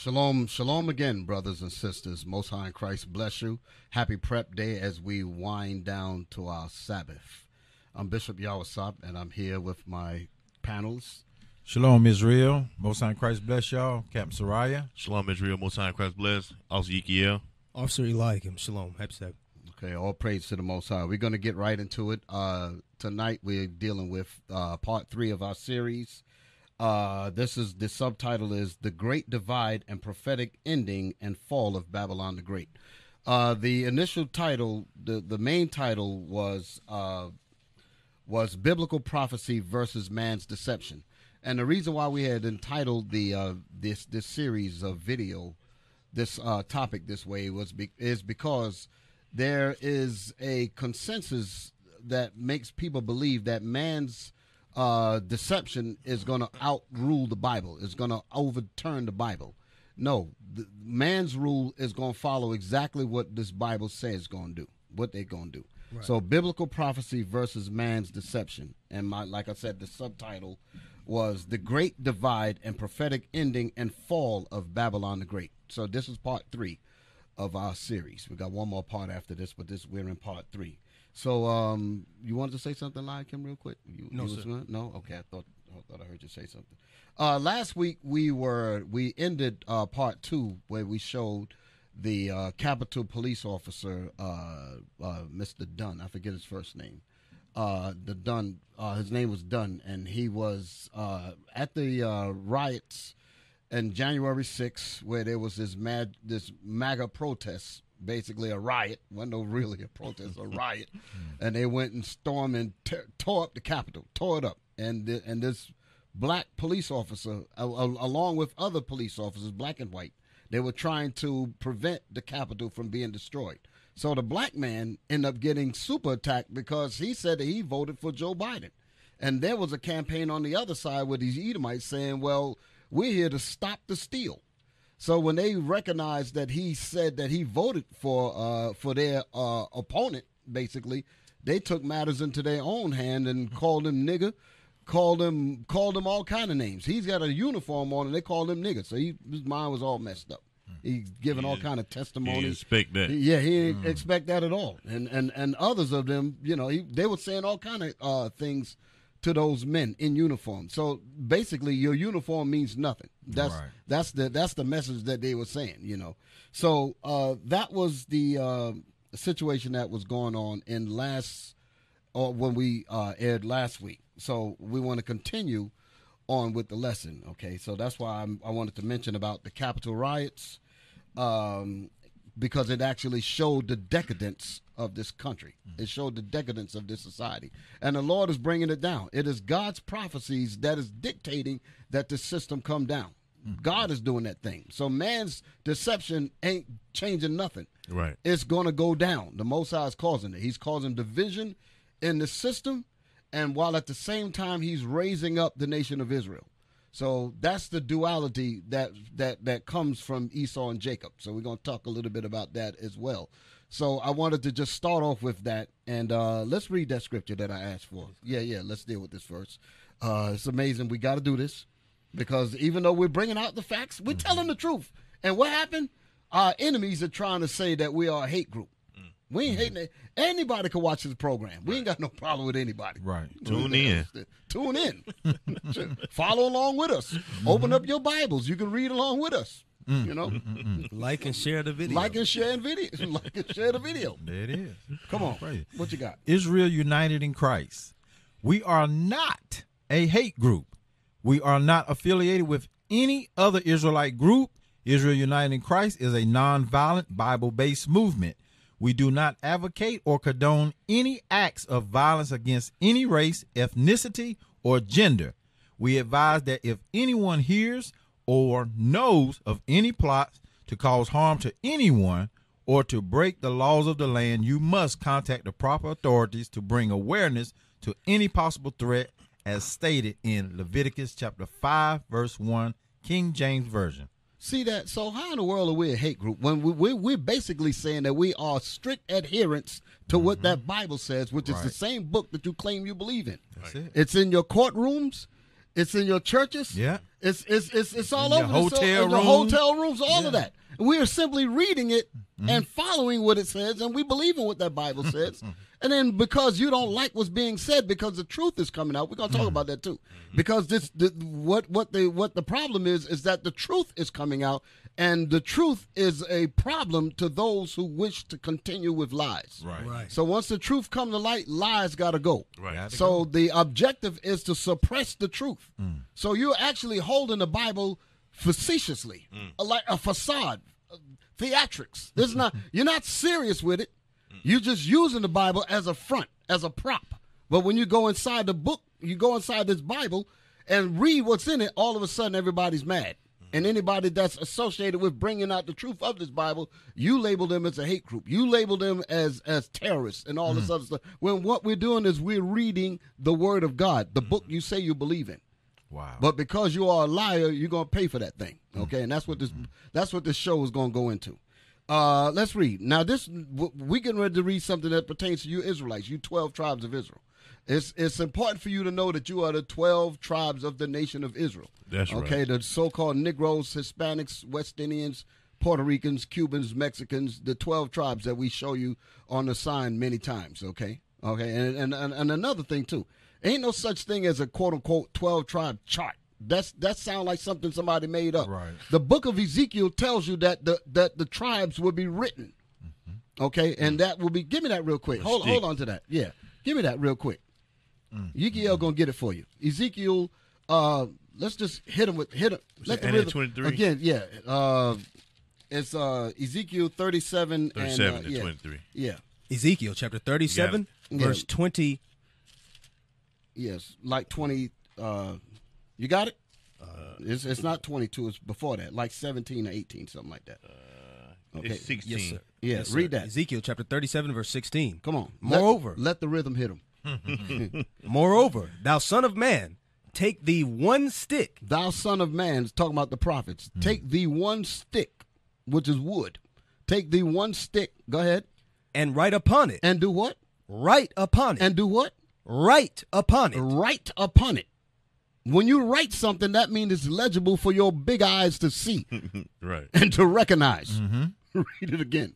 Shalom, shalom again, brothers and sisters. Most High in Christ bless you. Happy prep day as we wind down to our Sabbath. I'm Bishop Yawasop, and I'm here with my panels. Shalom, Israel. Most High in Christ bless y'all. Captain Soraya. Shalom, Israel. Most High in Christ bless. Also, Yikiel. Officer Eliakim. Shalom. Happy Sabbath. Okay, all praise to the Most High. We're going to get right into it. Uh, tonight we're dealing with uh, part three of our series. Uh, this is the subtitle is "The Great Divide and Prophetic Ending and Fall of Babylon the Great." Uh, the initial title, the the main title was uh, was "Biblical Prophecy versus Man's Deception," and the reason why we had entitled the uh, this this series of video this uh, topic this way was be- is because there is a consensus that makes people believe that man's uh, deception is going to outrule the Bible, is going to overturn the Bible. No, the, man's rule is going to follow exactly what this Bible says going to do, what they're going to do. Right. So, biblical prophecy versus man's deception, and my, like I said, the subtitle was the Great Divide and prophetic ending and fall of Babylon the Great. So, this is part three of our series. We got one more part after this, but this we're in part three. So, um, you wanted to say something, live, Kim, real quick? You, no, you sir. no, okay. I thought I thought I heard you say something. Uh, last week we were we ended uh, part two where we showed the uh, Capitol police officer, uh, uh, Mr. Dunn. I forget his first name. Uh, the Dunn. his name was Dunn, and he was at the riots in January 6th, where there was this mad this MAGA protest basically a riot. wasn't no really a protest, a riot, hmm. and they went and stormed and t- tore up the Capitol, tore it up, and th- and this black police officer, a- a- along with other police officers, black and white, they were trying to prevent the Capitol from being destroyed. So the black man ended up getting super attacked because he said that he voted for Joe Biden. And there was a campaign on the other side with these Edomites saying, well, we're here to stop the steal. So when they recognized that he said that he voted for uh, for their uh, opponent, basically, they took matters into their own hand and called him nigger, called him called him all kind of names. He's got a uniform on and they called him nigger. So he, his mind was all messed up. He's giving all kind of testimony. He expect that. Yeah, he didn't mm. expect that at all. And and and others of them, you know, he, they were saying all kind of uh, things to those men in uniform. So basically, your uniform means nothing. That's right. that's the that's the message that they were saying. You know, so uh, that was the uh, situation that was going on in last or when we uh, aired last week. So we want to continue on with the lesson. Okay, so that's why I'm, i wanted to mention about the Capitol riots. Um, because it actually showed the decadence of this country. Mm-hmm. It showed the decadence of this society. And the Lord is bringing it down. It is God's prophecies that is dictating that the system come down. Mm-hmm. God is doing that thing. So man's deception ain't changing nothing. Right. It's going to go down. The Most High is causing it. He's causing division in the system, and while at the same time he's raising up the nation of Israel. So that's the duality that that that comes from Esau and Jacob. So we're going to talk a little bit about that as well. So I wanted to just start off with that, and uh, let's read that scripture that I asked for. Yeah, yeah. Let's deal with this first. Uh, it's amazing. We got to do this because even though we're bringing out the facts, we're mm-hmm. telling the truth. And what happened? Our enemies are trying to say that we are a hate group. We ain't hating it. Anybody can watch this program. We ain't got no problem with anybody. Right. Tune in. Tune in. Follow along with us. Mm-hmm. Open up your Bibles. You can read along with us. Mm. You know, mm, mm, mm, like and share the video. Like and share the video. like and share the video. There it is. Come on. What you got? Israel united in Christ. We are not a hate group. We are not affiliated with any other Israelite group. Israel United in Christ is a nonviolent Bible-based movement we do not advocate or condone any acts of violence against any race, ethnicity, or gender. We advise that if anyone hears or knows of any plots to cause harm to anyone or to break the laws of the land, you must contact the proper authorities to bring awareness to any possible threat as stated in Leviticus chapter 5 verse 1 King James version. See that? So how in the world are we a hate group when we, we, we're basically saying that we are strict adherents to mm-hmm. what that Bible says, which right. is the same book that you claim you believe in. That's it. It's in your courtrooms. It's in your churches. Yeah. It's it's it's it's all In your over the- so- hotel in the rooms. hotel rooms, all of that. We are simply reading it Mm-hmm. and following what it says, and we believe in what that Bible says. and then because you don't like what's being said, because the truth is coming out, we're gonna talk Mm-hmm. about that too. Because this the, what what the what the problem is is that the truth is coming out, and the truth is a problem to those who wish to continue with lies. Right. Right. So once the truth come to light, lies got to go. Right. Gotta So the objective is to suppress the truth. So you're actually holding the Bible facetiously, uh, like a facade, uh, theatrics. This is not. You're not serious with it. You're just using the Bible as a front, as a prop. But when you go inside the book, you go inside this Bible and read what's in it. All of a sudden, everybody's mad. And anybody that's associated with bringing out the truth of this Bible, you label them as a hate group. You label them as as terrorists and all this mm. other stuff. When what we're doing is we're reading the Word of God, the book mm. you say you believe in. Wow. But because you are a liar, you're gonna pay for that thing. Mm. Okay, and that's what this mm-hmm. that's what this show is gonna go into. Uh, let's read now. This we getting ready to read something that pertains to you Israelites, you twelve tribes of Israel. It's it's important for you to know that you are the twelve tribes of the nation of Israel. That's right. okay. The so-called Negroes, Hispanics, West Indians, Puerto Ricans, Cubans, Mexicans, the twelve tribes that we show you on the sign many times. Okay, okay, and and and, and another thing too, ain't no such thing as a quote unquote twelve tribe chart. That's that sounds like something somebody made up. Right. The book of Ezekiel tells you that the that the tribes will be written. Okay, and that will be. Give me that real quick. Hold stick. hold on to that. Yeah, give me that real quick. Ezekiel gonna get it for you. Ezekiel, uh, let's just hit him with hit him. Let the rhythm 23? again. Yeah, uh, it's uh Ezekiel thirty-seven, 37 and, uh, to yeah, 23. Yeah, Ezekiel chapter 37, You got it. verse 20. yes, like twenty. Uh, you got it. Uh, it's it's not twenty-two. It's before that, like seventeen or eighteen, something like that. Okay. It's 16. Yes, sir. Yeah, Yes, sir. read that. Ezekiel chapter 37, verse 16. Come on. Moreover, let, the rhythm hit him. moreover, thou son of man, take thee one stick Thou son of man, it's talking about the prophets. Hmm. Take thee one stick, which is wood. Take thee one stick. Go ahead and write upon it. and do what? write upon it. And do what? write upon it. Write upon it. When you write something, that means it's legible for your big eyes to see Right. and to recognize. Mm-hmm. Read it again.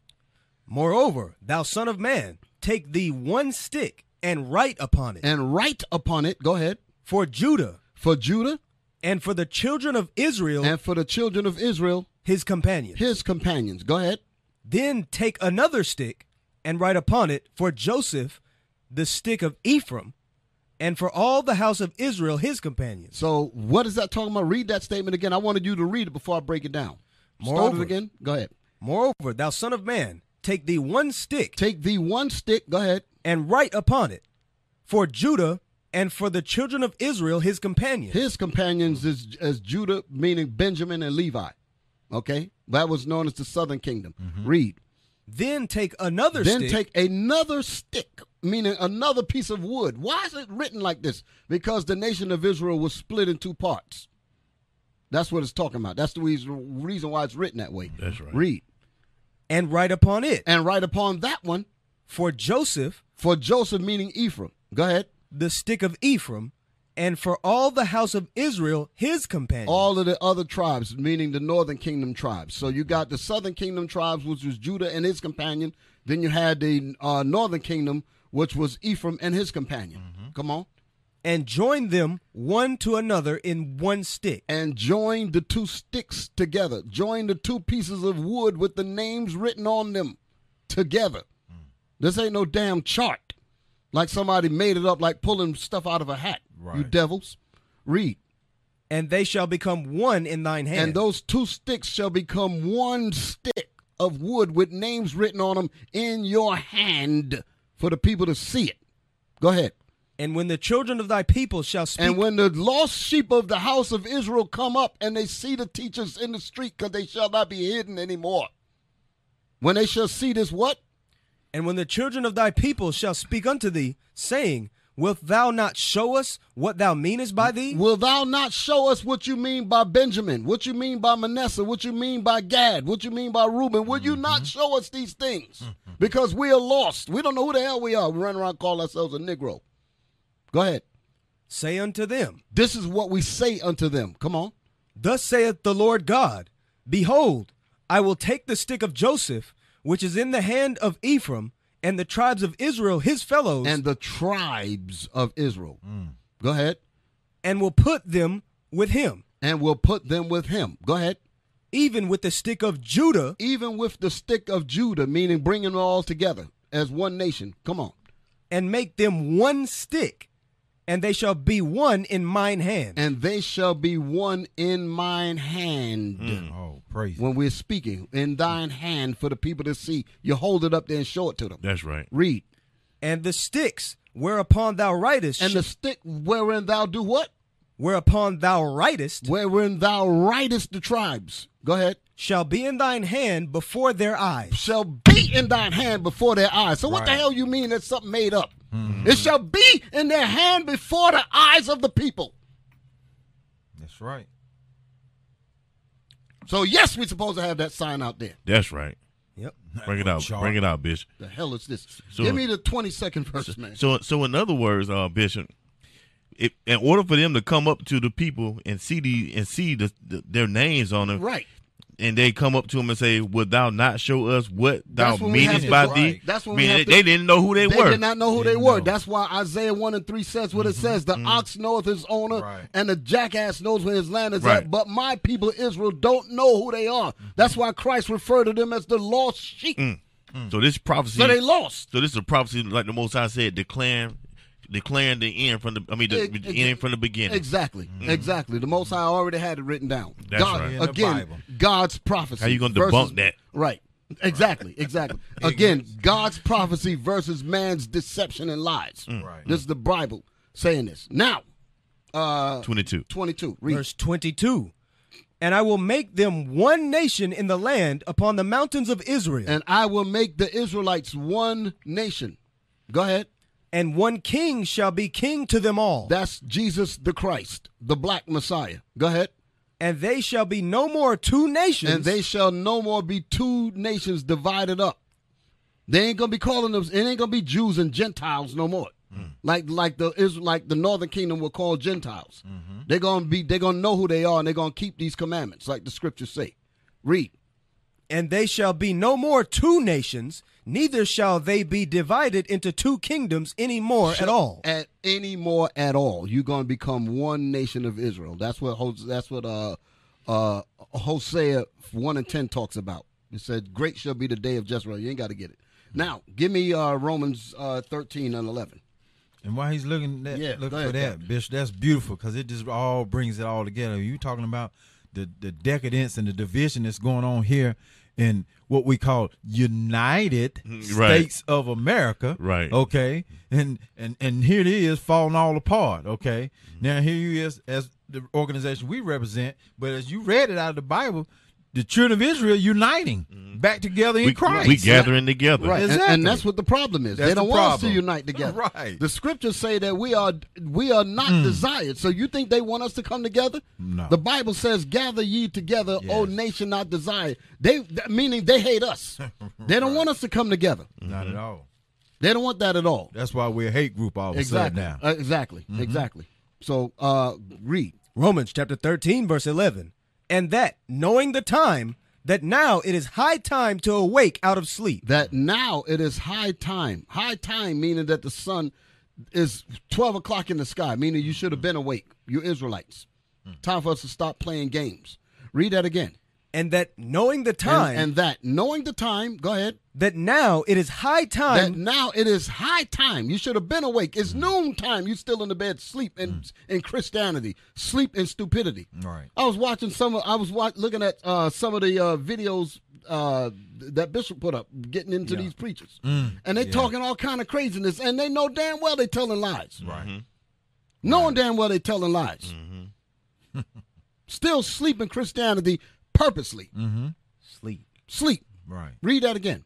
Moreover, thou son of man, take thee one stick and write upon it. And write upon it. Go ahead. for Judah For Judah and for the children of Israel, and for the children of Israel, his companions. his companions. Go ahead. Then take another stick and write upon it for Joseph, the stick of Ephraim, and for all the house of Israel, his companions. So what is that talking about? Read that statement again. I wanted you to read it before I break it down. Start it again. Go ahead. Moreover, thou son of man, take thee one stick Take thee one stick. Go ahead. and write upon it for Judah and for the children of Israel, his companions. His companions is as Judah, meaning Benjamin and Levi. Okay, that was known as the Southern Kingdom. Mm-hmm. Read. then take another stick. then stick take another stick, meaning another piece of wood. Why is it written like this? Because the nation of Israel was split in two parts. That's what it's talking about. That's the reason, reason why it's written that way. That's right. Read. and write upon it And write upon that one for Joseph, for Joseph, meaning Ephraim. Go ahead. the stick of Ephraim, and for all the house of Israel, his companion. all of the other tribes, meaning the northern kingdom tribes. So you got the southern kingdom tribes, which was Judah and his companion. Then you had the uh, northern kingdom, which was Ephraim and his companion. Mm-hmm. Come on. and join them one to another in one stick. And join the two sticks together. Join the two pieces of wood with the names written on them together. Mm. This ain't no damn chart. Like somebody made it up, like pulling stuff out of a hat. You devils. Read. And they shall become one in thine hand. And those two sticks shall become one stick of wood with names written on them in your hand for the people to see it. Go ahead. And when the children of thy people shall speak, And when the lost sheep of the house of Israel come up and they see the teachers in the street, because they shall not be hidden anymore. When they shall see this, what? and when the children of thy people shall speak unto thee, saying, Wilt thou not show us what thou meanest by thee? Will thou not show us what you mean by Benjamin? What you mean by Manasseh? What you mean by Gad? What you mean by Reuben? Will you not mm-hmm. show us these things? Mm-hmm. Because we are lost. We don't know who the hell we are. We run around calling ourselves a Negro. Go ahead. say unto them, This is what we say unto them. Come on. Thus saith the Lord God Behold, I will take the stick of Joseph, which is in the hand of Ephraim, and the tribes of Israel his fellows, And the tribes of Israel. Mm. Go ahead. and will put them with him, And will put them with him. Go ahead. even with the stick of Judah, Even with the stick of Judah, meaning bringing them all together as one nation. Come on. and make them one stick, and they shall be one in mine hand. And they shall be one in mine hand. Mm. Oh, praise. When we're speaking, in thine hand for the people to see. You hold it up there and show it to them. That's right. Read. And the sticks whereupon thou writest, And the stick wherein thou do what? whereupon thou writest, Wherein thou writest the tribes. Go ahead. shall be in thine hand before their eyes. Shall be in thine hand before their eyes. So what the hell you mean that's something made up? It shall be in their hand before the eyes of the people. That's right. So yes, we're supposed to have that sign out there. That's right. Yep. Bring it out. Chart. Bring it out, Bishop. The hell is this? So- Give me the twenty second verse, man. So, so in other words, uh, Bishop, if, in order for them to come up to the people and see the and see the, the their names on them, right. And they come up to him and say, "Would thou not show us what thou That's when we have meanest by right. thee?" That's when we Meaning have they, to- they didn't know who they, They were. did not know who they Didn't were. know. That's why Isaiah 1 and 3 says what it mm-hmm. says. The mm-hmm. ox knoweth his owner, Right. and the jackass knows where his land is Right. at. But my people Israel don't know who they are. Mm-hmm. That's why Christ referred to them as the lost sheep. Mm. Mm. So this prophecy. So they lost. So this is a prophecy, like the Most High said, declaring, declaring the end from the. I mean, the, Ex- the end from the beginning. Exactly. Exactly. The Most High already had it written down. That's God, right. Again, God's prophecy. How you gonna versus- debunk that? Right. Exactly. Exactly. Again, God's prophecy versus man's deception and lies. Right. This is the Bible saying this. Now, uh, Twenty-two. 22. Read. Verse 22. And I will make them one nation in the land upon the mountains of Israel, and I will make the Israelites one nation. Go ahead. And one king shall be king to them all. That's Jesus the Christ, the black Messiah. Go ahead. and they shall be no more two nations, And they shall no more be two nations divided up. They ain't gonna be calling them. It ain't gonna be Jews and Gentiles no more. Hmm. Like like the is like the Northern Kingdom will call Gentiles. Mm-hmm. They're gonna be. They're gonna know who they are, and they're gonna keep these commandments, like the scriptures say. Read. and they shall be no more two nations, neither shall they be divided into two kingdoms any more at all. at any more at all. You're going to become one nation of Israel. That's what that's what uh uh Hosea one and ten talks about. It said, "Great shall be the day of Jezreel." You ain't got to get it. Now, give me uh Romans uh thirteen and eleven. And while he's looking that, Yeah, look go for that, Captain. Bishop, that's beautiful because it just all brings it all together. You talking about the the decadence and the division that's going on here in what we call United Mm, Right. States of America. Right. Okay. And and and here it is falling all apart. Okay. Mm-hmm. Now here you is as the organization we represent, but as you read it out of the Bible, the children of Israel uniting back together in We, Christ. we gathering together. Right, and- and, that's what the problem is. That's they don't the want us to unite together. Right. The scriptures say that we are we are not desired. So you think they want us to come together? No. The Bible says, "Gather ye together, O nation not desired." They meaning they hate us. They don't want us to come together. Not at all. They don't want that at all. That's why we're a hate group all of a sudden now. Uh, exactly. Exactly. So uh read. Romans chapter 13, verse 11. And that, knowing the time, that now it is high time to awake out of sleep. That now it is high time. High time meaning that the sun is twelve o'clock in the sky, meaning you should have been awake. You Israelites. Hmm. Time for us to stop playing games. Read that again. And that, knowing the And- time, And, that knowing the time, go ahead. That now it is high time. That now it is high time. You should have been awake. It's noon time. You still in the bed, sleep in in Christianity, sleep in stupidity. Right. I was watching some. Of, I was watch, looking at uh, some of the uh, videos uh, that Bishop put up, getting into these preachers, and they talking all kind of craziness, and they know damn well they telling lies. Right. Knowing damn well they telling lies. Still sleeping Christianity purposely. sleep. Sleep. Right. Read that again.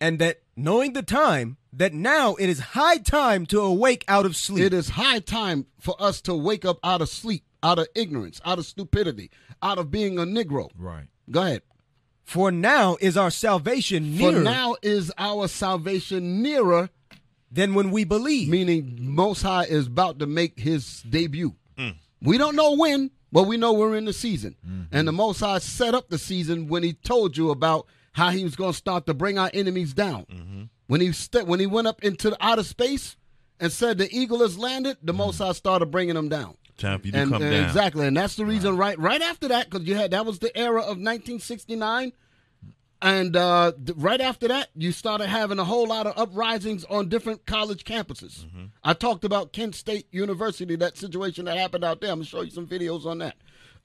And that, knowing the time, that now it is high time to awake out of sleep. It is high time for us to wake up out of sleep, out of ignorance, out of stupidity, out of being a Negro. Right. Go ahead. For now is our salvation nearer. For now is our salvation nearer than when we believe. meaning Most High is about to make his debut. Mm. We don't know when, but we know we're in the season. Mm-hmm. And the Most High set up the season when he told you about how he was going to start to bring our enemies down. When he st- when he went up into the outer space and said the eagle has landed, the Most High started bringing them down. Time for you to come and down. exactly, and that's the reason. Right, right after that, because you had that was the era of 1969, and uh, th- right after that, you started having a whole lot of uprisings on different college campuses. I talked about Kent State University, that situation that happened out there. I'm gonna show you some videos on that.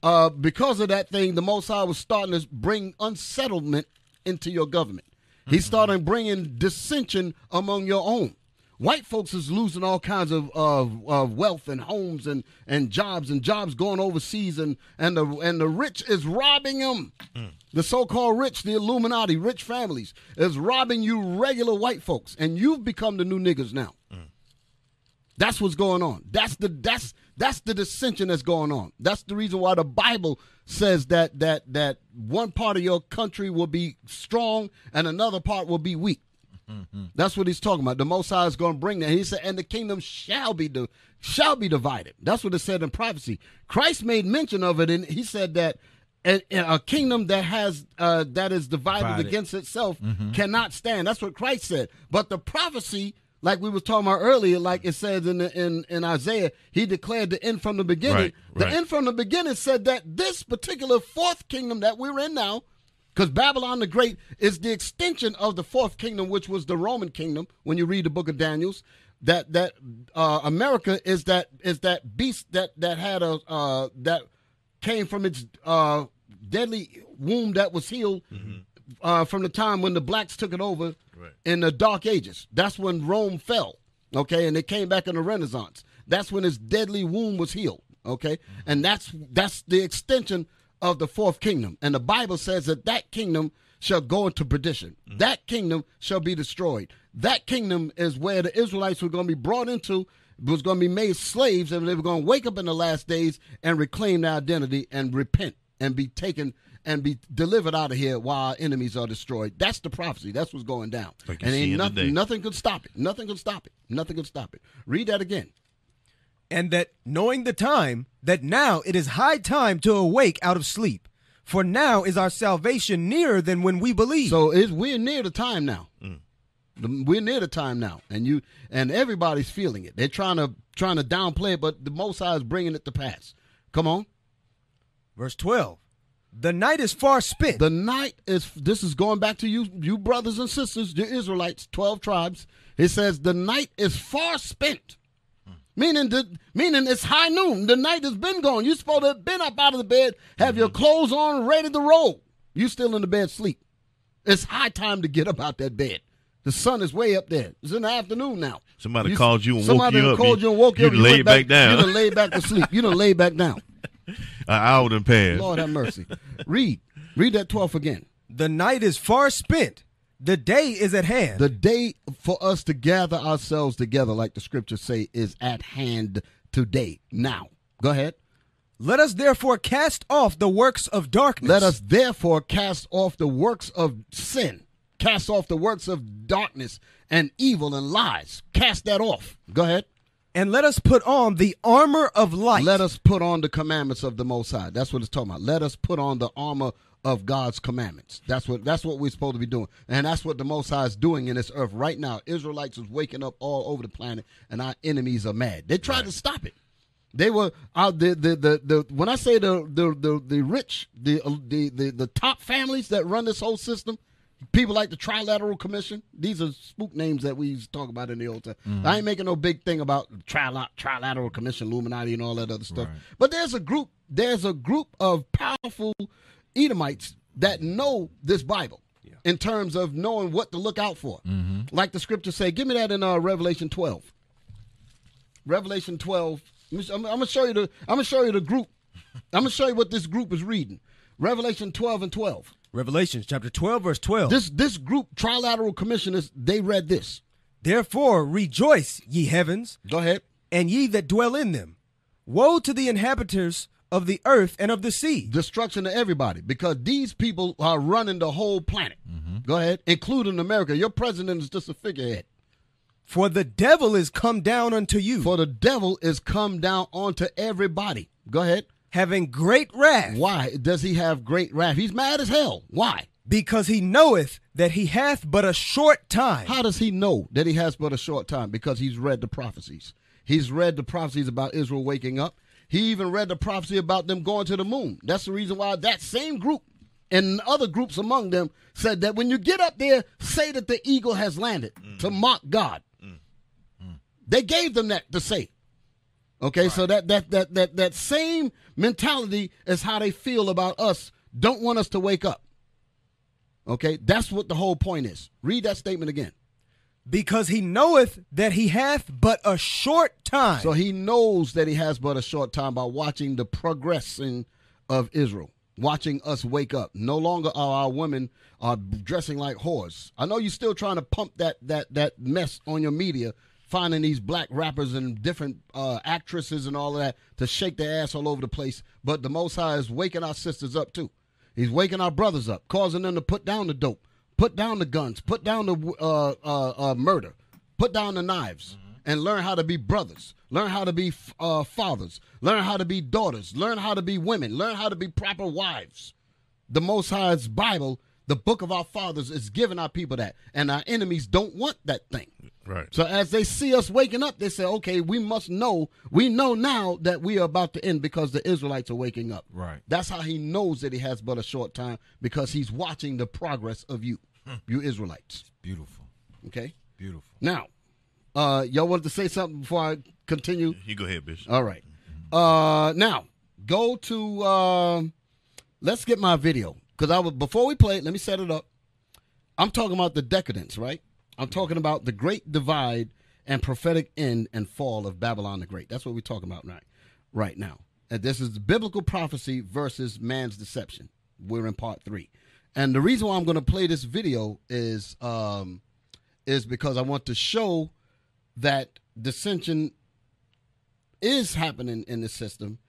Uh, because of that thing, the Most High was starting to bring unsettlement into your government. he's mm-hmm. starting bringing dissension among your own. White folks is losing all kinds of, of, of wealth and homes and, and jobs and jobs going overseas and, and the and the rich is robbing them. Mm. The so-called rich, the Illuminati, rich families is robbing you regular white folks, and you've become the new niggas now. Mm. That's what's going on. That's the that's that's the dissension that's going on. That's the reason why the Bible says that that that one part of your country will be strong and another part will be weak. That's what he's talking about. The Most High is going to bring that. He said, "And the kingdom shall be di- shall be divided." That's what it said in prophecy. Christ made mention of it, and he said that a, a kingdom that has uh, that is divided, Divided. against itself cannot stand. That's what Christ said. But the prophecy, like we was talking about earlier, like it says in the, in in Isaiah, he declared the end from the beginning. Right, The right. end from the beginning said that this particular fourth kingdom that we're in now, because Babylon the Great is the extension of the fourth kingdom, which was the Roman kingdom. When you read the Book of Daniel's, that that uh, America is that is that beast that that had a uh, that came from its uh, deadly womb that was healed uh, from the time when the blacks took it over Right. in the Dark Ages. That's when Rome fell. Okay, and it came back in the Renaissance. That's when its deadly wound was healed. Okay, mm-hmm. and that's that's the extension of the fourth kingdom. And the Bible says that that kingdom shall go into perdition. Mm-hmm. That kingdom shall be destroyed. That kingdom is where the Israelites were going to be brought into, was going to be made slaves, and they were going to wake up in the last days and reclaim their identity and repent and be taken and be delivered out of here while our enemies are destroyed. That's the prophecy. That's what's going down. Like and ain't nothing, nothing could stop it. Nothing could stop it. Nothing could stop it. Read that again. and that knowing the time, that now it is high time to awake out of sleep. For now is our salvation nearer than when we believe. So it's, we're near the time now. The- We're near the time now, and you and everybody's feeling it. They're trying to trying to downplay it, but the Most High is bringing it to pass. Come on, Verse 12 The night is far spent. the night is. This is going back to you, you brothers and sisters, the Israelites, twelve tribes. It says the night is far spent, hmm. meaning the meaning it's high noon. The night has been gone. You're supposed to have been up out of the bed, have your hmm. clothes on, ready to roll. You still in the bed sleep. It's high time to get up out that bed. The sun is way up there. It's in the afternoon now. Somebody called you and woke somebody you done up. called You- you and woke you you up. done went laid back down. You done laid back to sleep. You done laid back down. An hour done passed. Lord have mercy. Read. Read that 12th again. the night is far spent. The day is at hand. The day for us to gather ourselves together, like the scriptures say, is at hand today. Now. Go ahead. Let us therefore cast off the works of darkness. Let us therefore cast off the works of sin, cast off the works of darkness and evil and lies. Cast that off. Go ahead. And let us put on the armor of light. Let us put on the commandments of the Most High. That's what it's talking about. Let us put on the armor of God's commandments. That's what that's what we're supposed to be doing, and that's what the Most High is doing in this earth right now. Israelites is waking up all over the planet, and our enemies are mad. They tried to stop it. They were out the, the the the when I say the the the, the rich the, uh, the the the top families that run this whole system. People like the Trilateral Commission. These are spook names that we used to talk about in the old time. I ain't making no big thing about Trila- Trilateral Commission, Illuminati, and all that other stuff. But there's a group. There's a group of powerful Edomites that know this Bible in terms of knowing what to look out for. Like the scriptures say. Give me that in uh, Revelation 12. Revelation 12. I'm, I'm gonna show you the. I'm gonna show you the group. I'm gonna show you what this group is reading. Revelation 12 and 12. Revelations chapter 12, verse 12. This this group, Trilateral Commissioners, they read this. Therefore rejoice, ye heavens, Go ahead. and ye that dwell in them. Woe to the inhabitants of the earth and of the sea. Destruction to everybody because these people are running the whole planet. Mm-hmm. Go ahead, including America. Your president is just a figurehead. For the devil is come down unto you, For the devil is come down onto everybody. Go ahead. Having great wrath, Why does he have great wrath? He's mad as hell. Why? because he knoweth that he hath but a short time. How does he know that he has but a short time? Because he's read the prophecies. He's read the prophecies about Israel waking up. He even read the prophecy about them going to the moon. That's the reason why that same group and other groups among them said that when you get up there, say that the eagle has landed mm. to mock God. Mm. Mm. They gave them that to say. Okay, so that, that that that that same mentality is how they feel about us. Don't want us to wake up. Okay, that's what the whole point is. Read that statement again. because he knoweth that he hath but a short time. So he knows that he has but a short time by watching the progressing of Israel, watching us wake up. No longer are our women are dressing like whores. I know you're still trying to pump that that that mess on your media, finding these black rappers and different uh, actresses and all of that to shake their ass all over the place. But the Most High is waking our sisters up too. He's waking our brothers up, causing them to put down the dope, put down the guns, put down the uh, uh, uh, murder, put down the knives, and learn how to be brothers, learn how to be uh, fathers, learn how to be daughters, learn how to be women, learn how to be proper wives. The Most High's Bible, the book of our fathers, is giving our people that, and our enemies don't want that thing. Right. So as they see us waking up, they say, "Okay, we must know. We know now that we are about to end because the Israelites are waking up." Right. That's how he knows that he has but a short time because he's watching the progress of you, you Israelites. Beautiful. Okay. Beautiful. Now, uh, y'all wanted to say something before I continue? You go ahead, Bishop. All right. Uh, now go to. Um, let's get my video because I was before we play. it, Let me set it up. I'm talking about the decadence, right? I'm talking about the great divide and prophetic end and fall of Babylon the Great. That's what we're talking about right, right now. And this is biblical prophecy versus man's deception. We're in part three, and the reason why I'm going to play this video is um, is because I want to show that dissension is happening in the system,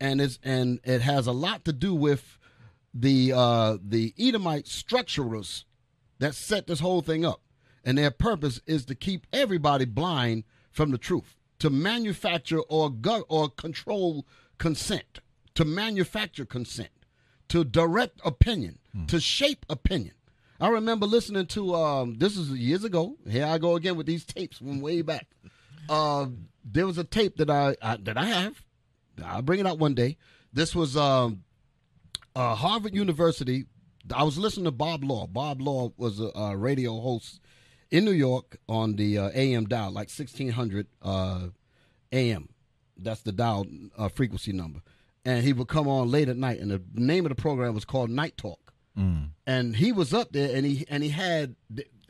and it's and it has a lot to do with the uh, the Edomite structurers that set this whole thing up, and their purpose is to keep everybody blind from the truth, to manufacture or go- or control consent, to manufacture consent, to direct opinion, to shape opinion. I remember listening to um, this is years ago. Here I go again with these tapes from way back. Uh, there was a tape that I, I that I have. I'll bring it out one day. This was um, uh, Harvard University. I was listening to Bob Law. Bob Law was a, a radio host in New York on the uh, AM dial, like 1600 uh, AM. That's the dial uh, frequency number. And he would come on late at night, and the name of the program was called Night Talk. And he was up there, and he and he had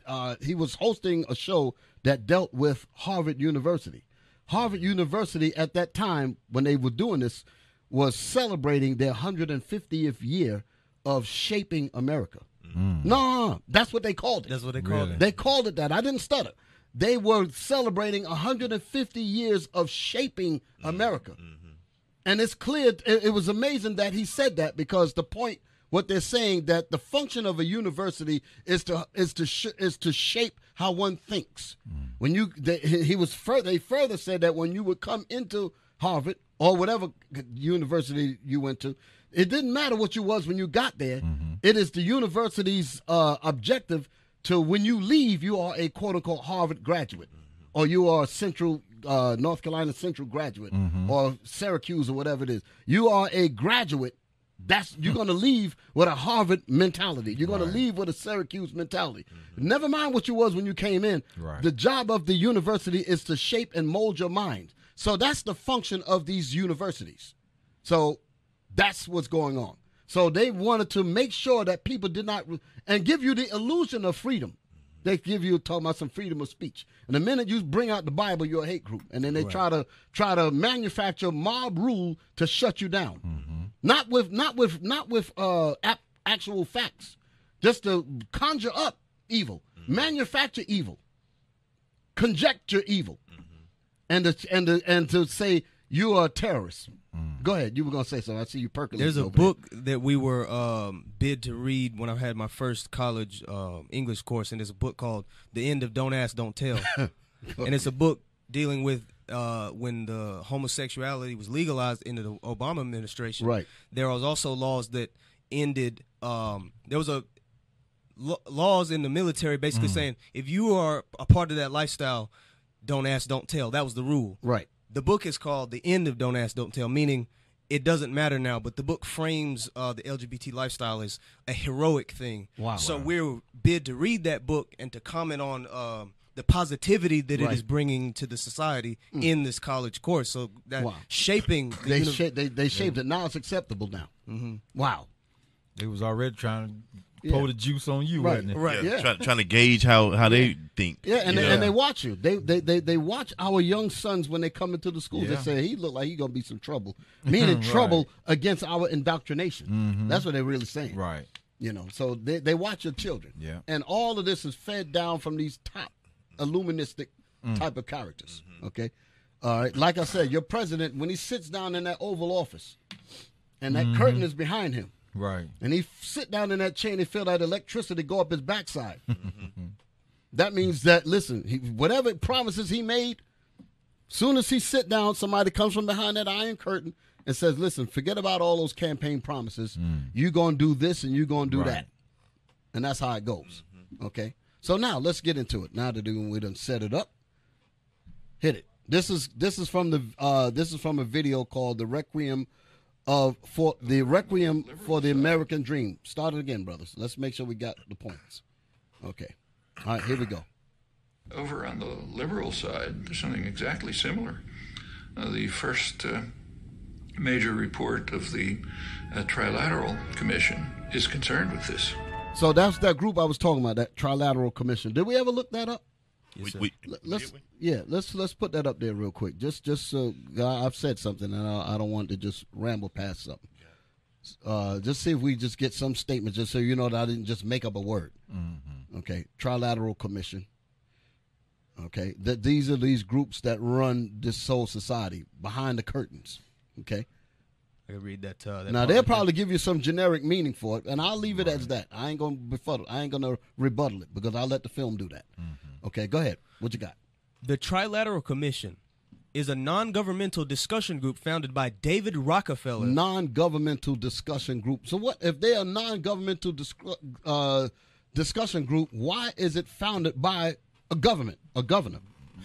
uh, he was hosting a show that dealt with Harvard University. Harvard University at that time, when they were doing this, was celebrating their 150th year of shaping America. Mm. No, no, no, that's what they called it. That's what they call Really? it. They called it that. I didn't stutter. They were celebrating 150 years of shaping mm. America. Mm-hmm. And it's clear, it, it was amazing that he said that because the point, what they're saying, that the function of a university is to is to sh- is to shape how one thinks. Mm. When you, they, he he was further, they further said that when you would come into Harvard or whatever university you went to, it didn't matter what you was when you got there. It is the university's uh, objective to when you leave, you are a quote unquote Harvard graduate, or you are a Central uh, North Carolina Central graduate, or Syracuse or whatever it is. You are a graduate. That's you're going to leave with a Harvard mentality. You're going to leave with a Syracuse mentality. Never mind what you was when you came in. Right. The job of the university is to shape and mold your mind. So that's the function of these universities. So that's what's going on. So they wanted to make sure that people did not and give you the illusion of freedom. They give you talking about some freedom of speech. And the minute you bring out the Bible, you're a hate group. And then they try to try to manufacture mob rule to shut you down. Mm-hmm. Not with not with not with uh ap- actual facts. Just to conjure up evil, mm-hmm. manufacture evil, conjecture evil, mm-hmm. and to, and to, and to say you are a terrorist. Go ahead. You were gonna say something. I see you percolating. There's a over there. book that we were um, bid to read when I had my first college um English course, and there's a book called "The End of Don't Ask, Don't Tell." and it's a book dealing with uh, when the homosexuality was legalized in the Obama administration. Right. There was also laws that ended. Um, there was a laws in the military basically saying if you are a part of that lifestyle, don't ask, don't tell. That was the rule. Right. The book is called "The End of Don't Ask, Don't Tell," meaning it doesn't matter now. But the book frames uh, the LGBT lifestyle as a heroic thing. Wow. So we're bid to read that book and to comment on um, the positivity that it Right. is bringing to the society in this college course. So that Wow. shaping the They uni- sha- they they shaped it. Now it's acceptable now. Mm-hmm. Wow. They was already trying to Yeah. pour the juice on you, Right, wasn't it? right. Yeah. Trying, trying to gauge how, how they think. Yeah, and they, and they watch you. They, they they they watch our young sons when they come into the school. They Yeah. say he look like he gonna be some trouble, meaning trouble against our indoctrination. Mm-hmm. That's what they're really saying. Right. You know, so they they watch your children. Yeah. and all of this is fed down from these top illuministic mm. type of characters. Mm-hmm. Okay, all right. Like I said, your president when he sits down in that Oval Office, and that mm-hmm. curtain is behind him. Right. and he f- sit down in that chair and he feel that electricity go up his backside. Mm-hmm. that means that listen, he, whatever promises he made, soon as he sit down, somebody comes from behind that iron curtain and says, "Listen, forget about all those campaign promises. Hmm. You're gonna do this and you're gonna do Right. that," and that's how it goes. Mm-hmm. Okay, so now let's get into it. Now to that we done set it up, hit it. This is this is from the uh, this is from a video called "The Requiem." Of for the requiem for the American dream. Start it again, brothers. Let's make sure we got the points. Okay. All right, here we go. Over on the liberal side, there's something exactly similar. Uh, the first uh, major report of the uh, Trilateral Commission is concerned with this. So that's that group I was talking about, that trilateral commission. Did we ever look that up? We- we- Let's yeah, let's let's put that up there real quick. Just just so I- I've said something and I, I don't want to just ramble past something. Uh, just see if we just get some statements, just so you know that I didn't just make up a word. Okay, trilateral commission. Okay, that these are these groups that run this soul society behind the curtains. Okay, I can read that. Uh, that now they'll right there. probably give you some generic meaning for it, and I'll leave it as that. I ain't gonna befuddle. I ain't gonna rebuttal it because I'll let the film do that. Okay, go ahead. What you got? The Trilateral Commission is a non-governmental discussion group founded by David Rockefeller. Non-governmental discussion group. So what if they're a non-governmental dis- uh, discussion group? Why is it founded by a government, a governor,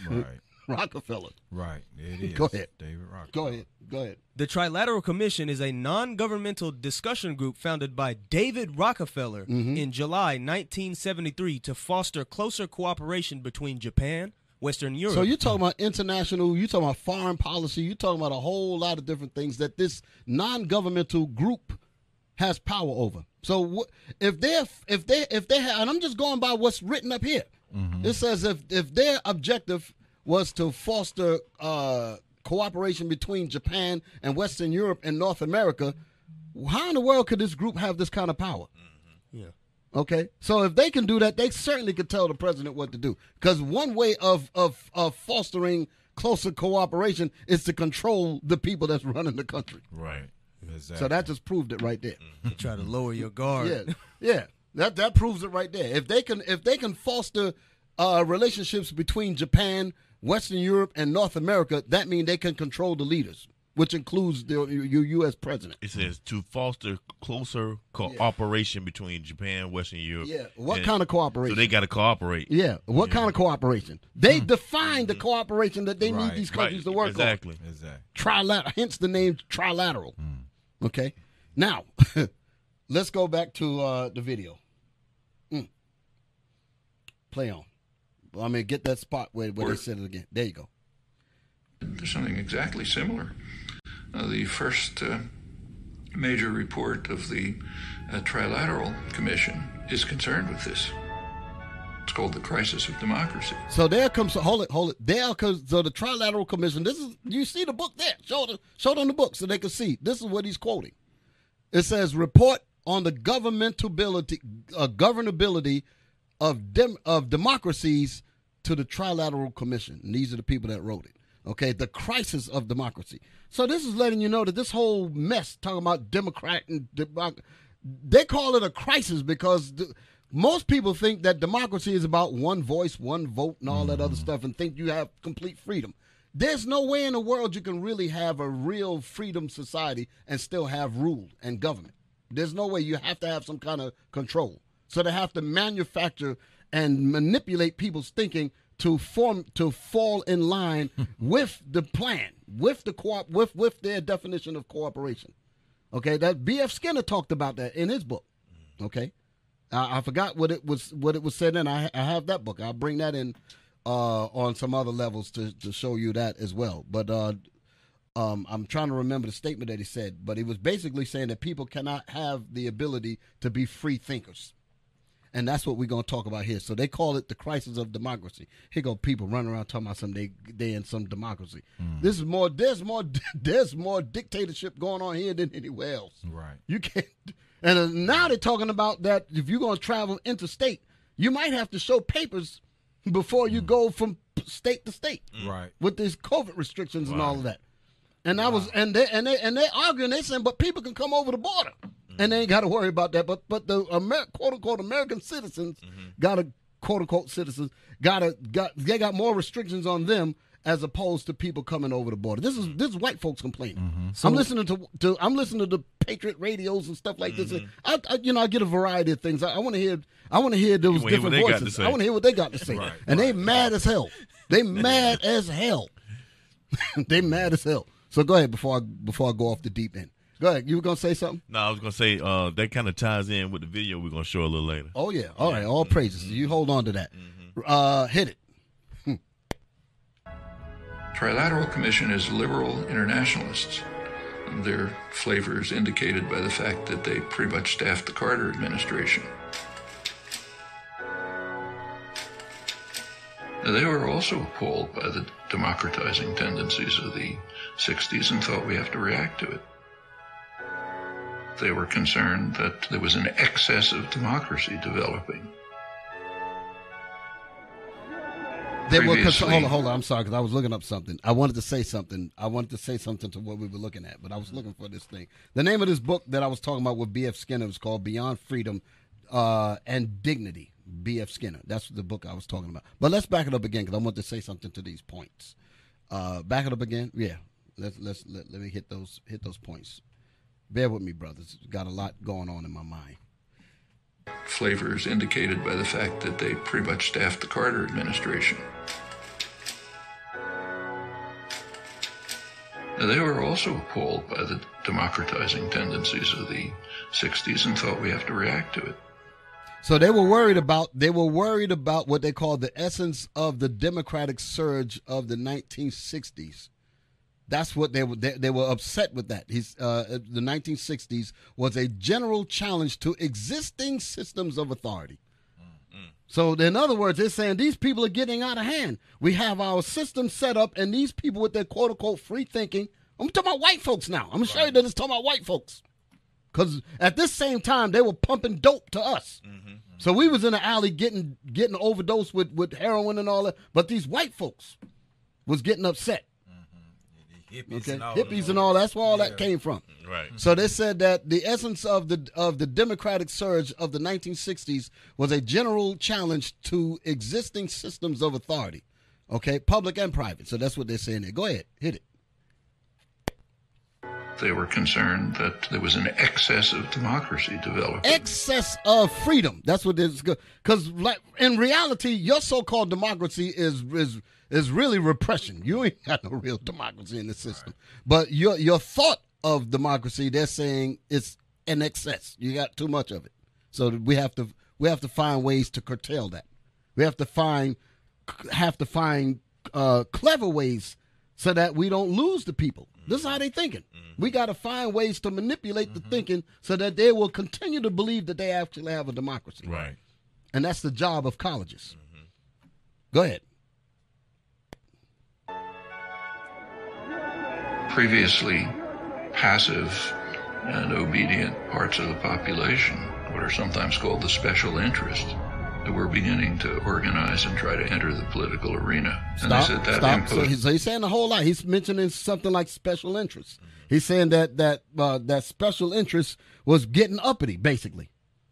Right. Rockefeller? Right. It is. Go ahead. David Rock. Go ahead. Go ahead. The Trilateral Commission is a non-governmental discussion group founded by David Rockefeller Mm-hmm. in July 1973 to foster closer cooperation between Japan, Western Europe. So you're talking about international, you're talking about foreign policy, you're talking about a whole lot of different things that this non-governmental group has power over. So what, if they're if they if they have, and I'm just going by what's written up here. It says if if their objective was to foster uh, cooperation between Japan and Western Europe and North America, how in the world could this group have this kind of power? yeah. Okay, so if they can do that, they certainly could tell the president what to do. Because one way of, of of fostering closer cooperation is to control the people that's running the country. Right. Exactly. So that just proved it right there. They try to lower your guard. Yeah, yeah, that that proves it right there. If they can if they can foster uh, relationships between Japan, Western Europe, and North America, that means they can control the leaders, which includes the your U.S. president. It says to foster closer cooperation between Japan, Western Europe. Yeah, what and- kind of cooperation? So they got to cooperate. Yeah, what kind of cooperation? They define the cooperation that they need Right, these Right, countries to work on. exactly. exactly. on. Trilateral, hence the name trilateral. Okay, now let's go back to uh, the video. Mm. Play on. I mean, get that spot where, where they said it again. There you go. There's something exactly similar. Uh, the first uh, major report of the uh, Trilateral Commission is concerned with this. It's called the Crisis of Democracy. So there comes. Hold it, hold it. There comes. So the Trilateral Commission. This is. You see the book there. Show them. Show them the book so they can see. This is what he's quoting. It says report on the governmentability, uh, governability of dem, of democracies to the Trilateral Commission. And these are the people that wrote it. Okay, the crisis of democracy. So this is letting you know that this whole mess talking about Democrat and Democ- they call it a crisis because the, most people think that democracy is about one voice, one vote, and all that other Mm. stuff, and think you have complete freedom. There's no way in the world you can really have a real freedom society and still have rule and government. There's no way. You have to have some kind of control. So they have to manufacture and manipulate people's thinking to form to fall in line with the plan, with the co with with their definition of cooperation. Okay, that B.F. Skinner talked about that in his book. Okay, I, I forgot what it was what it was said in. I, I have that book. I'll bring that in uh, on some other levels to to show you that as well. But uh, um, I'm trying to remember the statement that he said. But he was basically saying that people cannot have the ability to be free thinkers. And that's what we're going to talk about here. So they call it the crisis of democracy. Here go people running around talking about some they they in some democracy. Hmm. This is more. There's more. There's more dictatorship going on here than anywhere else. Right. You can't. And uh, now they're talking about that if you're going to travel interstate, you might have to show papers before you hmm. go from state to state hmm. Right. with these COVID restrictions and all of that. And I was and they and they and they arguing. They saying, but people can come over the border, and they ain't got to worry about that. But but the Amer- quote unquote American citizens got to quote unquote citizens got to got they got more restrictions on them as opposed to people coming over the border. This is this is white folks complaining. I'm listening to, to I'm listening to the Patriot radios and stuff like this. I, I you know I get a variety of things. I, I want to hear I want to hear those hear different to voices. I want to hear what they got to say. Right, and they mad as hell. They mad as hell. they mad as hell. So go ahead before I before I go off the deep end. Go ahead. You were gonna say something? No, I was gonna say uh, that kind of ties in with the video we're gonna show a little later. Oh yeah. All right. All praises. You hold on to that. Uh, hit it. Trilateral Commission is liberal internationalists. Their flavor is indicated by the fact that they pretty much staffed the Carter administration. They were also appalled by the democratizing tendencies of the 60s and thought we have to react to it. They were concerned that there was an excess of democracy developing. They were hold on, hold on. I'm sorry because I was looking up something. I wanted to say something. I wanted to say something to what we were looking at, but I was looking for this thing. The name of this book that I was talking about with B.F. Skinner was called Beyond Freedom uh, and Dignity. B.F. Skinner. That's the book I was talking about. But let's back it up again because I want to say something to these points. Uh, back it up again. Yeah. Let's let's let, let me hit those hit those points. Bear with me, brothers. Got a lot going on in my mind. flavor is indicated by the fact that they pretty much staffed the Carter administration. They were also appalled by the democratizing tendencies of the 60s and thought we have to react to it. So they were worried about they were worried about what they called the essence of the democratic surge of the 1960s. That's what they were they, they were upset with that. He's uh, uh the 1960s was a general challenge to existing systems of authority. Mm, mm. So in other words, they're saying these people are getting out of hand. We have our system set up, and these people with their quote unquote free thinking. I'm talking about white folks now. I'm sure that it's talking about white folks. Because at this same time, they were pumping dope to us. Mm-hmm, mm-hmm. So we was in the alley getting getting overdosed with, with heroin and all that. But these white folks was getting upset. Hippies Okay, and all hippies and all. That's where all Yeah. that came from. Right. So they said that the essence of the of the democratic surge of the 1960s was a general challenge to existing systems of authority. Okay, public and private. So that's what they're saying there. Go ahead, hit it. They were concerned that there was an excess of democracy developing. excess of freedom. That's what this because like in reality, your so-called democracy is is is really repression. You ain't got no real democracy in the system. But your your thought of democracy, they're saying it's an excess. You got too much of it. So we have to we have to find ways to curtail that. We have to find have to find uh, clever ways so that we don't lose the people. This is how mm-hmm. they thinking. Mm-hmm. We got to find ways to manipulate the mm-hmm. thinking so that they will continue to believe that they actually have a democracy. Right. And that's the job of colleges. Go ahead. previously passive and obedient parts of the population, what are sometimes called the special interest, that were beginning to organize and try to enter the political arena. And Stop. said that Stop. So, he's, so he's saying a whole lot. He's mentioning something like special interests. He's saying that that uh, that special interest was getting uppity, basically.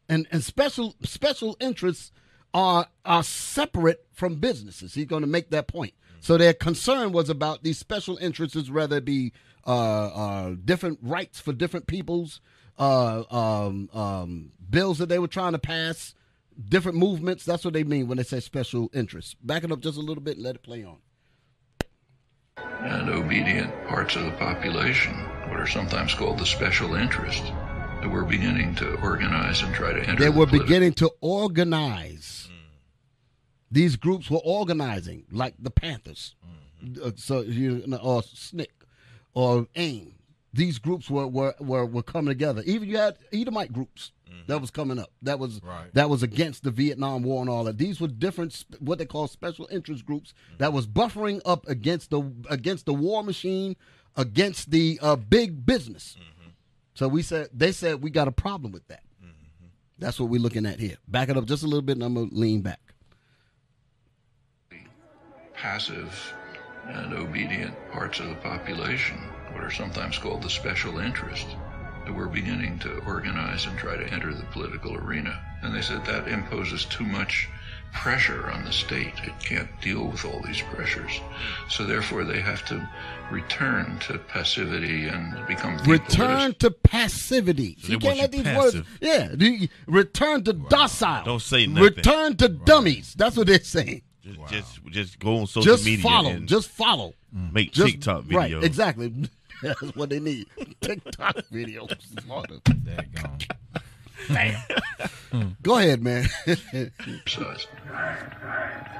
and and special special interests are are separate from businesses. He's going to make that point. So their concern was about these special interests, whether it be uh, uh, different rights for different peoples, uh, um, um, bills that they were trying to pass, different movements. That's what they mean when they say special interests. Back it up just a little bit and let it play on. And obedient parts of the population, what are sometimes called the special interest, that were beginning to organize and try to enter. They the were beginning to organize. These groups were organizing, like the Panthers, Uh, so you know, or SNCC, or AIM. These groups were, were were were coming together. Even you had Edomite groups Mm-hmm. that was coming up. That was Right. that was against the Vietnam War and all that. These were different, what they call special interest groups mm-hmm. that was buffering up against the against the war machine, against the uh, big business. Mm-hmm. So we said they said we got a problem with that. That's what we're looking at here. Back it up just a little bit, and I'm gonna lean back. passive and obedient parts of the population, what are sometimes called the special interest, that were beginning to organize and try to enter the political arena. And they said that imposes too much pressure on the state. It can't deal with all these pressures. So therefore they have to return to passivity and become Return to passivity. So you they can't want let you these words. passive. Yeah, the- return to docile. Don't say nothing. Return to dummies. That's what they're saying. Just, just just go on social Just media follow. and Just follow. make Just, TikTok videos. Right. Exactly. That's what they need. TikTok videos. Daggone. Go ahead, man.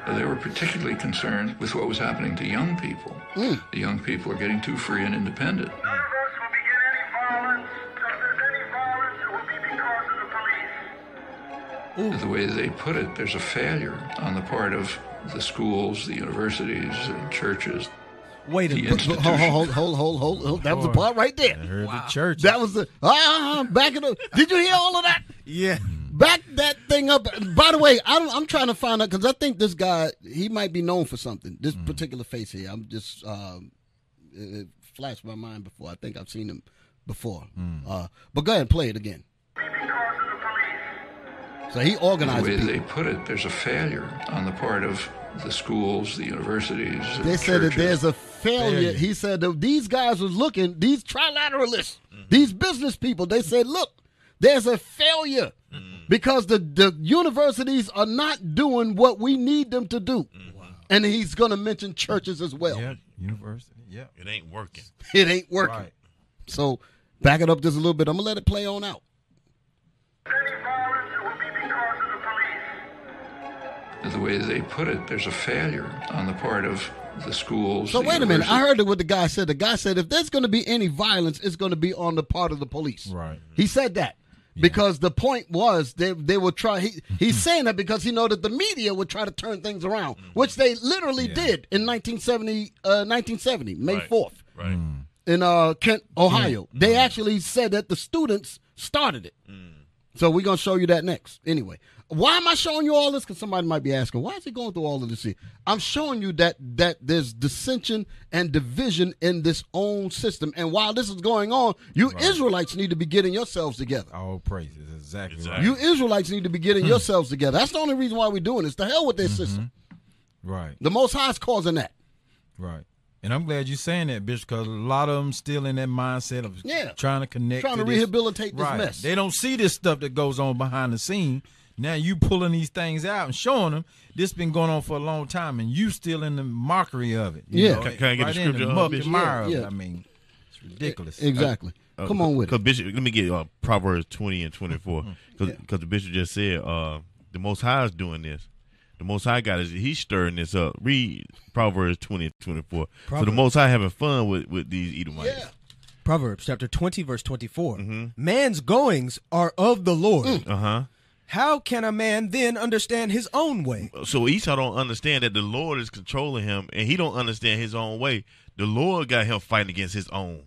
They were particularly concerned with what was happening to young people. Mm. The young people are getting too free and independent. None of us will begin any violence. If there's any violence, it will be because of the police. The way they put it, there's a failure on the part of the schools, the universities, and churches. Wait a minute. institution. hold, hold, hold, hold, hold, hold. That was the part right there. I heard the church. That was the ah. Back it up. Did you hear all of that? Yeah. Back that thing up. By the way, I'm, I'm trying to find out because I think this guy he might be known for something. This particular face here, I'm just um, it it flashed my mind before. I think I've seen him before. Uh, but go ahead and play it again. Be because of the police. So he The organized way people. they put it, there's a failure on the part of the schools, the universities, and They said that there's a failure. Failure. He said that these guys was looking, these trilateralists, these business people, they said, look, there's a failure because the, the universities are not doing what we need them to do. And he's going to mention churches as well. Yeah, university. Yeah. It ain't working. It ain't working. Right. So back it up just a little bit. I'm going to let it play on out. The way they put it, there's a failure on the part of the schools. So the wait a minute. I heard what the guy said. The guy said if there's going to be any violence, it's going to be on the part of the police. Right. He said that because the point was they they will try. He, he's saying that because he know that the media would try to turn things around, which they literally Yeah. did in 1970, uh, 1970, May Right. 4th Right. in uh, Kent, Ohio. They actually said that the students started it. So we're gonna show you that next. Anyway, why am I showing you all this? Because somebody might be asking, why is he going through all of this here? I'm showing you that that there's dissension and division in this own system, and while this is going on, you Israelites need to be getting yourselves together. Oh, praises. Exactly, Exactly. right. You Israelites need to be getting hmm. yourselves together. That's the only reason why we're doing this. The hell with this mm-hmm. system. Right. The Most High is causing that. Right. And I'm glad you're saying that, bitch, because a lot of them still in that mindset of Yeah. trying to connect, Trying to this. rehabilitate this right. mess. They don't see this stuff that goes on behind the scene. Now you pulling these things out and showing them this been going on for a long time, and you still in the mockery of it. you Yeah. know, Can- can I get right the in scripture, the uh, muck and mire of Yeah, it. yeah. I mean, it's ridiculous. Exactly. Uh, Come on with Cause it. Bishop, let me get uh, Proverbs twenty and twenty four. Because the bishop just said uh, the Most High is doing this. The Most High God is he's stirring this up. Read Proverbs twenty and twenty four. So the Most High having fun with with these Edomites. Yeah. Proverbs chapter 20, verse 24. Mm-hmm. Man's goings are of the Lord. Mm. Uh huh. How can a man then understand his own way? So Esau don't understand that the Lord is controlling him, and he don't understand his own way. The Lord got him fighting against his own.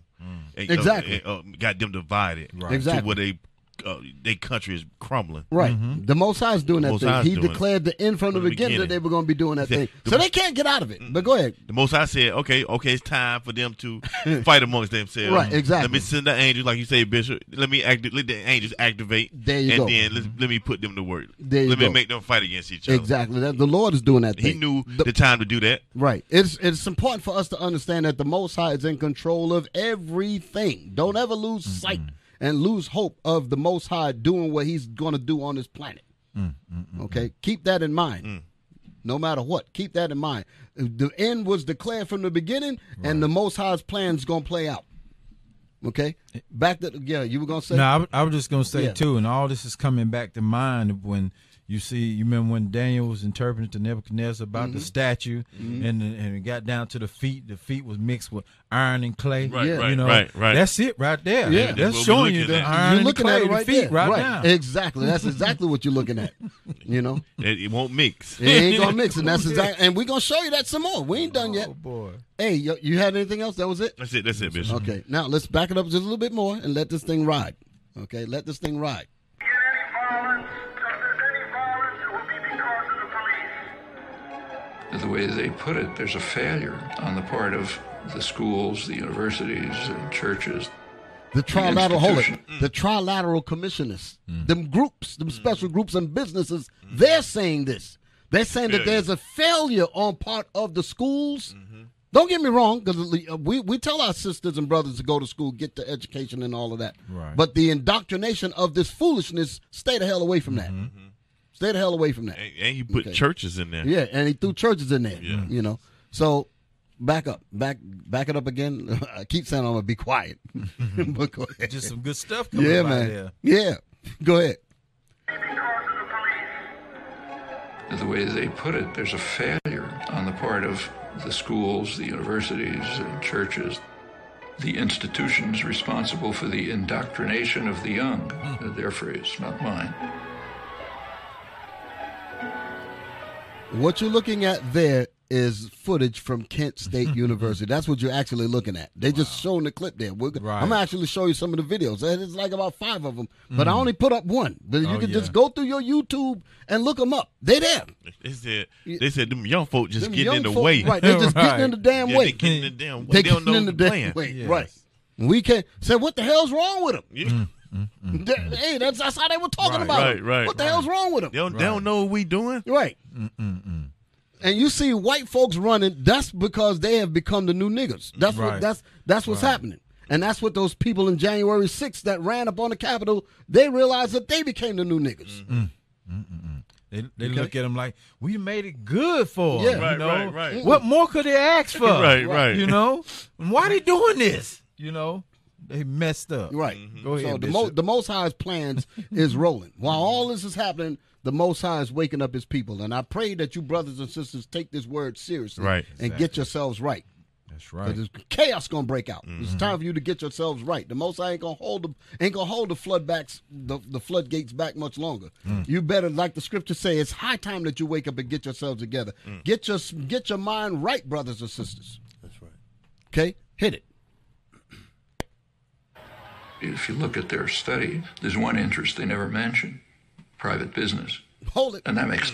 And, uh, Exactly. and, uh, got them divided. Right. Exactly. To where they uh, their country is crumbling. Right. Mm-hmm. The Most High is doing that thing. High He declared the end from the, From the beginning, that they were going to be doing that He thing. the So Mo- they can't get out of it. But go ahead. The Most High said, "Okay, okay, it's time for them to fight amongst themselves. Right, exactly. Let me send the angels, like you say, Bishop. Let me act, let the angels activate. There you and go. then let, mm-hmm. let me put them to work. There you let go. me make them fight against each other. Exactly. That, the Lord is doing that thing. He knew The- the time to do that. Right. It's it's important for us to understand that the Most High is in control of everything. Don't ever lose sight mm-hmm. And lose hope of the Most High doing what He's going to do on this planet. Mm, mm, mm, okay, keep that in mind. No matter what, keep that in mind. The end was declared from the beginning, and the Most High's plan is going to play out. Okay, back to yeah, you were going to say No, I, w- I was just gonna say Yeah. too, and all this is coming back to mind when you see. You remember when Daniel was interpreting to Nebuchadnezzar about Mm-hmm. the statue, and and it got down to the feet. The feet was mixed with iron and clay. Right, Yeah. right, you know, right, right. That's it right there. Yeah. that's That's we're showing you looking the at. iron you're and looking clay, at it the right feet there. right, right. now. Exactly. That's exactly what you're looking at. You know. It, it won't mix. It ain't gonna mix, and that's exactly. And we're gonna show you that some more. We ain't done yet. Oh boy. Hey, you, you had anything else? That was it. That's it. That's it, Bishop. Okay, now let's back it up just a little bit more and let this thing ride. Okay, let this thing ride. The way they put it, there's a failure on the part of the schools, the universities, and churches. The trilateral, hold it. institution. The trilateral commissioners, hmm. them groups, them hmm. special groups and businesses, hmm. they're saying this. They're saying that there's a failure on part of the schools. Mm-hmm. Don't get me wrong, because uh, we, we tell our sisters and brothers to go to school, get the education and all of that. Right. But the indoctrination of this foolishness, stay the hell away from that. Mm-hmm. Stay the hell away from that. And, and he put Okay. churches in there. Yeah, and he threw churches in there. Yeah. You know. So back up. Back back it up again. I keep saying I'm gonna be quiet. but go ahead. Just some good stuff coming yeah, out man. there. Yeah. Go ahead. The way they put it, there's a failure on the part of the schools, the universities, and churches, the institutions responsible for the indoctrination of the young. Their phrase, not mine. What you're looking at there is footage from Kent State University. That's what you're actually looking at. They just showing the clip there. We're, Right. I'm actually show you some of the videos. It's like about five of them, but I mm. only put up one. But you Oh, can yeah. just go through your YouTube and look them up. They there. They said they said them young folk just Them getting in the folk- way. Right. They just Right. getting in the damn Yeah, way. they getting in the damn way. They They, don't know the damn plan. way. Yes. Right. We can't say what the hell's wrong with them. Yeah. Mm-hmm. That- hey, that's that's how they were talking Right, about right, him. right, What the right. hell's wrong with them? They don't, they don't know what we doing. Right. And you see white folks running. That's because they have become the new niggas. That's what. That's that's what's happening. And that's what those people in January 6th that ran up on the Capitol. They realized that they became the new niggas. They, they Okay. look at them like we made it good for 'em, Yeah. you Right, know? right, right. What more could they ask for? Right, right. You know, And why they doing this? You know, they messed up. Right. Go ahead. So the, Bishop. mo- the Most High's plans is rolling. While all this is happening, the Most High is waking up His people, and I pray that you brothers and sisters take this word seriously, Right. and get yourselves right. That's right. Because chaos gonna break out. Mm-hmm. It's time for you to get yourselves right. The Most High ain't gonna hold the ain't gonna hold the floodbacks the, the floodgates back much longer. Mm. You better, like the scripture say, it's high time that you wake up and get yourselves together. Mm. Get your get your mind right, brothers and sisters. That's right. Okay, hit it. If you look at their study, there's one interest they never mention private business. Hold it. And that makes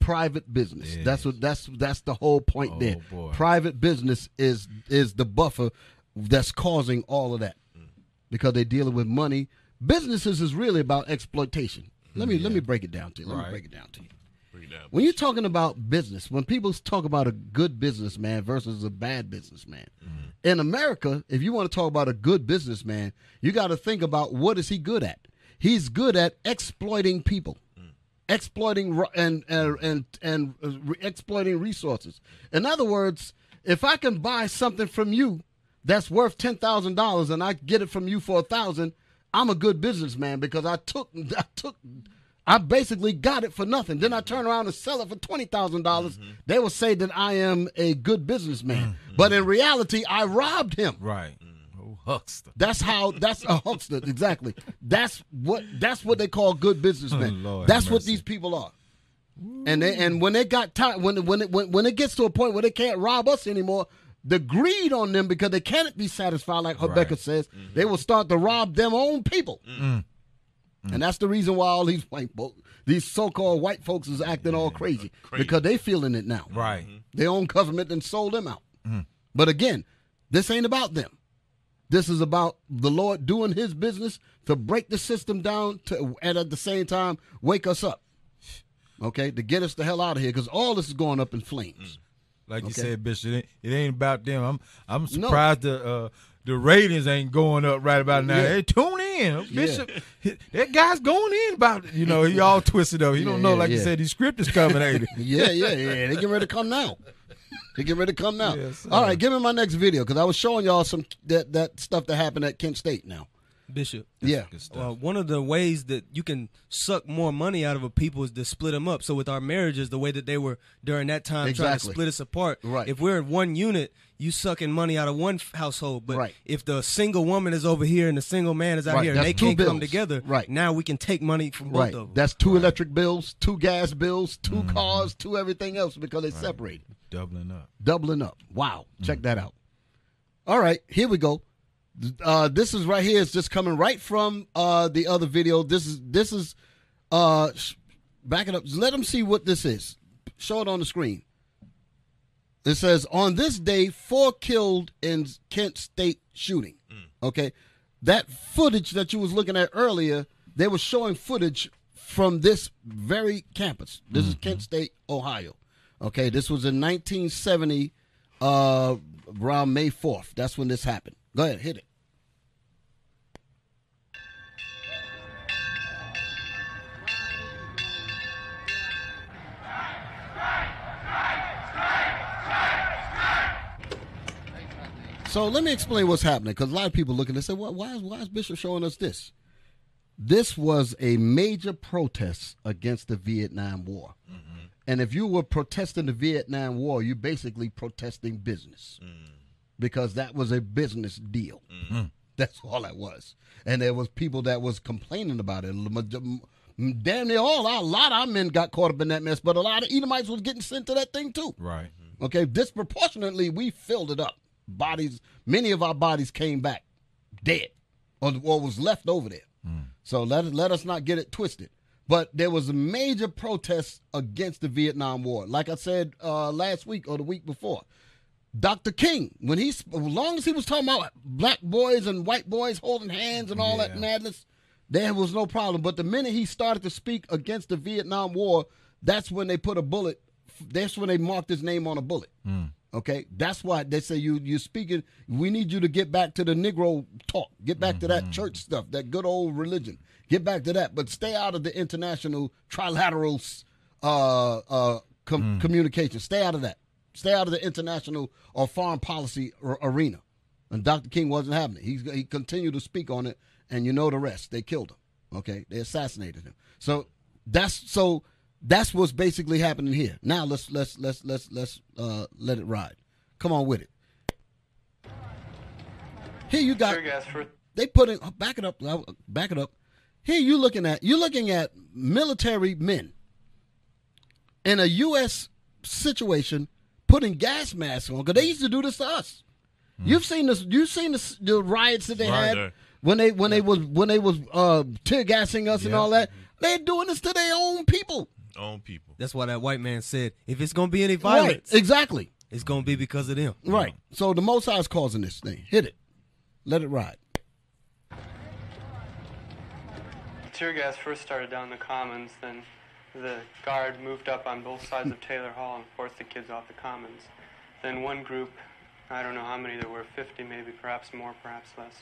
private business. That's what that's that's the whole point Oh, there. boy. Private business is is the buffer that's causing all of that. Mm. Because they're dealing with money. Businesses is really about exploitation. Let me let me break it down to you. Let me break it down to you. Bring it down. When you're talking about business, when people talk about a good businessman versus a bad businessman, in America, if you want to talk about a good businessman, you got to think about what is he good at. He's good at exploiting people, exploiting and and and, and uh, re- exploiting resources. In other words, if I can buy something from you that's worth ten thousand dollars and I get it from you for a thousand, I'm a good businessman because I took I took I basically got it for nothing. Then I mm-hmm. turn around and sell it for twenty dollars. Mm-hmm. They will say that I am a good businessman, mm-hmm. but in reality, I robbed him. right. Oh, huckster. That's how. That's a huckster. Exactly. That's what. That's what they call good businessmen. Lord that's what these people are. And they and when they got time when when it when, when it gets to a point where they can't rob us anymore, the greed on them because they can't be satisfied, like Rebecca Right. says, they will start to rob them own people. And that's the reason why all these white folks, these so-called white folks, is acting all crazy, uh, crazy. because they feeling it now. Right. Mm-hmm. Their own government and sold them out. Mm-hmm. But again, this ain't about them. This is about the Lord doing His business to break the system down, to and at the same time wake us up. Okay, to get us the hell out of here, because all this is going up in flames. Mm. Like you said, Bishop, it ain't, it ain't about them. I'm I'm surprised the uh, the ratings ain't going up right about now. Yeah. Hey, tune in, Bishop. That guy's going in about you know he all twisted up. You Yeah, don't know, yeah, like you said, these script is coming, ain't it? Yeah, yeah, yeah. They get ready to come now. They get ready to come now. Yes. All right, give me my next video because I was showing y'all some that that stuff that happened at Kent State. Now, Bishop. yeah, Good stuff. Uh, one of the ways that you can suck more money out of a people is to split them up. So with our marriages, the way that they were during that time trying to split us apart. Right. If we're in one unit, you sucking money out of one f- household. But Right. if the single woman is over here and the single man is out Right, here and they can't come bills. together, Right. now we can take money from both right. of them. That's two electric bills, two gas bills, 2 Mm-hmm. cars, two everything else because they separated, Doubling up. doubling up. Wow, Mm. check that out. All right, here we go. Uh, this is right here. It's just coming right from uh, the other video. This is this is uh, sh- back it up. Let them see what this is. Show it on the screen. It says on this day, four killed in Kent State shooting. Okay, that footage that you was looking at earlier, they were showing footage from this very campus. This is Kent State, Ohio. Okay, this was in 1970, uh, around May 4th. That's when this happened. Go ahead, hit it. So let me explain what's happening because a lot of people looking and say, well, why is, why is Bishop showing us this? This was a major protest against the Vietnam War. Mm-hmm. And if you were protesting the Vietnam War, you're basically protesting business mm. Because that was a business deal. Mm-hmm. That's all that was. And there was people that was complaining about it. Damn near all, a lot of our men got caught up in that mess, but a lot of Edomites was getting sent to that thing too. Right. Mm-hmm. Okay, disproportionately, we filled it up. Bodies, many of our bodies came back dead, or, or was left over there. Mm. So let let us not get it twisted. But there was a major protest against the Vietnam War. Like I said uh, last week or the week before, Dr. King, when he, as long as he was talking about black boys and white boys holding hands and all that madness, there was no problem. But the minute he started to speak against the Vietnam War, that's when they put a bullet. That's when they marked his name on a bullet. Okay, that's why they say you you speaking. We need you to get back to the Negro talk. Get back to that church stuff, that good old religion. Get back to that, but stay out of the international trilateral uh, uh, com- communication. Stay out of that. Stay out of the international or foreign policy ar- arena. And Dr. King wasn't having it. He's, he continued to speak on it, and you know the rest. They killed him. Okay, they assassinated him. So that's so that's what's basically happening here. Now let's let's let's let's let's uh, let it ride. Come on with it. Here you got for they put in back it up uh, back it up here you looking at you're looking at military men in a u.s situation putting gas masks on because they used to do this to us. You've seen this you've seen the, the riots that they Right had there. when they when they was when they was uh tear gassing us and all that. They're doing this to their own people. Own people. That's why that white man said, if it's going to be any right violence, exactly. it's going to be because of them. right. So the most High is causing this thing. Hit it. Let it ride. Tear gas first started down the commons, then the guard moved up on both sides of Taylor Hall and forced the kids off the commons. Then one group, I don't know how many there were, 50 maybe, perhaps more, perhaps less,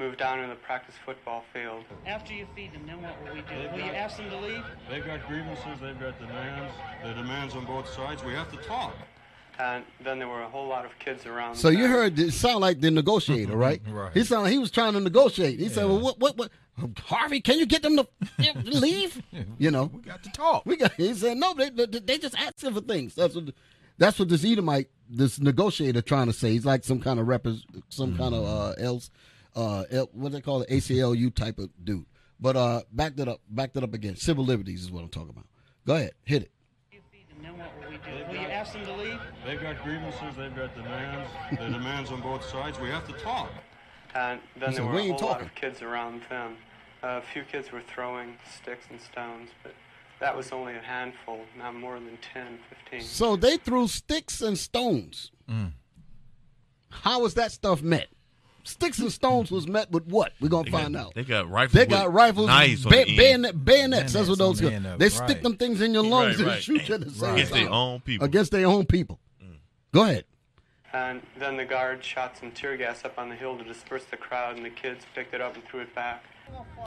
moved down to the practice football field. After you feed them, then what will we do? Will you ask them to leave? They've got grievances, they've got demands, the demands on both sides. We have to talk. And then there were a whole lot of kids around. So you heard it sound like the negotiator, right? Right. He sounded like he was trying to negotiate. He said, "Well, what, what, what, Harvey? Can you get them to leave? You know, We got to talk. we got." He said, "No, they, they, they just asking for things." That's what, that's what this Edomite, this negotiator, trying to say. He's like some kind of rep, some kind of uh, else, uh, L, what they call it, ACLU type of dude. But uh, backed it up, backed it up again. Civil liberties is what I'm talking about. Go ahead, hit it. You feed them, then what will we do? You ask them to leave? They've got grievances, they've got demands, the demands on both sides. We have to talk. And then He there said, were a ain't whole lot of kids around them. a few kids were throwing sticks and stones, but that was only a handful, not more than 10, 15. So they threw sticks and stones. Mm. How was that stuff met? Sticks and stones was met with what? We're gonna They find got, out. They got rifles. They got rifles, knives ba- bayonet, bayonets. That's what those on go. They it, stick right. them things in your lungs Right, and right. shoot you at the same Against time. their own people. Against their own people. Mm. Go ahead. And then the guard shot some tear gas up on the hill to disperse the crowd, and the kids picked it up and threw it back.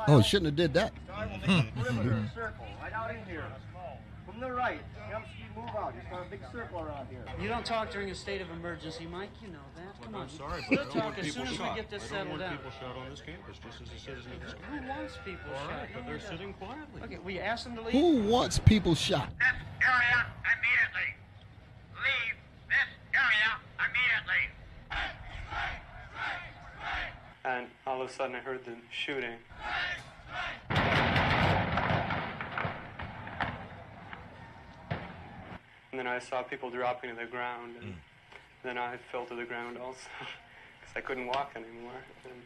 Oh, shouldn't have did that. perimeter hmm. circle right out in here. From the right, Chomsky, move out. Just got a big circle around here. You don't talk during a state of emergency, Mike. You know that. Come on. I'm sorry, We'll but I don't want talk as people soon as shot. we get this I don't settled want down. people shot on this campus, just as a citizen of this Who country. wants people All shot? right, but they're we sitting quietly. Okay, we asked them to leave. Who wants people shot? This area immediately. Leave this area immediately. And all of a sudden, I heard the shooting. And then I saw people dropping to the ground, and then I fell to the ground also because I couldn't walk anymore. And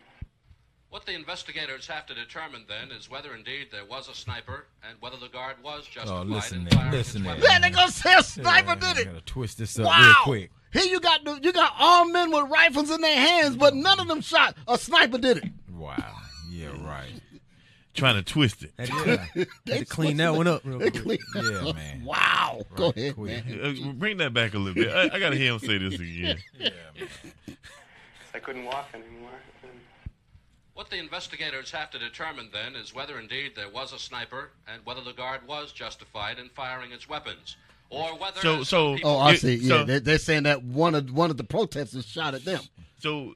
What the investigators have to determine then is whether indeed there was a sniper and whether the guard was oh, justified Oh, listen in there, firing listen his there. weapon. Then they gonna say a sniper Yeah, did I it. gotta twist this up Wow. real quick. Here you got the, you got armed men with rifles in their hands, but none of them shot. A sniper did it. Wow. Yeah, right. Trying to twist it. Had to, had to clean that one up real quick. clean- Yeah, man. Wow. Go ahead, man. Uh, bring that back a little bit. I, I got to hear him say this again. Yeah, man. 'cause I couldn't walk anymore. What the investigators have to determine then is whether indeed there was a sniper and whether the guard was justified in firing its weapons. Or whether So- so- people Oh, I see. Yeah, so- they're, they're saying that one of one of the protesters shot at them. So,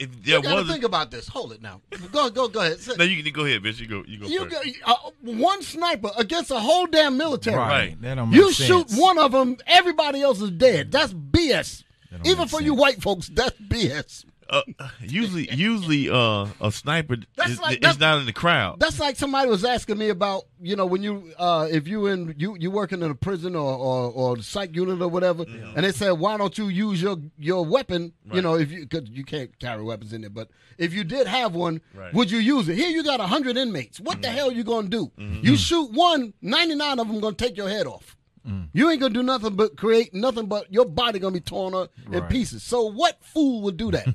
if there you gotta think about this. Hold it now. Go go go ahead. Say- no, you can go ahead, bitch. You go. You go you first. go, uh, one sniper against a whole damn military. Right. Right. That don't make You sense. shoot one of them, everybody else is dead. That's BS. That Even make for you white folks, that's BS. Uh, usually, usually, uh, a sniper That's is, like- is not in the crowd. That's like somebody was asking me about, you know, when you, uh, if you in you you working in a prison or or, or the psych unit or whatever, and they said, why don't you use your your weapon? You know, if you because you can't carry weapons in there, but if you did have one, Right. would you use it? Here you got hundred inmates. What the hell you gonna do? You shoot one, 99 of them gonna take your head off. You ain't gonna do nothing but create nothing but your body gonna be torn up in pieces. So what fool would do that?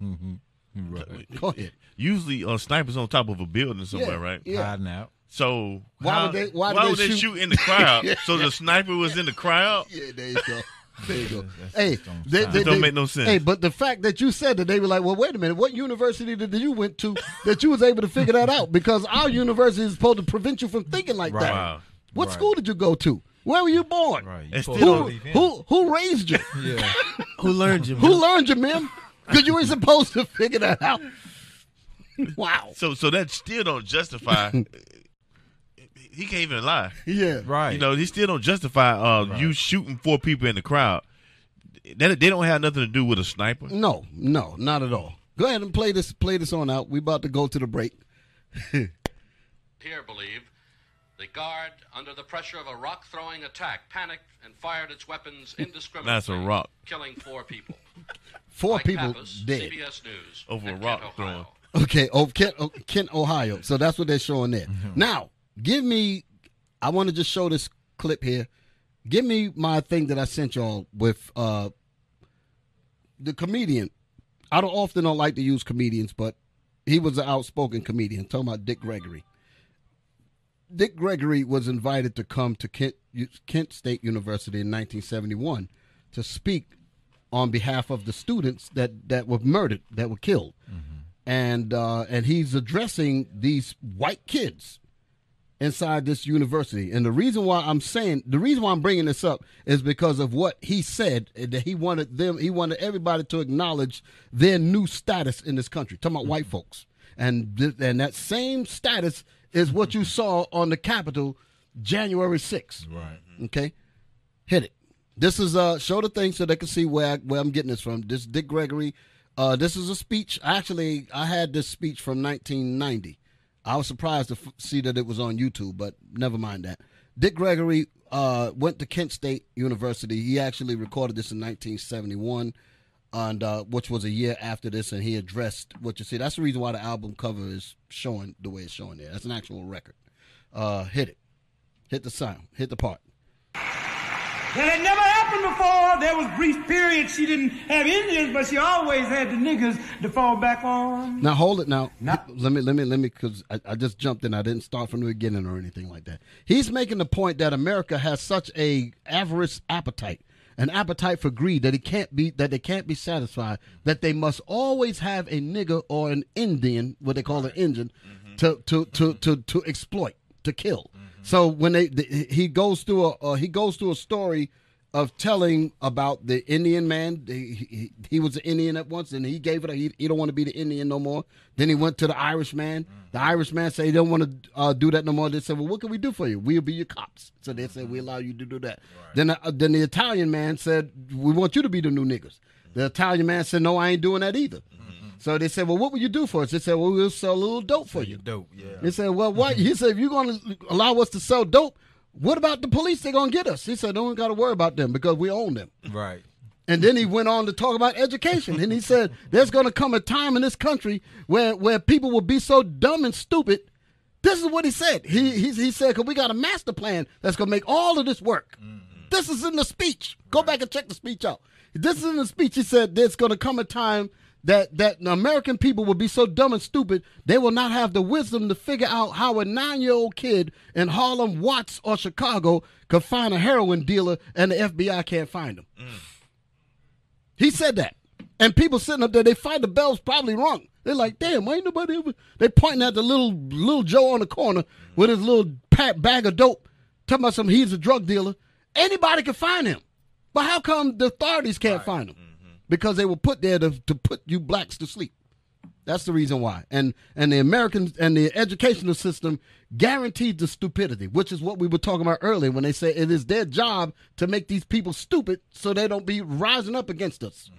Right. Go ahead. Usually, uh, snipers on top of a building somewhere, Yeah, right? Yeah. Hiding out. So Why how- would they- why did they would they shoot- shoot in the crowd? so the sniper was in the crowd. Yeah, there you go. There you go. Hey, just don't they, they, don't make no sense. Hey, but the fact that you said that they were like, well, wait a minute, what university did you went to that you was able to figure that out? Because our university is supposed to prevent you from thinking like that. Wow. What Right. school did you go to? Where were you born? Right. You It's supposed still- to Who, who who raised you? Yeah. Who learned you? who learned you, man? Because you were supposed to figure that out. wow. So, so that still don't justify. he can't even lie. Yeah. Right. You know, he still don't justify uh, Right. you shooting four people in the crowd. That they don't have nothing to do with a sniper. No, no, not at all. Go ahead and play this. Play this on out. We about to go to the break. here believe the guard, under the pressure of a rock throwing attack, panicked and fired its weapons indiscriminately. That's a rock. Killing four people. Four Mike people Pappas, dead. CBS News. Over a rock Kent, throwing. Okay, oh, Kent, oh, Kent, Ohio. So that's what they're showing there. Now, give me. I want to just show this clip here. Give me my thing that I sent y'all with uh the comedian. I don't often don't like to use comedians, but he was an outspoken comedian. talking about Dick Gregory. Dick Gregory was invited to come to Kent Kent State University in 1971 to speak on behalf of the students that that were murdered, that were killed and uh, and he's addressing these white kids inside this university. And the reason why I'm saying the reason why I'm bringing this up is because of what he said that he wanted them he wanted everybody to acknowledge their new status in this country. Talking about white folks, and th- and that same status is what you saw on the Capitol January 6th. Right. Okay, hit it. This is uh show the thing so they can see where I, where I'm getting this from. This Dick Gregory. Uh, this is a speech. Actually, I had this speech from 1990. I was surprised to f- see that it was on YouTube, but never mind that. Dick Gregory uh, went to Kent State University. He actually recorded this in 1971. And uh, which was a year after this, and he addressed what you see. That's the reason why the album cover is showing the way it's showing there. That's an actual record. Uh, hit it, hit the sound, hit the part. That had never happened before. There was brief periods she didn't have Indians, but she always had the niggas to fall back on. Now hold it. Now let me let me let me because I, I just jumped in. I didn't start from the beginning or anything like that. He's making the point that America has such a avarice appetite, an appetite for greed that it can't be that they can't be satisfied. That they must always have a nigger or an Indian, what they call an Indian, to, to, to to to exploit, to kill. So when they the, he goes through a uh, he goes through a story of telling about the Indian man. He, he, he was an Indian at once, and he gave it. A, he, he don't want to be the Indian no more. Then he went to the Irish man. The Irish man said he don't want to uh, do that no more. They said, "Well, what can we do for you? We'll be your cops." So they said, "We allow you to do that." Then uh, then the Italian man said, "We want you to be the new niggas." The Italian man said, "No, I ain't doing that either." So they said, "Well, what will you do for us?" They said, "Well, we'll sell a little dope for you." Dope, yeah. They said, "Well, what?" He said, "If you're going to allow us to sell dope, what about the police? They're going to get us." He said, "Don't got to worry about them because we own them." Right. And then he went on to talk about education, and he said, "There's going to come a time in this country where where people will be so dumb and stupid." This is what he said. He he, he said, "Cause we got a master plan that's going to make all of this work." Mm-hmm. This is in the speech. Go back and check the speech out. This is in the speech. He said, "There's going to come a time." That, that American people will be so dumb and stupid they will not have the wisdom to figure out how a nine year old kid in Harlem, Watts, or Chicago could find a heroin dealer and the FBI can't find him. Mm. He said that. And people sitting up there, they find the bells probably wrong. They're like, damn, ain't nobody ever. They pointing at the little little Joe on the corner with his little pack bag of dope, talking about some he's a drug dealer. Anybody can find him. But how come the authorities can't find him? Mm. Because they were put there to, to put you blacks to sleep. That's the reason why. And and the American and the educational system guaranteed the stupidity, which is what we were talking about earlier when they say it is their job to make these people stupid so they don't be rising up against us.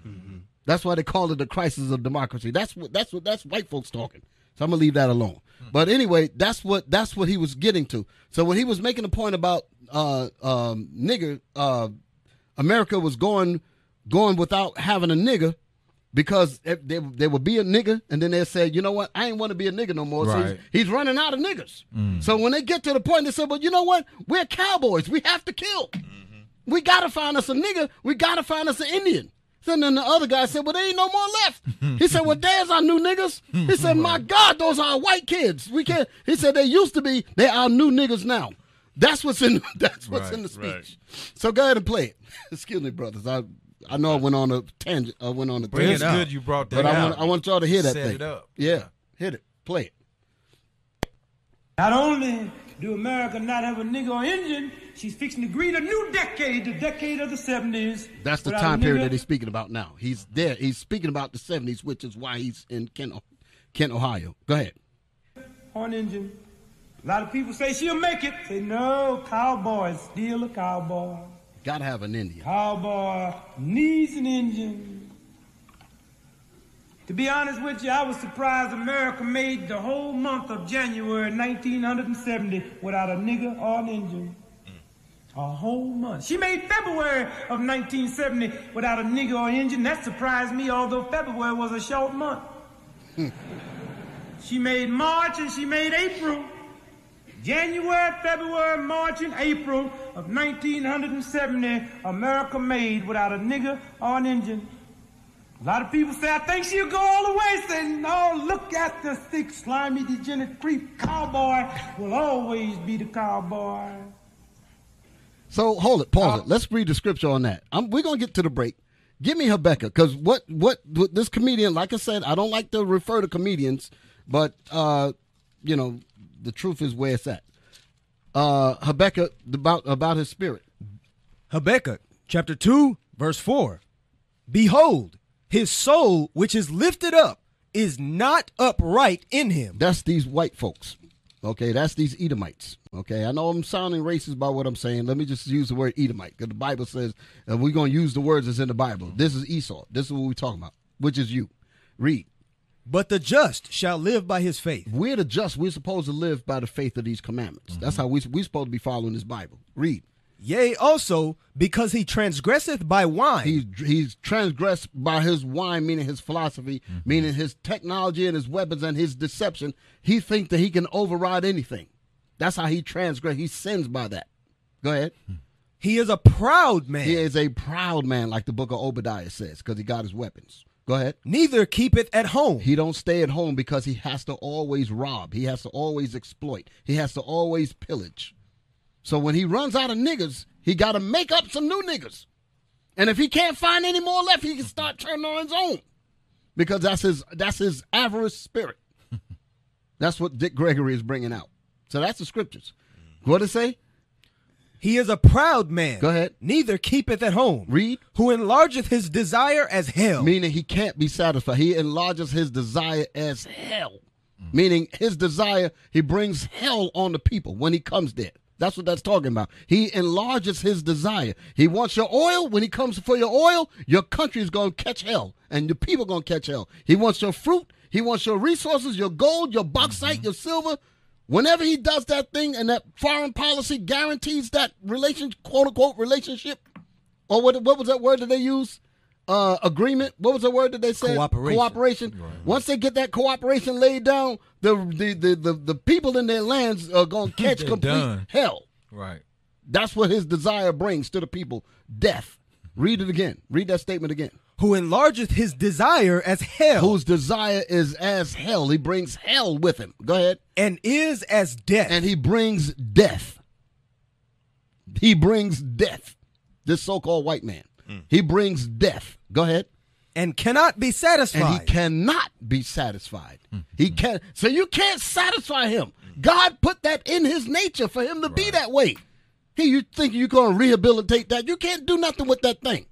That's why they call it the crisis of democracy. That's what that's what that's white folks talking. So I'm gonna leave that alone. But anyway, that's what that's what he was getting to. So when he was making a point about uh um nigger uh America was going going without having a nigger because if they they would be a nigger and then they said, you know what, I ain't want to be a nigger no more. So he's, Right. he's running out of niggers. Mm. So when they get to the point, they said, well, you know what, we're cowboys. We have to kill. Mm-hmm. We gotta find us a nigger. We gotta find us an Indian. So then the other guy said, well, there ain't no more left. He said, well, there's our new niggas. He said, my God, those are our white kids. We can't. He said they used to be. They are new niggas now. That's what's in. That's what's in the speech. right. So go ahead and play it. Excuse me, brothers. I I know I went on a tangent. I went on a Bring tangent. it It's good you brought that But I out. want I want y'all to hear that Set thing. it up. Yeah, hit it. Play it. Not only do America not have a nigger or Indian, she's fixing to greet a new decade, the decade of the 70s. That's the Without a time period nigger, that he's speaking about now. He's there. He's speaking about the '70s, which is why he's in Kent, Kent, Ohio. Go ahead. Horn an Indian. A lot of people say she'll make it. Say, no, cowboy is still a cowboy. Gotta have an Indian. Cowboy needs an Indian. To be honest with you, I was surprised America made the whole month of January 1970 without a nigger or an Indian. A whole month. She made February of 1970 without a nigger or Indian. That surprised me, although February was a short month. she made March and she made April. January, February, March, and April of 1970, America made without a nigger or an Indian. A lot of people say, I think she'll go all the way. Say, no, look at the thick, slimy, degenerate creep. Cowboy will always be the cowboy. So hold it, pause it. Let's read the scripture on that. I'm, we're gonna get to the break. Give me Habakkuk, because what, what what this comedian, like I said, I don't like to refer to comedians, but uh, you know, the truth is where it's at. Uh, Habakkuk about about his spirit. Habakkuk chapter 2, verse 4. Behold, his soul which is lifted up is not upright in him. That's these white folks. Okay, that's these Edomites. Okay, I know I'm sounding racist by what I'm saying. Let me just use the word Edomite because the Bible says uh, we're going to use the words that's in the Bible. This is Esau. This is what we're talking about, which is you. Read. But the just shall live by his faith. We're the just. We're supposed to live by the faith of these commandments. Mm-hmm. That's how we we're supposed to be following this Bible. Read. Yea, also because he transgresseth by wine. He's he's transgressed by his wine, meaning his philosophy, mm-hmm. meaning his technology and his weapons and his deception. He thinks that he can override anything. That's how he transgress. He sins by that. Go ahead. Hmm. He is a proud man. He is a proud man, like the book of Obadiah says, because he got his weapons. Go ahead. Neither keepeth at home. He don't stay at home because he has to always rob. He has to always exploit. He has to always pillage. So when he runs out of niggas, he got to make up some new niggas. And if he can't find any more left, he can start turning on his own, because that's his that's his avarice spirit. that's what Dick Gregory is bringing out. So that's the scriptures. What it say? He is a proud man. Go ahead. Neither keepeth at home. Read. Who enlargeth his desire as hell. Meaning he can't be satisfied. He enlarges his desire as hell. Meaning his desire, he brings hell on the people when he comes there. That's what that's talking about. He enlarges his desire. He wants your oil. When he comes for your oil, your country is going to catch hell and your people going to catch hell. He wants your fruit. He wants your resources, your gold, your bauxite, your silver. Whenever he does that thing and that foreign policy guarantees that relation, quote unquote, relationship, or what, what was that word that they use? Uh, agreement. What was the word that they said? Cooperation. Cooperation. Once they get that cooperation laid down, the the the the, the people in their lands are going to catch complete done. hell. Right. That's what his desire brings to the people: death. Read it again. Read that statement again. Who enlargeth his desire as hell. Whose desire is as hell. He brings hell with him. Go ahead. and is as death. And he brings death. He brings death. This so-called white man. Hmm. He brings death. Go ahead. and cannot be satisfied. and he cannot be satisfied. Hmm. He can so you can't satisfy him. Hmm. God put that in his nature for him to be that way. He you think you're gonna rehabilitate that. You can't do nothing with that thing.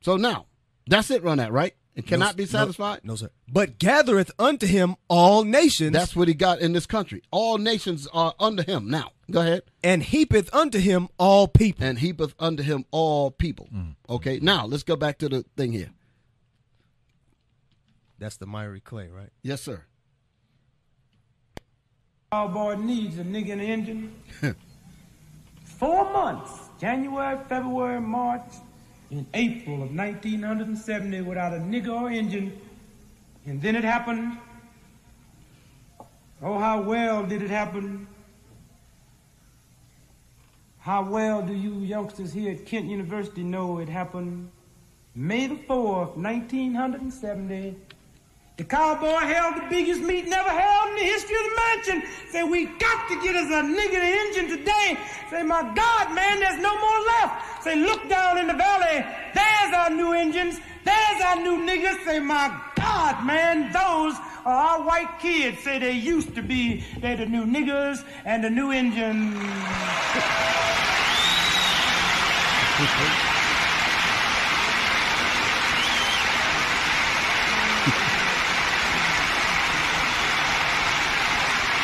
So now, that's it, run that, right? It cannot be satisfied. No, sir. But gathereth unto him all nations. That's what he got in this country. All nations are under him. Now, go ahead. and heapeth unto him all people. And heapeth unto him all people. Mm. Okay, now let's go back to the thing here. That's the miry clay, right? Yes, sir. Cowboy needs a nigga in the engine. Four months, January, February, March, and April of 1970 without a nigga or engine. And then it happened. Oh, how well did it happen? How well do you youngsters here at Kent University know it happened? May the 4th, 1970. The cowboy held the biggest meeting ever held in the history of the mansion. Say, we got to get us a nigga the engine today. Say, my God, man, there's no more left. Say, look down in the valley. There's our new engines. There's our new niggas. Say, my God, man, those are our white kids. Say, they used to be. They're the new niggas and the new engines.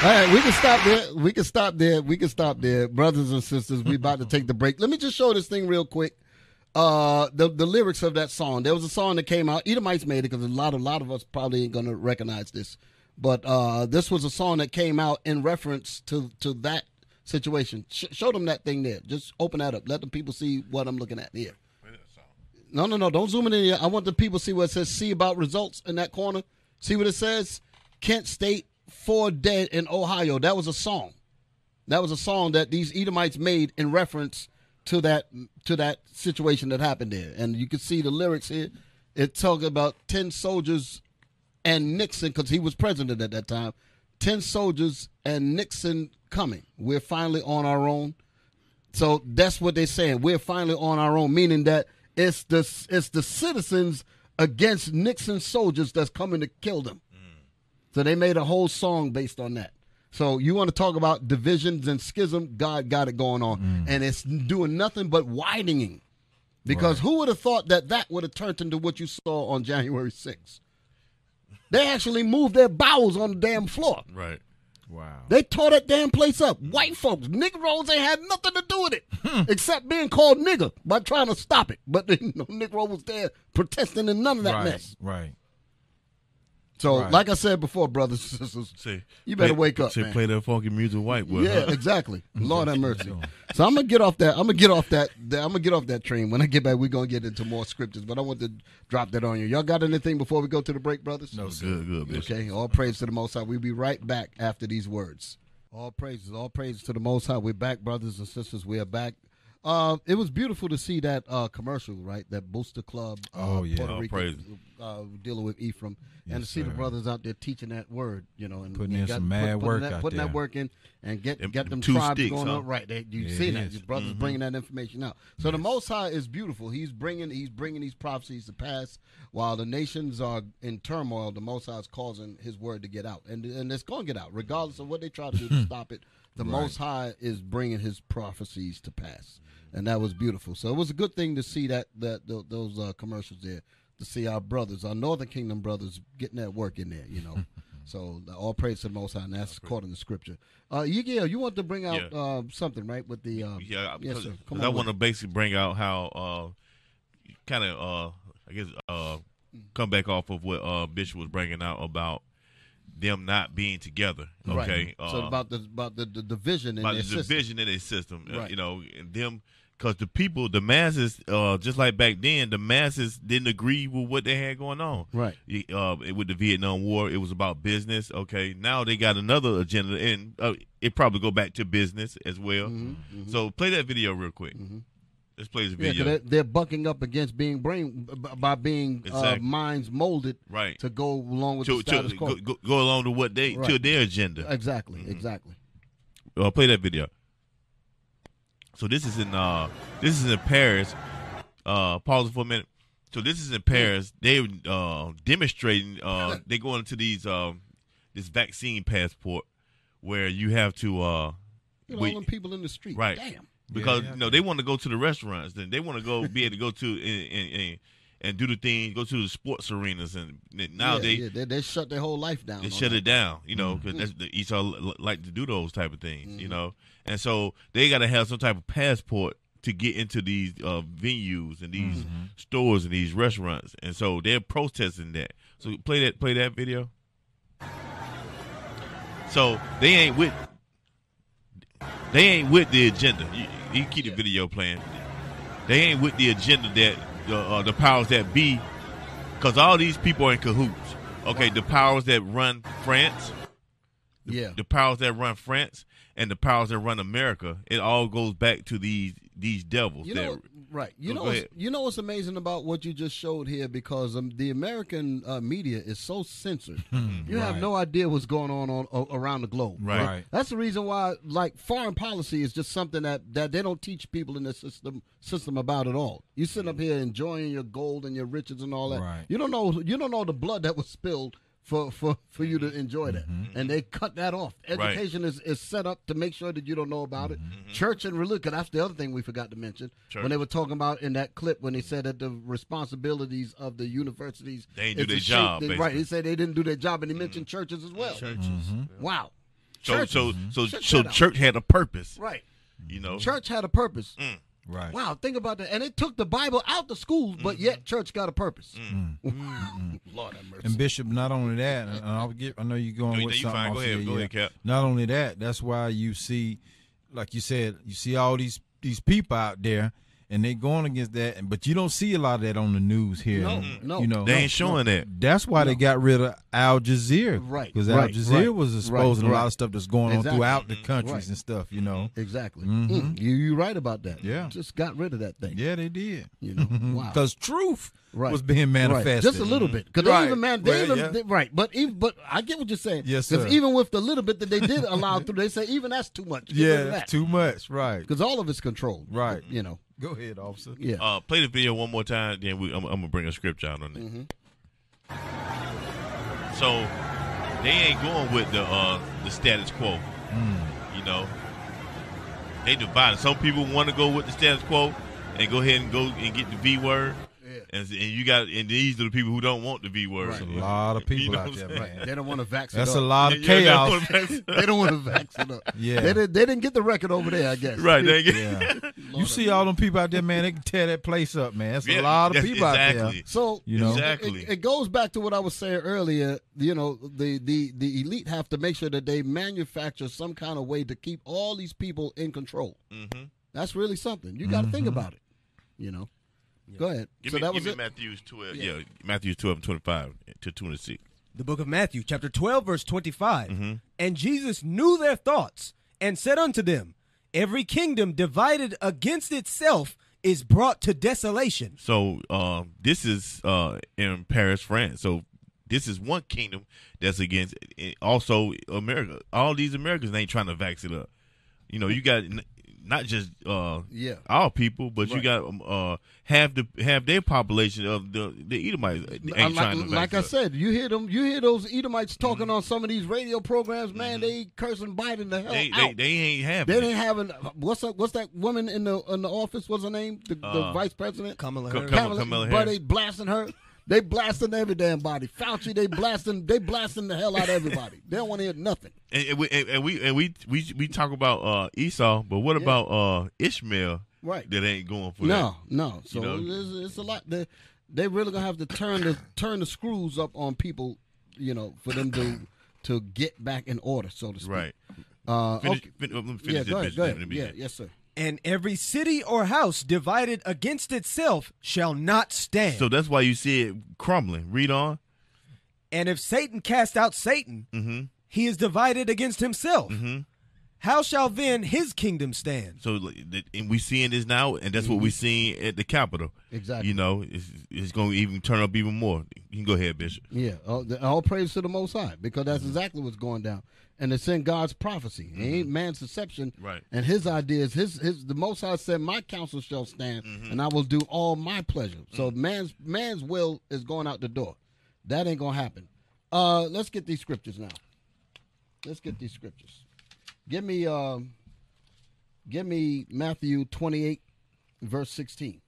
All right, we can stop there. We can stop there. We can stop there, brothers and sisters. We about to take the break. Let me just show this thing real quick. Uh, the the lyrics of that song. There was a song that came out. Edomites made it because a lot a lot of us probably ain't gonna recognize this. But uh, this was a song that came out in reference to to that situation. Sh- show them that thing there. Just open that up. Let the people see what I'm looking at here. No, no, no. Don't zoom it in here. I want the people to see what it says. See about results in that corner. See what it says. Kent State four dead in Ohio. That was a song. That was a song that these Edomites made in reference to that to that situation that happened there. And you can see the lyrics here. It talks about ten soldiers and Nixon because he was president at that time. Ten soldiers and Nixon coming. We're finally on our own. So that's what they're saying. We're finally on our own, meaning that it's the it's the citizens against Nixon soldiers that's coming to kill them. So they made a whole song based on that. So you want to talk about divisions and schism? God got it going on, mm. and it's doing nothing but widening. Because who would have thought that that would have turned into what you saw on January 6th? They actually moved their bowels on the damn floor. Right. Wow. They tore that damn place up. White folks, Negroes ain't had nothing to do with it hmm. except being called nigger by trying to stop it. But you know, Negro was there protesting and none of that right. mess. Right. So, Right. like I said before, brothers and sisters, Say, you better play- wake up, Say, man. play that funky music, white boy. Yeah, huh? exactly. Lord have mercy. So I'm gonna get off that. I'm gonna get off that. that- I'm gonna get off that train. When I get back, we're gonna get into more scriptures. But I want to drop that on you. Y'all got anything before we go to the break, brothers? No, sir. Good, good, bitch. Okay. All praise to the Most High. We'll be right back after these words. All praises. All praises to the Most High. We're back, brothers and sisters. We are back. Uh, it was beautiful to see that uh, commercial, right? That Booster Club. Uh, Oh, yeah. Puerto All Rico, uh, dealing with Ephraim, and to Yes, see the sir. brothers out there teaching that word, you know, and Putting and in some mad putting work that, out putting there. that work in, and get Them- get them them two tribes sticks, going huh? on right. They, you Yeah, see it that is. your brothers Mm-hmm. bringing that information out. So the Most High is beautiful. He's bringing he's bringing these prophecies to pass while the nations are in turmoil. The Most High is causing His word to get out, and and it's going to get out regardless of what they try to do to stop it. The Most High is bringing His prophecies to pass, and that was beautiful. So it was a good thing to see that that th- those uh, commercials there to see our brothers, our Northern Kingdom brothers, getting that work in there. You know. So uh, all praise to the Most High, and that's according to Scripture. Uh, Yigel, you want to bring out Yeah. uh, something, right? With the uh, Yeah, yes, sir. Come I want to basically bring out how, uh, kind of, uh, I guess, uh, come back off of what uh, Bishop was bringing out about them not being together. Okay, Right. so uh, about the about the, the division in about their the system. division in their system, uh, you know, and them because the people, the masses, uh, just like back then, the masses didn't agree with what they had going on. Right. Uh, with the Vietnam War, it was about business. Okay, now they got another agenda, and uh, it probably go back to business as well. Mm-hmm, So play that video real quick. Play this Yeah, 'cause video. they're, they're bucking up against being brain by being uh, Exactly. minds molded Right. to go along with to, the status to quo. go, go, along to what they to their agenda. Exactly, exactly. Uh, play that video. So this is in uh this is in Paris. Uh, pause for a minute. So this is in Paris. They uh demonstrating. Uh, they going into these um this vaccine passport where you have to uh You know, wait- all them people in the street. right Damn. Because Yeah, yeah. you know they want to go to the restaurants then they want to go be able to go to and, and, and, and do the thing go to the sports arenas and now yeah, they yeah, they, they shut their whole life down. they shut that. it down, you know, mm. because that's the Esau like to do those type of things, you mm-hmm. know, and so they got to have some type of passport to get into these uh, venues and these mm-hmm. stores and these restaurants, and so they're protesting that. So play that, play that video. So they ain't with, they ain't with the agenda. You, you keep the video playing. They ain't with the agenda that the uh, the powers that be, because all these people are in cahoots. Okay, the powers that run France, Yeah. the powers that run France, and the powers that run America. It all goes back to these these devils. You that, right? You know, what's, you know what's amazing about what you just showed here because um, the American uh, media is so censored. you have no idea what's going on, on o- around the globe. Right. Right. That's the reason why, like, foreign policy is just something that, that they don't teach people in the system system about at all. You sit up here enjoying your gold and your riches and all that. Right. You don't know. You don't know the blood that was spilled. For, for, for you to enjoy that, and they cut that off. Mm-hmm. Right. Mm-hmm. Education is, is set up to make sure that you don't know about it. Church and religion. That's the other thing we forgot to mention Church. when they were talking about in that clip when they said that the responsibilities of the universities They ain't do their to shape job, the- right? basically. He said they didn't do their job, and he mentioned churches as well. Churches. Wow. so Churches. so so so that out. church had a purpose, Right. you know. Church had a purpose. Right. Wow, think about that. And it took the Bible out the schools, but mm-hmm. yet church got a purpose. Mm. Mm. Mm. Lord have mercy. And Bishop, not only that, and I'll get. I know you're going No, with you something. fine. Go ahead. here, Go yeah. ahead, Cap. Not only that, that's why you see, like you said, you see all these these people out there, and they're going against that. and- But you don't see a lot of that on the news here. No, mm-hmm. no. you know They ain't showing that. That's why they got rid of Al Jazeera, Right, Because Al right, Jazeera right, was exposing right, a lot of stuff that's going Exactly. on throughout the mm-hmm. countries Right. and stuff. You know. Mm-hmm. Exactly. Mhm. Mm, you you right about that. Yeah. Just got rid of that thing. Yeah, they did. You know. Wow. Because truth Right. was being manifested. Right. Just a little bit, because Right. even man, they Well, even yeah. they- right. But even but I get what you're saying. Yes, Because even with the little bit that they did allow through, they say even that's too much. Get Yeah, that's that. too much. Right. Because all of it's controlled. Right. You know. Go ahead, officer. Yeah. Uh, play the video one more time, then we, I'm, I'm gonna bring a scripture out on it. Mm-hmm. So they ain't going with the uh, the status quo. You know, they divided. Some people want to go with the status quo and go ahead and go and get the V word, And, and you got and these are the people who don't want the V word. Right. a lot of people know out there, man. They don't want to vaccinate. That's up. a lot of Yeah, yeah, chaos. that's what I'm saying. they don't want to vaccinate. up. Yeah. They didn't, they didn't get the record over there, I guess. Right. They get, Yeah. you see all them people out there, man. They can tear that place up, man. That's Yeah, a lot of that's people out there. So You know? it- Exactly. it, it goes back to what I was saying earlier. You know, the, the the elite have to make sure that they manufacture some kind of way to keep all these people in control. Mhm. That's really something. You got to think about it. You know. Go ahead. Give so me, that give was me it. Matthew's 12. Yeah. Yeah. Matthew's 12 and 25 to 26. The book of Matthew, chapter 12, verse 25. Mm-hmm. And Jesus knew their thoughts and said unto them, Every kingdom divided against itself is brought to desolation. So um, this is uh, in Paris, France. So this is one kingdom that's against. eh, Also, America. All these Americans ain't trying to vax it up. You know, you got n- not just uh, Yeah. our people, but you got um, uh, half the half their population of the the Edomites ain't Uh, like, trying to like I up. said, you hear them. You hear those Edomites talking Mm-hmm. on some of these radio programs. Man, they cursing Biden the hell they, they out. they ain't having. They it. didn't have what's that, what's that woman in the in the office? What's her name? The, the Uh, vice president. Kamala Ka- Harris. Kamala- Kamala but Harris. they blasting her. They blasting every damn body. Fauci, they blasting. They blasting the hell out of everybody. They don't want to hear nothing. And, and we and, and we and we we we talk about uh, Esau, but what Yeah. about uh, Ishmael? Right. That ain't going for No, no. So You know? it's, it's a lot. They they really gonna have to turn the turn the screws up on people. You know, for them to to get back in order, so to speak. Right. Uh, Finish, okay. fin- me finish Yeah, this go ahead. Go ahead. Yeah, yes, sir. And every city or house divided against itself shall not stand. So that's why you see it crumbling. Read on. and if Satan cast out Satan, Mm-hmm. he is divided against himself. Mm-hmm. How shall then his kingdom stand? So and we seeing this now, and that's what we mm-hmm. seeing at the Capitol. Exactly. You know, it's, it's going to even turn up even more. You can go ahead, Bishop. Yeah, all, all praise to the Most High because that's mm-hmm. exactly what's going down, and it's in God's prophecy. It ain't mm-hmm. man's deception, Right. And His ideas, His His the Most High said, "My counsel shall stand, and I will do all my pleasure." So man's man's will is going out the door. That ain't gonna happen. Uh, let's get these scriptures now. Let's get these scriptures. Give me um, give me Matthew twenty eight, verse sixteen.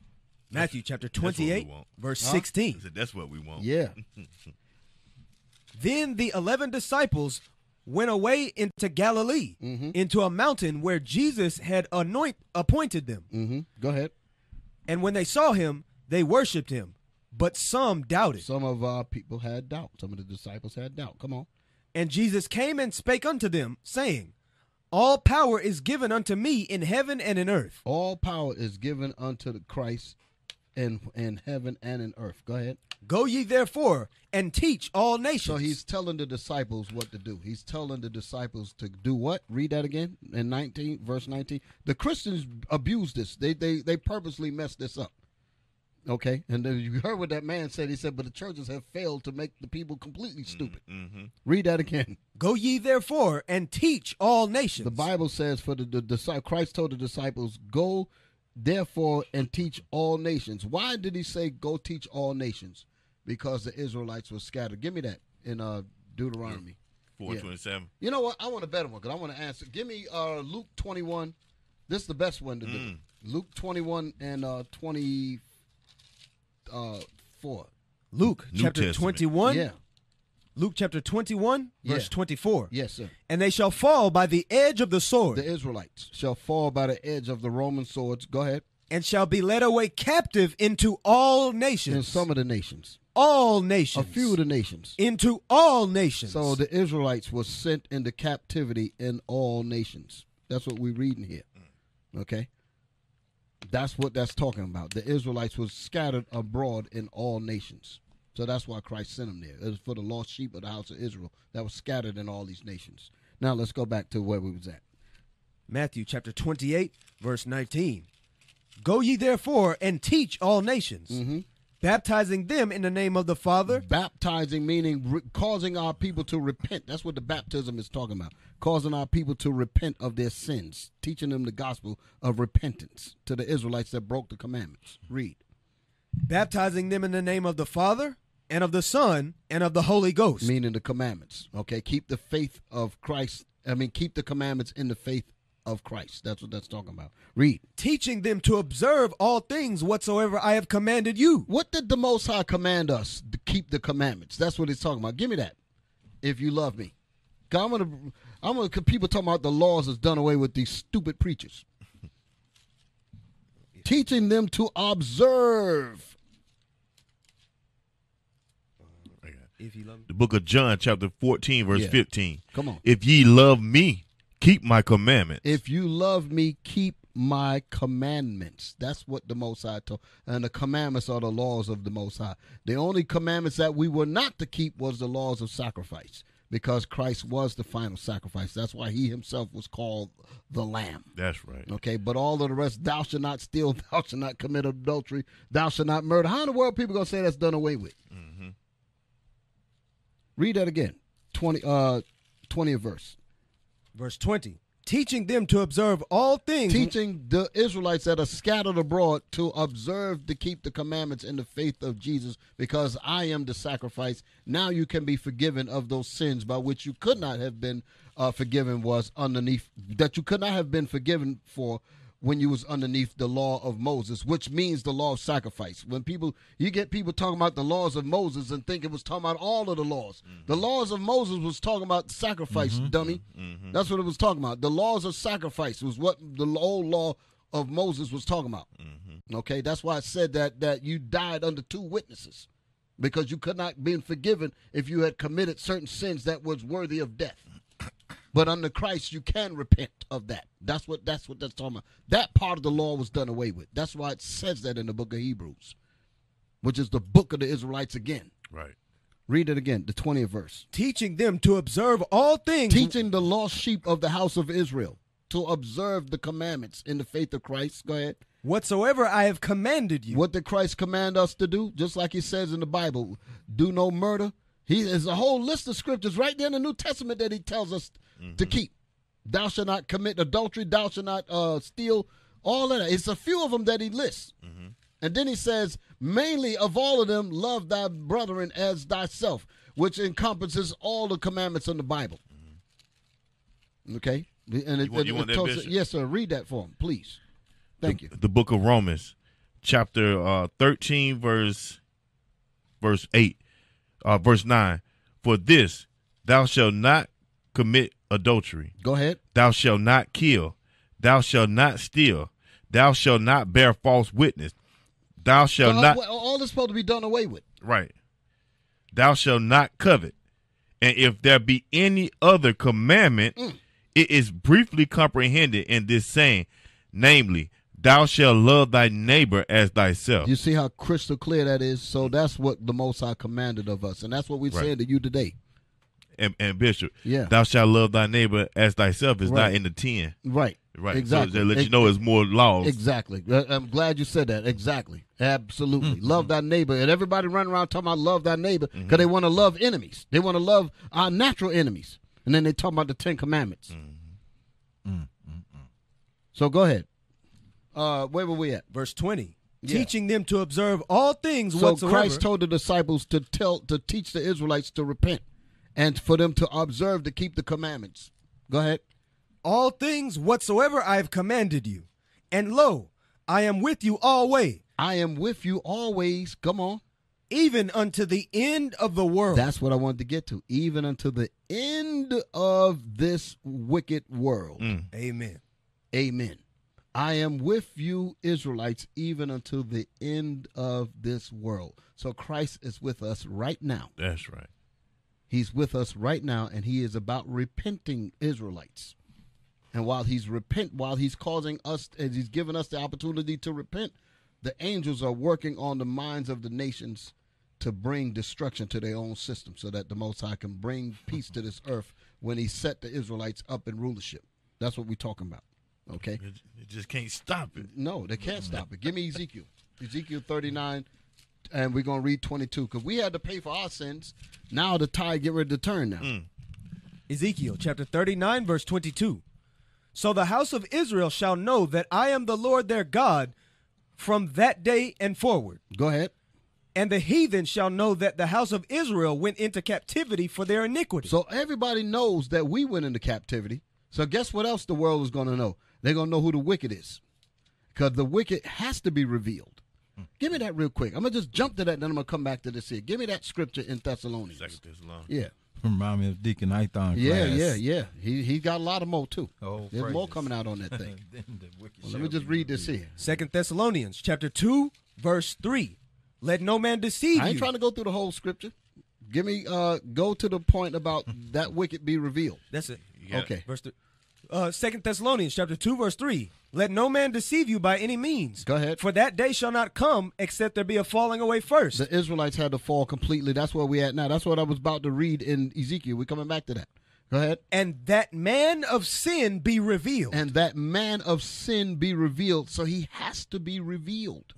Matthew chapter That's what we 28, verse Huh? 16. Said, that's what we want. Yeah, Then the eleven disciples went away into Galilee, Mm-hmm. into a mountain where Jesus had anoint appointed them. mm-hmm. Go ahead. And when they saw him, they worshipped him, but some doubted. Some of our people had doubt. Some of the disciples had doubt. Come on. And Jesus came and spake unto them, saying, All power is given unto me in heaven and in earth. All power is given unto the Christ in in heaven and in earth. Go ahead. Go ye therefore and teach all nations. So he's telling the disciples what to do. He's telling the disciples to do what? Read that again in 19 verse 19. The Christians abuse this. They they they purposely messed this up. Okay? And then you heard what that man said. He said, "But the churches have failed to make the people completely stupid." Mm-hmm. Read that again. Go ye therefore and teach all nations. The Bible says for the, the, the Christ told the disciples, "Go therefore and teach all nations." Why did he say go teach all nations? Because the Israelites were scattered. Give me that in uh, Deuteronomy. Four Yeah. twenty-seven. You know what? I want a better one because I want to answer. Give me uh, Luke twenty one. This is the best one to do. Mm. Luke twenty one and uh, twenty uh, four. Luke New chapter Testament. 21. Yeah. Luke chapter 21, verse 24. Yes, sir. And they shall fall by the edge of the sword, The Israelites shall fall by the edge of the Roman swords. Go ahead. and shall be led away captive into all nations. In some of the nations, all nations. a few of the nations. into all nations. So the Israelites were sent into captivity in all nations. That's what we're reading here. Okay? That's what that's talking about. The Israelites was scattered abroad in all nations. So that's why Christ sent them there. It was for the lost sheep of the house of Israel that was scattered in all these nations. Now let's go back to where we was at. Matthew chapter 28, verse 19. Go ye therefore and teach all nations, Mm-hmm. baptizing them in the name of the Father Baptizing meaning re- causing our people to repent. That's what the baptism is talking about. Causing our people to repent of their sins, teaching them the gospel of repentance to the Israelites that broke the commandments. Read. baptizing them in the name of the Father and of the Son and of the Holy Ghost. meaning the commandments. Okay, keep the faith of Christ. I mean, keep the commandments in the faith of Christ. That's what that's talking about. Read. Teaching them to observe all things whatsoever I have commanded you. What did the Most High command us to keep the commandments? That's what he's talking about. Give me that. If you love me, 'Cause I'm gonna, I'm gonna. 'cause People talking about the laws is done away with these stupid preachers. Teaching them to observe. If you love me. The book of John, chapter 14, verse Yeah. 15. Come on. If ye love me, keep my commandments. If you love me, keep my commandments. That's what the Most High told. And the commandments are the laws of the Most High. The only commandments that we were not to keep was the laws of sacrifice, because Christ was the final sacrifice. That's why he himself was called the Lamb. That's right. Okay, but all of the rest, thou shalt not steal, thou shalt not commit adultery, thou shalt not murder. How in the world people gonna say that's done away with? Mm-hmm. Read that again. Twenty uh twentieth verse. Verse 20. Teaching them to observe all things. teaching the Israelites that are scattered abroad to observe to keep the commandments in the faith of Jesus, because I am the sacrifice. Now you can be forgiven of those sins by which you could not have been uh, forgiven was underneath that you could not have been forgiven for when you was underneath the law of Moses, which means the law of sacrifice. When people you get people talking about the laws of Moses and think it was talking about all of the laws. The mm-hmm. laws of Moses was talking about sacrifice, mm-hmm. dummy. Mm-hmm. That's what it was talking about. The laws of sacrifice was what the old law of Moses was talking about. Okay, that's why I said that that you died under two witnesses because you could not been forgiven if you had committed certain sins that was worthy of death. But under Christ, you can repent of that. That's what that's what that's talking about. That part of the law was done away with. That's why it says that in the book of Hebrews, which is the book of the Israelites again. Right. Read it again, the twentieth verse. Teaching them to observe all things. Teaching the lost sheep of the house of Israel to observe the commandments in the faith of Christ. Go ahead. whatsoever I have commanded you. What did Christ command us to do? Just like he says in the Bible, do no murder. He there's a whole list of scriptures right there in the New Testament that he tells us to keep. Thou shalt not commit adultery. Thou shalt not uh, steal. All of that. It's a few of them that he lists. And then he says, mainly of all of them, love thy brethren as thyself, which encompasses all the commandments in the Bible. Okay? And it, You want- it- you it want that, yes, sir. Read that for him, please. Thank you. The book of Romans, chapter uh, 13, verse verse 8, uh, verse 9. For this, thou shalt not commit adultery. Go ahead. Thou shalt not kill. Thou shalt not steal. Thou shalt not bear false witness. Thou shalt not. all this supposed to be done away with. Right. Thou shalt not covet. And if there be any other commandment, Mm. it is briefly comprehended in this saying, namely, thou shalt love thy neighbor as thyself. You see how crystal clear that is? So that's what the Most High commanded of us. And that's what we're Right. saying to you today. And, and Bishop, Yeah. thou shalt love thy neighbor as thyself is Right. not in the 10. Right. Right. Exactly. So they let you know it's more laws. Exactly. Uh, I'm glad you said that. Exactly. Absolutely. Mm-hmm. Love thy neighbor. And everybody running around talking about love thy neighbor because mm-hmm. they want to love enemies. They want to love our natural enemies. And then they talk about the Ten Commandments. Mm-hmm. So go ahead. Uh, where were we at? Verse 20. Yeah. Teaching them to observe all things So whatsoever. Christ told the disciples to tell to teach the Israelites to repent and for them to observe to keep the commandments. Go ahead. all things whatsoever I have commanded you. And lo, I am with you always, I am with you always. Come on. even unto the end of the world. That's what I wanted to get to. Even unto the end of this wicked world. Amen. Amen. I am with you, Israelites, even until the end of this world. So Christ is with us right now. That's right. He's with us right now, and he is about repenting Israelites. And while he's repent, while he's causing us, and he's given us the opportunity to repent, the angels are working on the minds of the nations to bring destruction to their own system, so that the Most High can bring peace to this earth when He set the Israelites up in rulership. That's what we're talking about. Okay. It, it just can't stop it. No, they can't stop it. Give me Ezekiel. Ezekiel 39, and we're going to read 22 because we had to pay for our sins. Now the tide get ready to turn now. Mm. Ezekiel chapter 39, verse 22. So the house of Israel shall know that I am the Lord their God from that day and forward. Go ahead. And the heathen shall know that the house of Israel went into captivity for their iniquity. So everybody knows that we went into captivity. So guess what else the world is going to know? They're going to know who the wicked is, because the wicked has to be revealed. Give me that real quick. I'm gonna just jump to that, and then I'm gonna come back to this here. Give me that scripture in Thessalonians. Second Thessalonians. Yeah, Remind me of Deacon Ithon yeah, class. yeah, yeah. He he got a lot of more too. Oh, There's more coming out on that thing. The Well, let me just read this here. Second Thessalonians chapter two, verse three. Let no man deceive you. I ain't you. trying to go through the whole scripture. Give me uh go to the point about that wicked be revealed. That's it. got it. Okay. Verse th- uh, Second Thessalonians chapter two, verse three. Let no man deceive you by any means. Go ahead. For that day shall not come except there be a falling away first. The Israelites had to fall completely. That's where we at now. That's what I was about to read in Ezekiel. We're coming back to that. Go ahead. and that man of sin be revealed. And that man of sin be revealed. So he has to be revealed.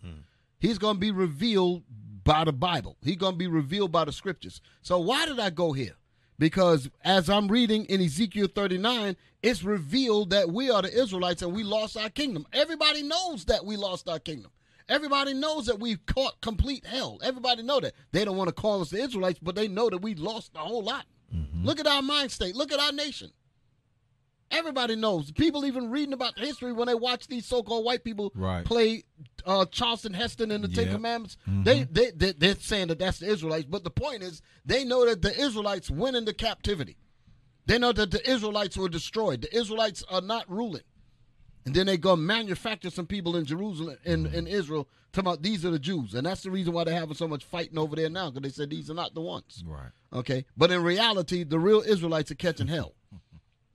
He's going to be revealed by the Bible. He's going to be revealed by the scriptures. So why did I go here? Because as I'm reading in Ezekiel 39, it's revealed that we are the Israelites and we lost our kingdom. Everybody knows that we lost our kingdom. Everybody knows that we've caught complete hell. Everybody know that. They don't want to call us the Israelites, but they know that we lost a whole lot. Mm-hmm. Look at our mind state. Look at our nation. Everybody knows. People even reading about history when they watch these so-called white people Right. play uh, Charlton Heston and the Ten Yep. Commandments. They, they they they're saying that that's the Israelites, but the point is they know that the Israelites went into captivity. They know that the Israelites were destroyed. The Israelites are not ruling. And then they go manufacture some people in Jerusalem in, in Israel talking about these are the Jews. And that's the reason why they're having so much fighting over there now, because they said these are not the ones. Right. Okay. But in reality, the real Israelites are catching hell.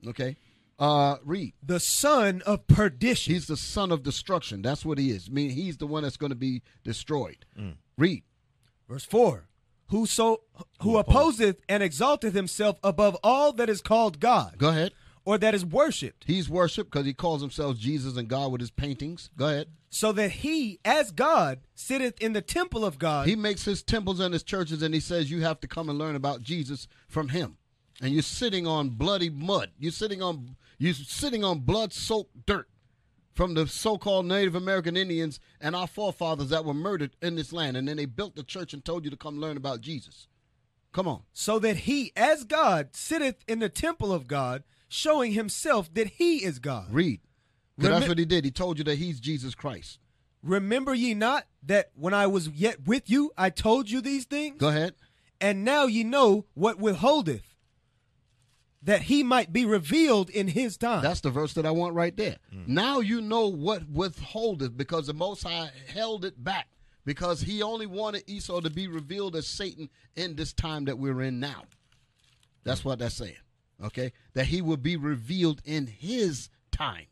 Okay. Uh read. the son of perdition. He's the son of destruction. That's what he is. I mean, he's the one that's going to be destroyed. Read. Verse 4 Whoso who opposeth and exalteth himself above all that is called God, Go ahead. or that is worshipped, He's worshipped because he calls himself Jesus and God with his paintings. Go ahead. so that he, as God, sitteth in the temple of God. He makes his temples and his churches, and he says you have to come and learn about Jesus from him. And you're sitting on bloody mud. You're sitting on you're sitting on blood-soaked dirt from the so-called Native American Indians and our forefathers that were murdered in this land. And then they built the church and told you to come learn about Jesus. Come on. so that he, as God, sitteth in the temple of God, showing himself that he is God. Read. 'Cause that's what he did. He told you that he's Jesus Christ. Remember ye not that when I was yet with you, I told you these things? Go ahead. And now ye know what withholdeth, that he might be revealed in his time. That's the verse that I want right there. Mm. Now you know what withholdeth because the Most High held it back because he only wanted Esau to be revealed as Satan in this time that we're in now. That's mm. what that's saying. Okay? That he will be revealed in his time.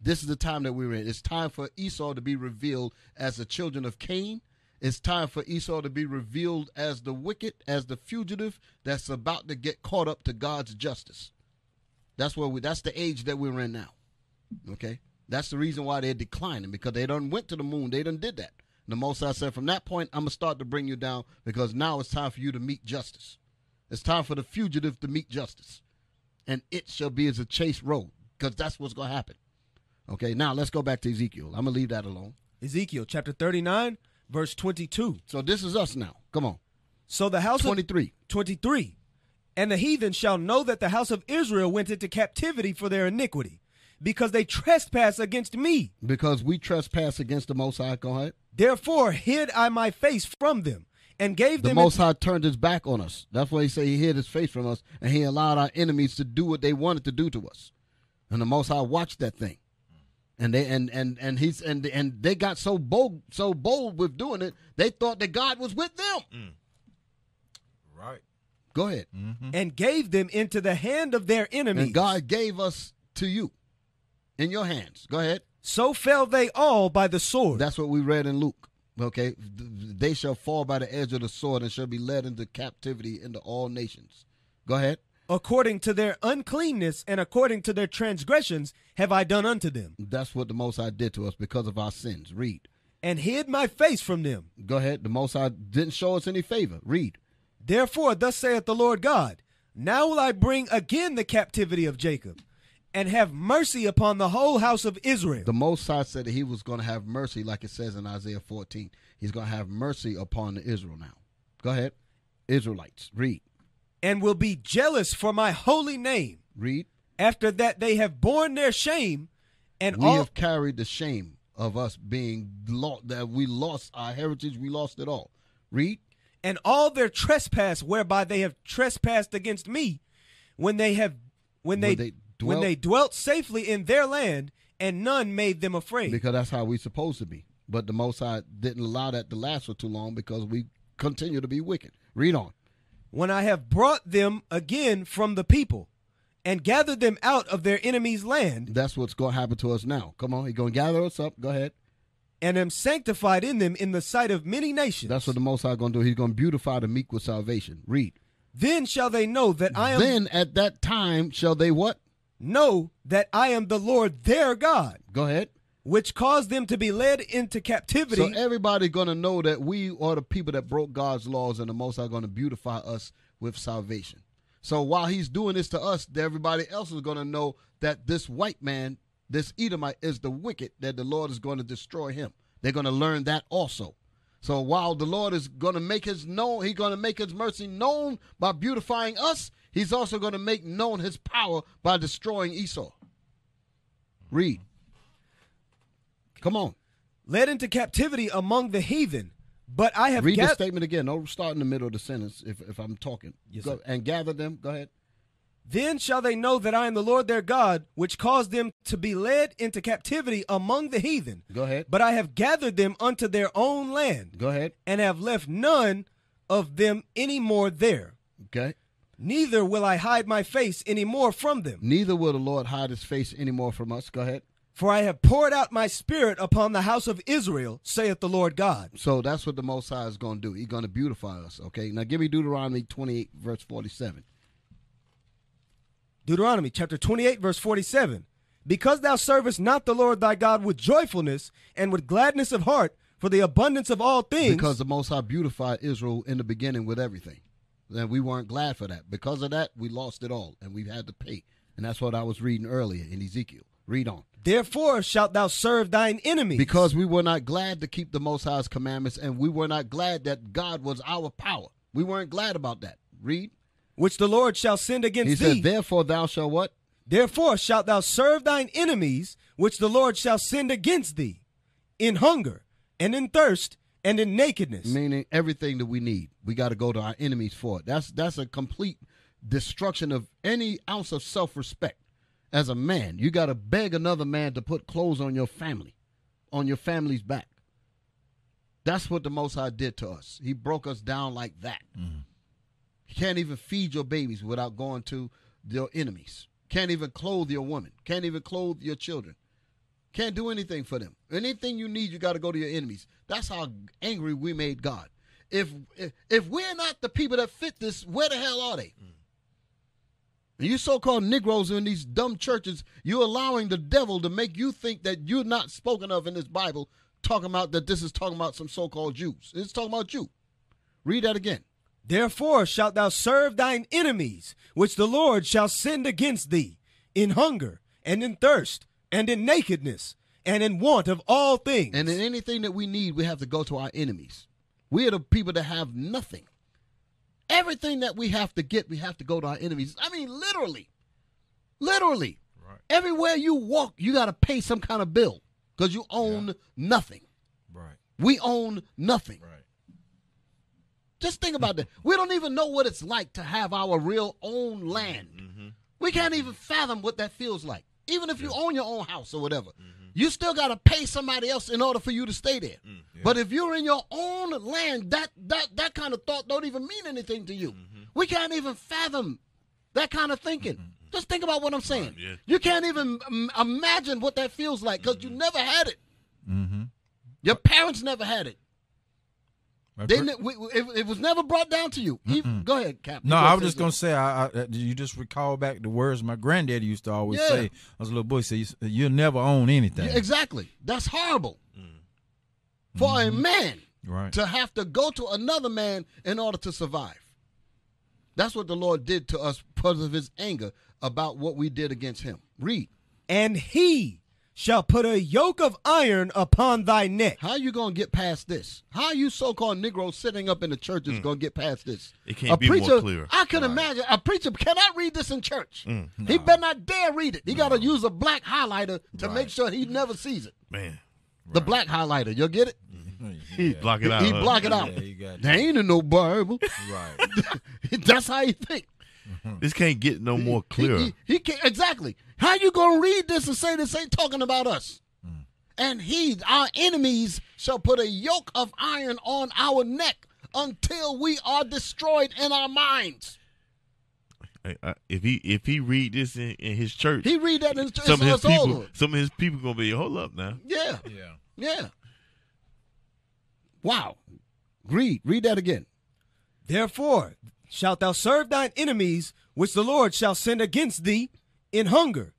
This is the time that we're in. It's time for Esau to be revealed as the children of Cain. It's time for Esau to be revealed as the wicked, as the fugitive that's about to get caught up to God's justice. That's where we. That's the age that we're in now. Okay, that's the reason why they're declining because they done went to the moon. They done did that. And the Most High said, from that point, I'm gonna start to bring you down because now it's time for you to meet justice. It's time for the fugitive to meet justice, and it shall be as a chase road because that's what's gonna happen. Okay, now let's go back to Ezekiel. I'm gonna leave that alone. Ezekiel chapter 39, verse 22. So this is us now. Come on, So the house of 23. 23. And the heathen shall know that the house of Israel went into captivity for their iniquity, because they trespass against me. Because we trespass against the Most High. Go ahead. Therefore hid I my face from them, and gave The them Most High turned his back on us. That's why he said he hid his face from us, and he allowed our enemies to do what they wanted to do to us. And the Most High watched that thing, and they and and and he's and and they got so bold, so bold with doing it, they thought that God was with them. Mm. Right. Go ahead. Mm-hmm. and gave them into the hand of their enemies. And God gave us to you, in your hands. Go ahead. so fell they all by the sword. That's what we read in Luke. Okay, they shall fall by the edge of the sword and shall be led into captivity into all nations. Go ahead. According to their uncleanness and according to their transgressions have I done unto them, That's what the Most High did to us because of our sins. Read. and hid my face from them. Go ahead. The Most High didn't show us any favor. Read. Therefore, thus saith the Lord God Now will I bring again the captivity of Jacob, and have mercy upon the whole house of Israel. The Most High said that He was going to have mercy, like it says in Isaiah 14. He's going to have mercy upon Israel now. Go ahead. Israelites. Read. And will be jealous for my holy name, Read. after that they have borne their shame, and we all have carried the shame of us being lost, that we lost our heritage, we lost it all. Read. and all their trespass whereby they have trespassed against me, when they have when they, When they when dwelt- they dwelt safely in their land, and none made them afraid. Because that's how we're supposed to be. But the Most High didn't allow that to last for too long because we continue to be wicked. Read on. When I have brought them again from the people, and gathered them out of their enemies' land, That's what's going to happen to us now. Come on, he's going to gather us up. Go ahead. and am sanctified in them in the sight of many nations. That's what the Most High going to do. He's going to beautify the meek with salvation. Read. then shall they know that I am Then at that time shall they what? know that I am the Lord their God, Go ahead. Which caused them to be led into captivity. So everybody's going to know that we are the people that broke God's laws, and the Most High going to beautify us with salvation. So while He's doing this to us, everybody else is going to know that this white man, this Edomite, is the wicked. That the Lord is going to destroy him. They're going to learn that also. So while the Lord is going to make His known, He's going to make His mercy known by beautifying us. He's also going to make known His power by destroying Esau. Read. Come on. led into captivity among the heathen. But I have Read the statement again. Don't start in the middle of the sentence if, if I'm talking. Yes, Go- sir. and gather them. Go ahead. Then shall they know that I am the Lord their God, which caused them to be led into captivity among the heathen. Go ahead. But I have gathered them unto their own land, Go ahead. and have left none of them any more there. Okay. Neither will I hide my face any more from them. Neither will the Lord hide his face any more from us. Go ahead. For I have poured out my spirit upon the house of Israel, saith the Lord God. So that's what the Most High is going to do. He's going to beautify us. Okay. Now give me Deuteronomy 28, verse 47. Deuteronomy chapter 28, verse 47. Because thou servest not the Lord thy God with joyfulness and with gladness of heart for the abundance of all things. Because the Most High beautified Israel in the beginning with everything. And we weren't glad for that. Because of that, we lost it all and we had to pay. And that's what I was reading earlier in Ezekiel. Read on. Therefore shalt thou serve thine enemies. Because we were not glad to keep the Most High's commandments, and we were not glad that God was our power. We weren't glad about that. Read. which the Lord shall send against He thee. He said, Therefore thou shalt what? Therefore shalt thou serve thine enemies, which the Lord shall send against thee, in hunger, and in thirst, and in nakedness. Meaning everything that we need. We got to go to our enemies for it. That's that's a complete destruction of any ounce of self respect. As a man, you got to beg another man to put clothes on your family, on your family's back. That's what the Most High did to us. He broke us down like that. Mm-hmm. You can't even feed your babies without going to your enemies. Can't even clothe your woman. Can't even clothe your children. Can't do anything for them. Anything you need, you got to go to your enemies. That's how angry we made God. If, if if we're not the people that fit this, where the hell are they? Mm. And you so-called Negroes in these dumb churches, you're allowing the devil to make you think that you're not spoken of in this Bible, talking about that this is talking about some so-called Jews. It's talking about you. Read that again. Therefore shalt thou serve thine enemies, which the Lord shall send against thee, in hunger, and in thirst, and in nakedness, and in want of all things. And in anything that we need, we have to go to our enemies. We are the people that have nothing. Everything that we have to get, we have to go to our enemies. I mean, literally. Literally. Right. Everywhere you walk, you got to pay some kind of bill because you own nothing. Right. We own nothing. Right. Just think about that. We don't even know what it's like to have our real own land. Mm-hmm. We can't even fathom what that feels like. Even if you own your own house or whatever, mm-hmm. You still got to pay somebody else in order for you to stay there. Mm, but if you're in your own land, that that that kind of thought don't even mean anything to you. Mm-hmm. We can't even fathom that kind of thinking. Mm-hmm. Just think about what I'm saying. yeah. You can't even imagine what that feels like because you mm-hmm. never had it. Mm-hmm. Your parents never had it. My They we, we- it, it was never brought down to you. Even, go ahead, Captain. No, I was just gonna say, I, I, you just recall back the words my granddaddy used to always Yeah. say. I was a little boy. Say, "You'll never own anything." Yeah, exactly. That's horrible mm. for a mm-hmm. man Right. to have to go to another man in order to survive. That's what the Lord did to us because of His anger about what we did against Him. Read. and he shall put a yoke of iron upon thy neck. How you gonna get past this? How you so-called Negroes sitting up in the church is gonna get past this? Mm. It can't a be more preacher, clear. I can imagine a preacher cannot read this in church. Mm. He better not dare read it. He got to use a black highlighter to make sure he never sees it. Man, The black highlighter, you'll get it. He block it out. He huh? block it out. Yeah, you got There ain't in no Bible. Right. That's how you think. Mm-hmm. This can't get no more clear. He, he can't exactly. How you gonna read this and say this ain't talking about us? Mm. And he, our enemies, shall put a yoke of iron on our neck until we are destroyed in our minds. I- I- if he if he read this in, in his church, He read that in his some of his it's people, over. some of his people gonna be hold up now. Yeah, Yeah. yeah. Wow. Read, read that again. Therefore shalt thou serve thine enemies, which the Lord shall send against thee in hunger,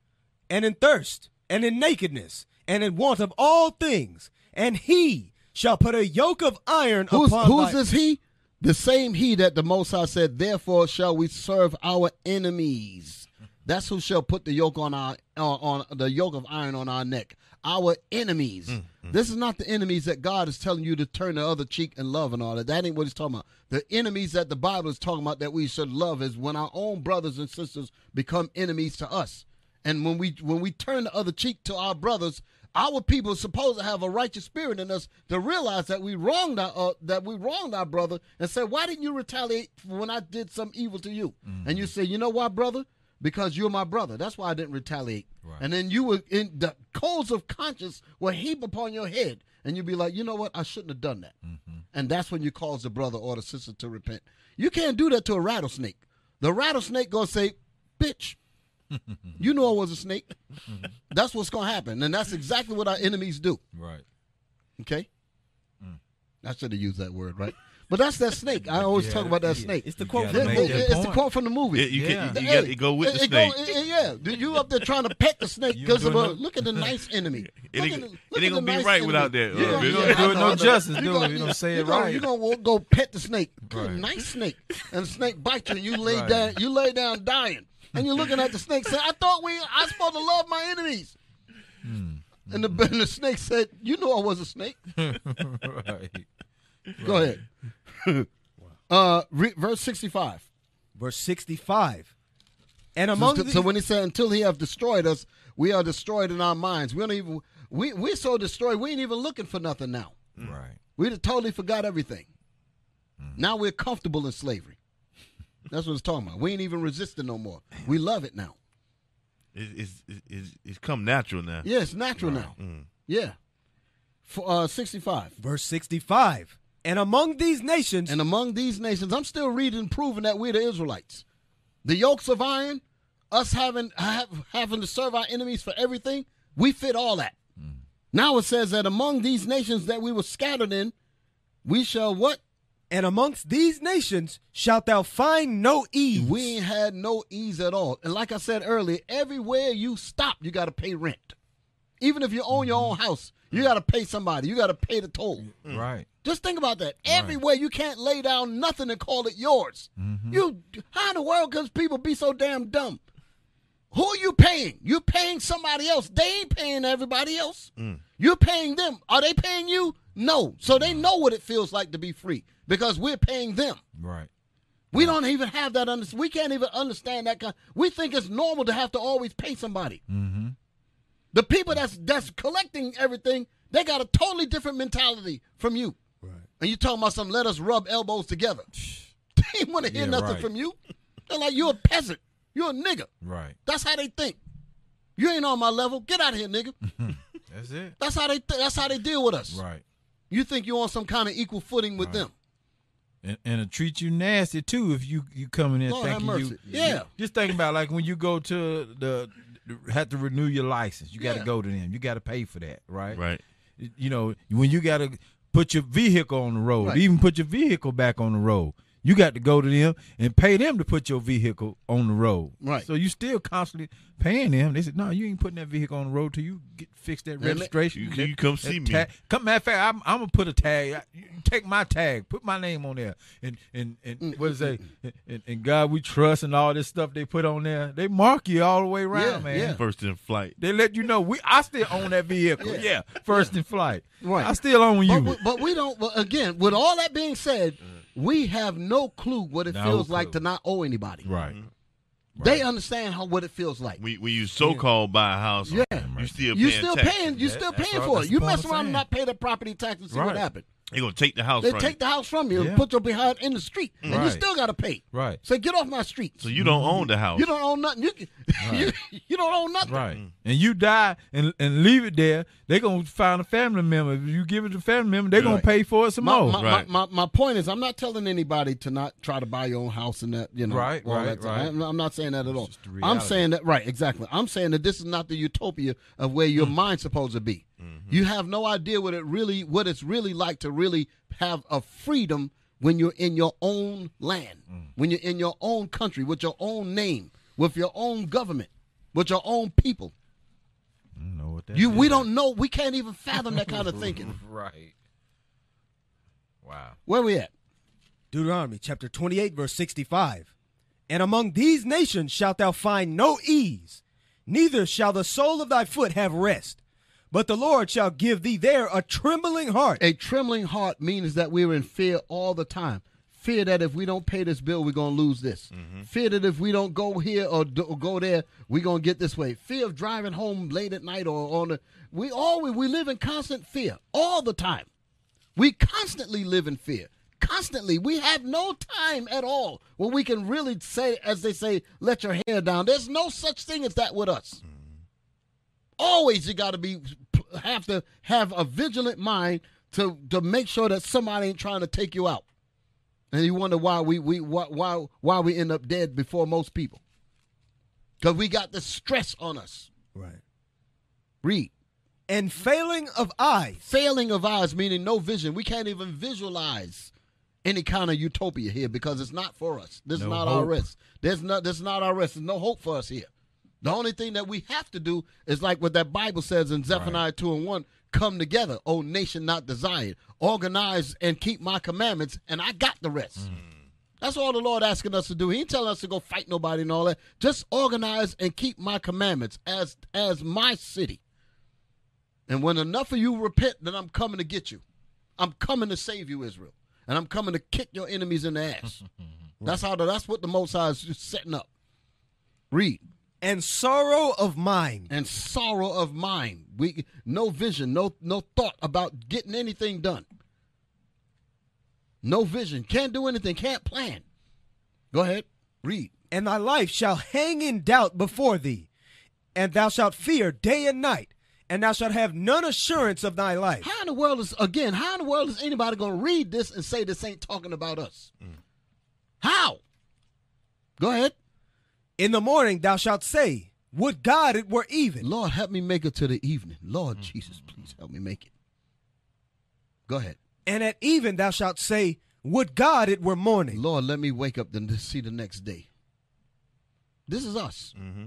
and in thirst, and in nakedness, and in want of all things. And he shall put a yoke of iron Who's, upon who's thy- this he? The same he that the Most High said, therefore shall we serve our enemies. That's who shall put the yoke on our on, on the yoke of iron on our neck. Our enemies. Mm, mm. This is not the enemies that God is telling you to turn the other cheek and love and all that. That ain't what he's talking about. The enemies that the Bible is talking about that we should love is when our own brothers and sisters become enemies to us. And when we when we turn the other cheek to our brothers, our people are supposed to have a righteous spirit in us to realize that we wronged our uh, that we wronged our brother and say, why didn't you retaliate when I did some evil to you? Mm. And you say, you know why, brother? Because you're my brother. That's why I didn't retaliate. And then you were in the coals of conscience will heap upon your head, and you'd be like, you know what? I shouldn't have done that. Mm-hmm. And that's when you cause the brother or the sister to repent. You can't do that to a rattlesnake. The rattlesnake gonna say, bitch. You know I was a snake. Mm-hmm. That's what's going to happen. And that's exactly what our enemies do. Right. Okay? Mm. I should have used that word, right? But that's that snake. I always Yeah, talk about that yeah. snake. It's the quote from the make It- that it's the quote from the movie. Yeah, you Yeah. can you Hey, got to go with it- the it go- snake. it- it- yeah, Dude, you up there trying to pet the snake because of a no- look at the nice enemy. It ain't- the- it ain't gonna be nice right enemy. without that, You're gonna- yeah, don't do I it no justice, You do it gonna- if you don't say it you gonna- right. You gonna go pet the snake, good, Right. nice snake, and the snake bites you, and you lay Right. down, you lay down dying, and you're looking at the snake saying, "I thought we, I supposed to love my enemies." Hmm. And the, and the snake said, "You know I was a snake." right. Go ahead. uh, re, verse sixty-five. verse 65. And among so, the, so when he said, "Until he have destroyed us, we are destroyed in our minds." We don't even we we're so destroyed. We ain't even looking for nothing now. Right. We totally forgot everything. Now we're comfortable in slavery. That's what it's talking about. We ain't even resisting no more. We love it now. It's, it's, it's, it's come natural now. Yeah, it's natural now. Yeah. For, uh, 65. verse 65. And among these nations And among these nations, I'm still reading, proving that we're the Israelites. The yokes of iron, us having have, having to serve our enemies for everything, we fit all that. Mm. Now it says that among these nations that we were scattered in, we shall what? and amongst these nations shalt thou find no ease. We ain't had no ease at all. And like I said earlier, everywhere you stop, you got to pay rent. Even if you own your own house, you got to pay somebody. You got to pay the toll. Right. Just think about that. Everywhere you can't lay down nothing and call it yours. Mm-hmm. You how in the world can people be so damn dumb? Who are you paying? You paying somebody else. They ain't paying everybody else. You're paying them. Are they paying you? No. So they know what it feels like to be free because we're paying them. Right. We don't even have that under. We can't even understand that. Kind. We think it's normal to have to always pay somebody. Mm-hmm. The people that's that's collecting everything, they got a totally different mentality from you. Right. And you talking about some let us rub elbows together. They want to hear Yeah, nothing right. from you. They're like you're a peasant. You're a nigga. Right. That's how they think. You ain't on my level. Get out of here, nigga. That's it. That's how they. Th- that's how they deal with us. Right. You think you're on some kind of equal footing with Right. them. And, and it treat you nasty too if you you coming in Lord thinking you. Yeah. Just think about like when you go to the have to renew your license. You got to Yeah. go to them. You got to pay for that, right? Right. You know when you got to put your vehicle on the road, Right. even put your vehicle back on the road. You got to go to them and pay them to put your vehicle on the road. Right. So you still constantly paying them. They said, no, you ain't putting that vehicle on the road till you get fix that let- registration. You- that- you come that see me. tag. Come matter of fact, I'm, I'm gonna put a tag. Take my tag, put my name on there, and and and mm, what mm, is that? Mm, and, and God we trust and all this stuff they put on there. They mark you all the way around, Yeah, man. yeah. First in flight. They let you know we. I still own that vehicle. Yeah, first in flight. Right. I still own But, you. we- but we don't. But again, with all that being said, uh-huh. We have no clue what it No feels like to not owe anybody. right. Mm-hmm. They understand how what it feels like. We when you so called buy a house, Yeah. you still you paying still taxes. paying. You That- still that's paying for it. You what mess around and not pay the property tax and see what Right. happened. They gonna take the house They from take you. the house from you Yeah. and put your behind in the street, and you Right. still got to pay. Right. Say, get off my street. So you don't own the house. You don't own nothing. You, can- you, you don't own nothing. Right. And you die and and leave it there, they gonna find a family member. If you give it to a family member, they're gonna Right. pay for it some My, more. my, Right. my, my, my point is, I'm not telling anybody to not try to buy your own house and that, you know. Right, all right, that stuff. right. I'm, I'm not saying that at all. just the I'm reality. saying that, right, exactly. I'm saying that this is not the utopia of where Mm. your mind's supposed to be. Mm-hmm. You have no idea what it really, what it's really like to really have a freedom when you're in your own land, Mm. when you're in your own country, with your own name, with your own government, with your own people. I know what that You, we don't know. We can't even fathom that kind of thinking. Right. Wow. Where we at? Deuteronomy chapter 28, verse 65. And among these nations shalt thou find no ease, neither shall the sole of thy foot have rest. But the Lord shall give thee there a trembling heart. A trembling heart means that we're in fear all the time. Fear that if we don't pay this bill, we're going to lose this. Mm-hmm. Fear that if we don't go here or, do, or go there, we're going to get this way. Fear of driving home late at night or on the. We always we live in constant fear all the time. We constantly live in fear. Constantly. We have no time at all where we can really say, as they say, let your hair down. There's no such thing as that with us. Mm-hmm. Always you got to be have to have a vigilant mind to to make sure that somebody ain't trying to take you out. And you wonder why we we why why, why we end up dead before most people. Cuz we got the stress on us. Right. Read. And failing of eyes. Failing of eyes meaning no vision. We can't even visualize any kind of utopia here because it's not for us. This No is not our rest. There's not this is not our rest. There's no hope for us here. The only thing that we have to do is like what that Bible says in Zephaniah 2 and 1 come together, O nation not desired. Organize and keep my commandments, and I got the rest. Hmm. That's all the Lord asking us to do. He ain't telling us to go fight nobody and all that. Just organize and keep my commandments as as my city. And when enough of you repent, then I'm coming to get you. I'm coming to save you, Israel. And I'm coming to kick your enemies in the ass. That's how the, that's what the Most High is setting up. Read. And sorrow of mind. And sorrow of mind. We no vision, no no thought about getting anything done. No vision. Can't do anything. Can't plan. Go ahead. Read. And thy life shall hang in doubt before thee, and thou shalt fear day and night, and thou shalt have none assurance of thy life. How in the world is again? How in the world is anybody going to read this and say this ain't talking about us? Mm. How? Go ahead. In the morning thou shalt say, Would God it were even. Lord, help me make it to the evening. Lord mm. Jesus, please help me make it. Go ahead. And at even thou shalt say, Would God it were morning. Lord, let me wake up and see the next day. This is us. Mm-hmm.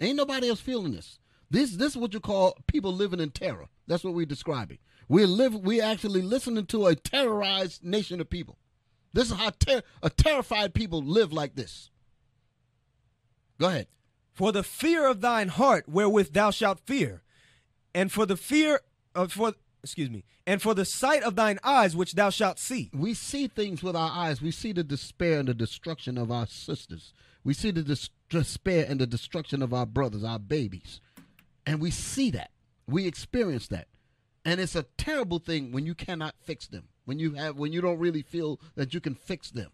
Ain't nobody else feeling this. This this is what you call people living in terror. That's what we're describing. We're live we actually listening to a terrorized nation of people. This is how ter- a terrified people live like this. Go ahead. For the fear of thine heart wherewith thou shalt fear, and for the fear of for excuse me, and for the sight of thine eyes which thou shalt see. We see things with our eyes. We see the despair and the destruction of our sisters. We see the dis- despair and the destruction of our brothers, our babies. And we see that. We experience that. And it's a terrible thing when you cannot fix them. When you have when you don't really feel that you can fix them.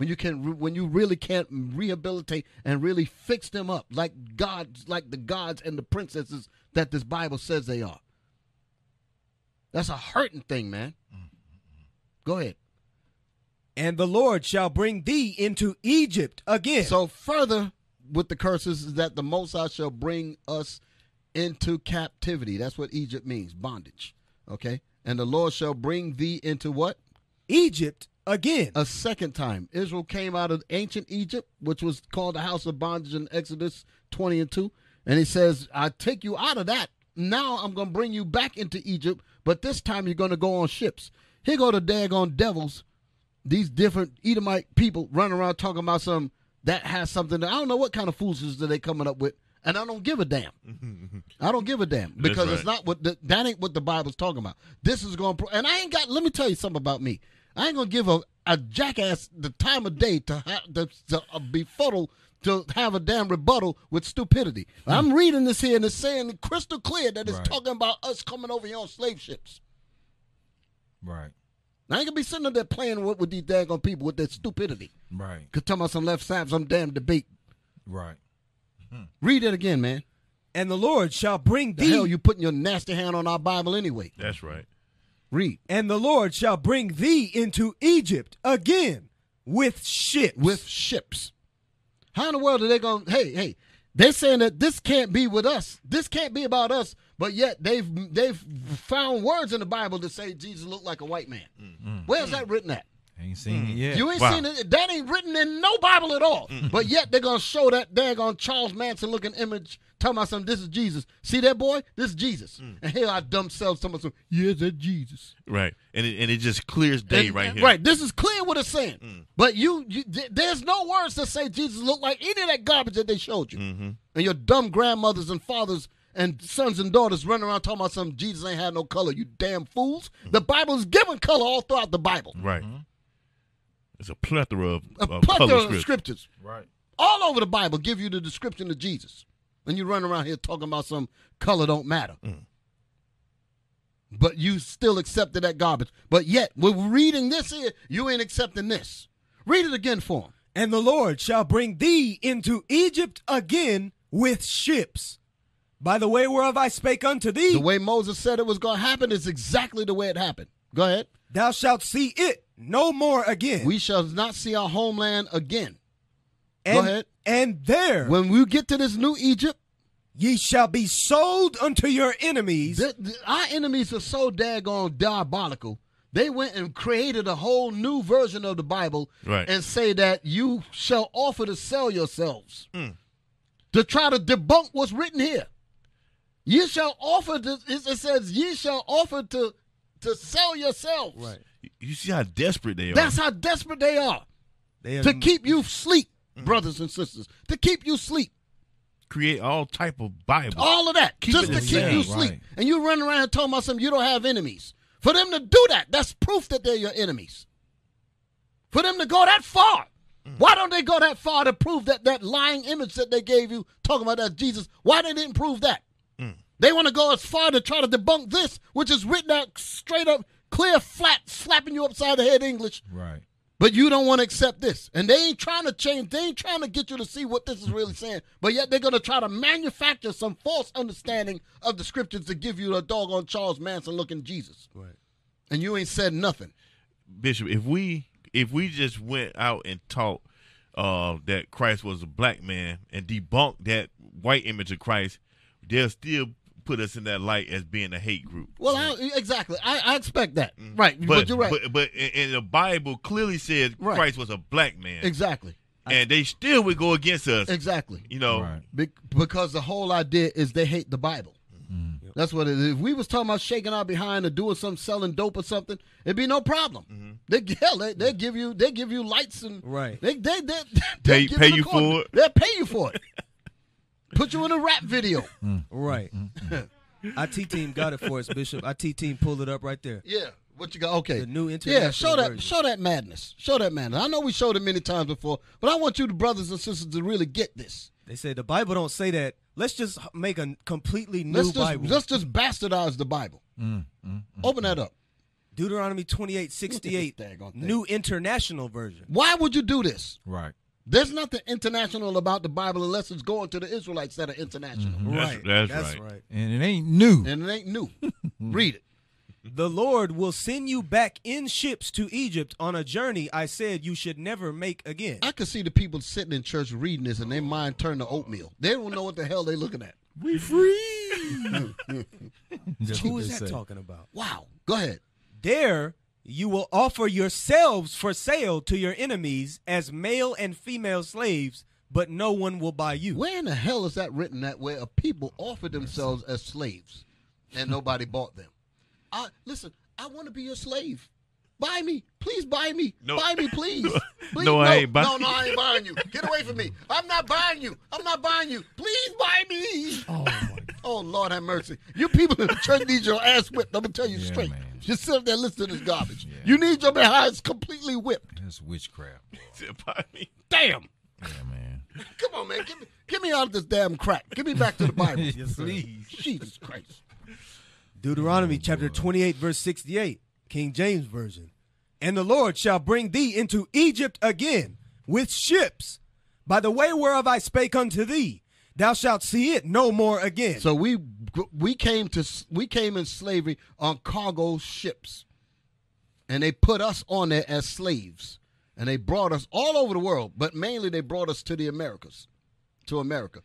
When you can when you really can't rehabilitate and really fix them up like gods like the gods and the princesses that this Bible says they are. That's a hurting thing, man. Mm-hmm. Go ahead. And the Lord shall bring thee into Egypt again. So further with the curses is that the Most High shall bring us into captivity. That's what Egypt means, bondage. Okay? And the Lord shall bring thee into what? Egypt again. A second time. Israel came out of ancient Egypt, which was called the house of bondage in Exodus 20 and 2. And he says, I take you out of that. Now I'm going to bring you back into Egypt, but this time you're going to go on ships. Here go the daggone devils, these different Edomite people running around talking about some that has something. That, I don't know what kind of foolishness that they coming up with, and I don't give a damn. I don't give a damn That's because it's not what the, that ain't what the Bible's talking about. This is going, to and I ain't got. Let me tell you something about me. I ain't gonna give a, a jackass the time of day to ha- to, to uh, befuddle to have a damn rebuttal with stupidity. I'm reading this here and it's saying crystal clear that it's Right. talking about us coming over here on slave ships. Right. I ain't gonna be sitting up there playing with, with these daggone people with their stupidity. Right. Cause talking about some left side, some damn debate. Right. Read it again, man. And the Lord shall bring The thee. hell you putting your nasty hand on our Bible anyway? That's right. Read. and the Lord shall bring thee into Egypt again with ships. with ships. How in the world are they going? to Hey, hey, they're saying that this can't be with us. This can't be about us. But yet they've they've found words in the Bible to say Jesus looked like a white man. Mm-hmm. Where's that written at? Ain't seen it mm. yet. You ain't Wow. seen it. That ain't written in no Bible at all. But yet they're gonna show that daggone Charles Manson looking image, talking about something. This is Jesus. See that boy? This is Jesus. Mm. And here our dumb selves talking about some. Yeah, that's Jesus. Right. And it, and it just clears day And- right here. Right. This is clear what it's saying. Mm. But you, you, th- there's no words that say Jesus looked like any of that garbage that they showed you. Mm-hmm. And your dumb grandmothers and fathers and sons and daughters running around talking about some Jesus ain't had no color. You damn fools. Mm. The Bible's given color all throughout the Bible. Right. Mm-hmm. It's a plethora of, A of plethora color of scripts. scriptures. Right. All over the Bible give you the description of Jesus. And you run around here talking about some color don't matter. Mm. But you still accepted that garbage. But yet, we're reading this here, you ain't accepting this. Read it again for him. And the Lord shall bring thee into Egypt again with ships. By the way whereof I spake unto thee, The way Moses said it was going to happen is exactly the way it happened. Go ahead. thou shalt see it no more again. We shall not see our homeland again. and, go ahead. And there When we get to this new Egypt, ye shall be sold unto your enemies. th- th- our enemies are so daggone diabolical. They went and created a whole new version of the Bible Right. and say that you shall offer to sell yourselves mm. to try to debunk what's written here. You shall offer to, it it says, ye shall offer to to sell yourselves. Right. You see how desperate they are. That's how desperate they are They are to keep you sleep, brothers and sisters, to keep you sleep. Create all type of Bible. All of that, Keep just to keep same, you sleep. right. And you run around and talking about something you don't have enemies. For them to do that, that's proof that they're your enemies. For them to go that far, mm. why don't they go that far to prove that that lying image that they gave you, talking about that Jesus, why they didn't prove that? Mm. They want to go as far to try to debunk this, which is written out straight up, clear, flat, slapping you upside the head English. Right. But you don't want to accept this. And they ain't trying to change, they ain't trying to get you to see what this is really saying. But yet they're going to try to manufacture some false understanding of the scriptures to give you a doggone Charles Manson looking Jesus. Right. And you ain't said nothing. Bishop, if we if we just went out and taught uh, that Christ was a black man and debunked that white image of Christ, they'll still put us in that light as being a hate group. Well, I, exactly. I, I expect that. Right. But, But you're right. But, but in, in the Bible clearly says Right. Christ was a black man, exactly. and they still would go against us. Exactly. You know, Right. Be- because the whole idea is they hate the Bible. Mm-hmm. That's what it is. If we was talking about shaking our behind or doing some selling dope or something, it'd be no problem. Mm-hmm. They hell, they, they give you they give you lights and Right. They they they, Pay- they pay you corner. for it? They'll pay you for it. Put you in a rap video. Mm. Right. Mm, mm, IT team got it for us, Bishop. IT team pulled it up right there. Yeah. What you got? Okay. The new international Yeah, show that version. show that madness. Show that madness. I know we showed it many times before, but I want you, the brothers and sisters, to really get this. They say the Bible don't say that. Let's just make a completely new Let's just Bible. let's just bastardize the Bible. Open that up. Deuteronomy twenty eight sixty eight, Daggone thing. new international version. Why would you do this? Right. There's nothing international about the Bible unless it's going to the Israelites that are international. Mm-hmm. That's- right. that's right. right. And it ain't new. And it ain't new. Read it. The Lord will send you back in ships to Egypt on a journey I said you should never make again. I could see the people sitting in church reading this and their mind turn to oatmeal. They don't know what the hell they're looking at. We free. Just Who what is they that say. talking about? Wow. Go ahead. There You will offer yourselves for sale to your enemies as male and female slaves, but no one will buy you. Where in the hell is that written that where a people offered themselves as slaves and nobody bought them? I listen, I want to be your slave. Buy me. Please buy me. No. Buy me, please. Please, No, I ain't buying No, no, I ain't buying you. Get away from me. I'm not buying you. I'm not buying you. Please buy me. Oh my Oh, Lord have mercy. You people in the church need your ass whipped. I'm going to tell you Yeah, straight. man. Just sit up there listening to this garbage. You need your behinds completely whipped. That's witchcraft. Buy me. Damn. Yeah, man. Come on, man. Get me, get me out of this damn crack. Get me back to the Bible. Yes. Please. Jesus Christ. Deuteronomy chapter 28, verse 68, King James Version. And the Lord shall bring thee into Egypt again with ships, by the way whereof I spake unto thee. Thou shalt see it no more again. So we we came to we came in slavery on cargo ships, and they put us on there as slaves, and they brought us all over the world, but mainly they brought us to the Americas, to America,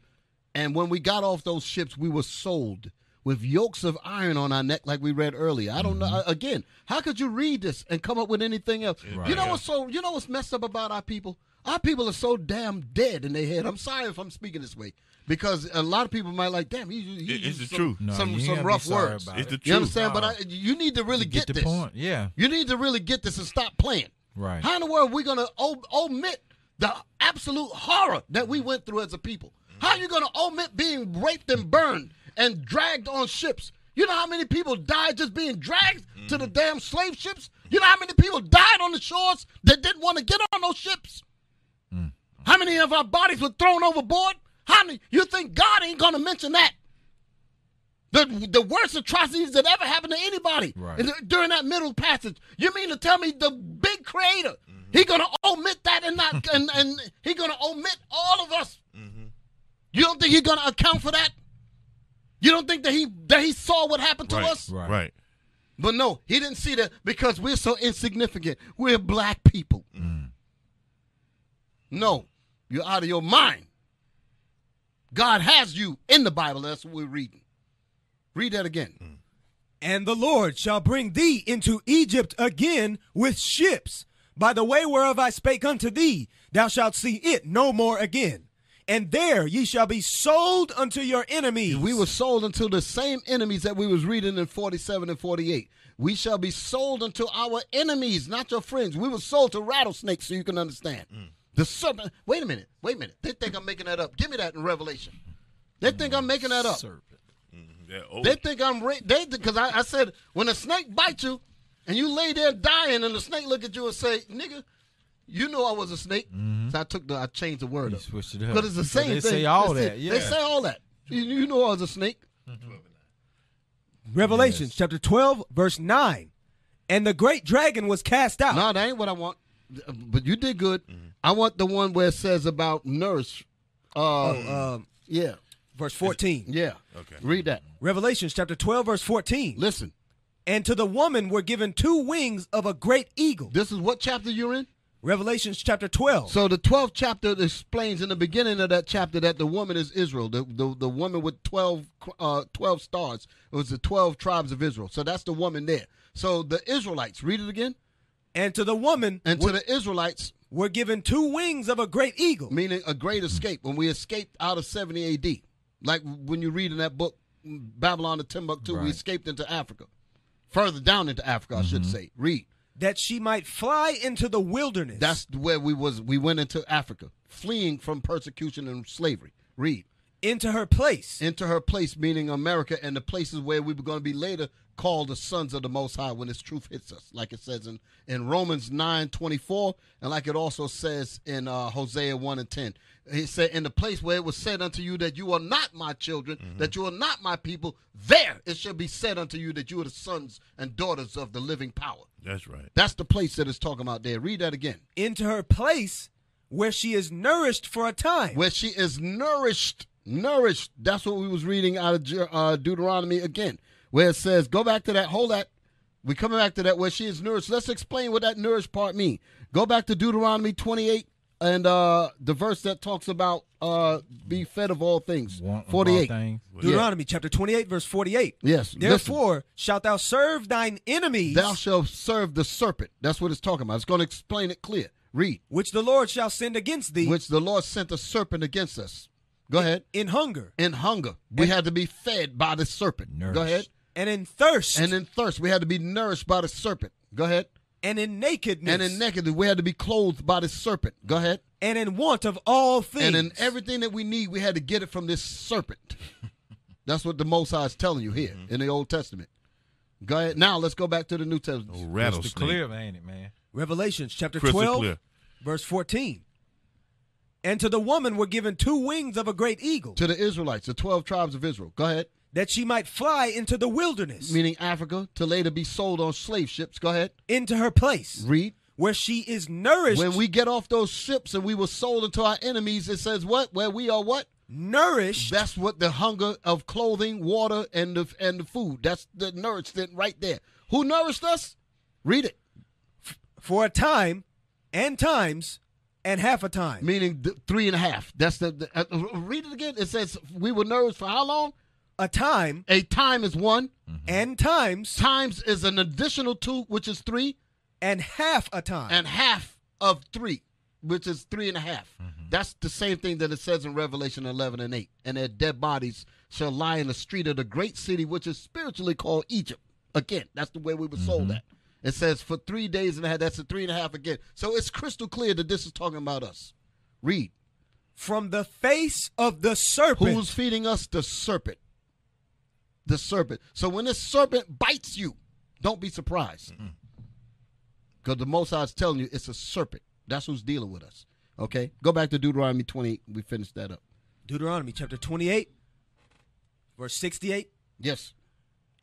and when we got off those ships, we were sold with yokes of iron on our neck, like we read earlier. I don't know. Mm-hmm. Again, how could you read this and come up with anything else? Right. You know what's so? You know what's messed up about our people? Our people are so damn dead in their head. I'm sorry if I'm speaking this way because a lot of people might like, damn, he, he It- it's the some, truth. No, some rough words. It's the truth. You understand? But I, you need to really get, get the this. point. Yeah. You need to really get this and stop playing. Right. How in the world are we going to o- omit the absolute horror that we went through as a people? How are you going to omit being raped and burned and dragged on ships? You know how many people died just being dragged to the mm. damn slave ships? You know how many people died on the shores that didn't want to get on those ships? Mm. How many of our bodies were thrown overboard? How many? You think God ain't going to mention that? The, the worst atrocities that ever happened to anybody Right. during that middle passage. You mean to tell me the big creator, mm-hmm. he gonna omit that and not and, and he gonna omit all of us? Mm-hmm. You don't think he gonna account for that? You don't think that he that he saw what happened to Right. us? Right. Right. But no, he didn't see that because we're so insignificant. We're black people. Mm. No, you're out of your mind. God has you in the Bible. That's what we're reading. Read that again. Mm. And the Lord shall bring thee into Egypt again with ships, by the way whereof I spake unto thee. Thou shalt see it no more again. And there ye shall be sold unto your enemies. We were sold unto the same enemies that we was reading in 47 and 48. We shall be sold unto our enemies, not your friends. We were sold to rattlesnakes, so you can understand. Mm. The serpent. Wait a minute. Wait a minute. They think I'm making that up. Give me that in Revelation. They think I'm making that up. Serpent. Mm, yeah, oh, They think I'm ra- they because I, I said when a snake bites you and you lay there dying and the snake look at you and say, "Nigga, you know I was a snake." So I took the I changed the word You up. switched it up. But it's the So same they thing. say all That's it. that, They say all that. You, you know I was a snake. Revelation chapter 12, verse 9. And the great dragon was cast out. No, that ain't what I want. But you did good. I want the one where it says about nurse. Uh, Oh, um, yeah, verse 14. yeah. Okay. Read that. Revelations chapter 12, verse 14. Listen. And to the woman were given two wings of a great eagle. This is what chapter you're in. Revelations chapter 12. So the 12th chapter explains in the beginning of that chapter that the woman is Israel, the the, the woman with 12, uh, 12 stars. It was the 12 tribes of Israel. So that's the woman there. So the Israelites, read it again. and to the woman And to the Israelites, were given two wings of a great eagle. meaning a great escape, when we escaped out of 70 AD. Like when you read in that book, Babylon to Timbuktu, we escaped into Africa. Further down into Africa, I should say. Read. That she might fly into the wilderness. That's where we was. We went into Africa, fleeing from persecution and slavery. Read. Into her place. into her place, meaning America, and the places where we were going to be later called the sons of the Most High when this truth hits us, like it says in, in Romans nine twenty four, and like it also says in uh, Hosea 1 and 10. He said, In the place where it was said unto you that you are not my children, that you are not my people, there it shall be said unto you that you are the sons and daughters of the living power. That's right. That's the place that it's talking about there. Read that again. into her place where she is nourished for a time. where she is nourished nourished that's what we was reading out of uh, deuteronomy again where it says go back to that hold that we coming back to that where she is nourished let's explain what that nourished part mean go back to deuteronomy 28 and uh, the verse that talks about uh, be fed of all things. Want of all 48. things. Deuteronomy chapter 28, verse 48. Yes. Therefore shalt thou serve thine enemies, Thou shalt serve the serpent. That's what it's talking about. It's going to explain it clear. Read. which the Lord shall send against thee Which the Lord sent a serpent against us. Go ahead. in hunger In hunger. We had to be fed by the serpent. Nourished. Go ahead. and in thirst And in thirst, we had to be nourished by the serpent. Go ahead. and in nakedness And in nakedness, we had to be clothed by the serpent. Go ahead. and in want of all things. And in everything that we need, we had to get it from this serpent. That's what the Most High is telling you here mm-hmm. in the Old Testament. Go ahead. Now let's go back to the New Testament. Oh, no Crystal rattlesnake. clear, ain't it, man? Revelations chapter Crystal 12, clear. verse 14. And to the woman were given two wings of a great eagle, To the Israelites, the 12 tribes of Israel. Go ahead. that she might fly into the wilderness, Meaning Africa, to later be sold on slave ships. Go ahead. into her place, Read. where she is nourished. When we get off those ships and we were sold into our enemies, it says what? Where we are what? nourished That's what the hunger of clothing, water, and the and the food. That's the nourishment right there. Who nourished us? Read it. for a time and times and half a time. Meaning th- three and a half. That's the, the uh, read it again. It says we were nourished for how long? A time A time is one. and times Times is an additional two, which is three, and half a time. and half of three, which is three and a half. Mm-hmm. That's the same thing that it says in Revelation 11 and 8. And their dead bodies shall lie in the street of the great city, which is spiritually called Egypt. Again, that's the way we were sold Mm-hmm. at. It says for three days and a half, that's a three and a half again. So it's crystal clear that this is talking about us. Read. From the face of the serpent. Who's feeding us? The serpent. The serpent. So when this serpent bites you, don't be surprised. Because the Most High is telling you it's a serpent. That's who's dealing with us. Okay? Go back to Deuteronomy 20. We finished that up. Deuteronomy chapter 28, verse 68. Yes.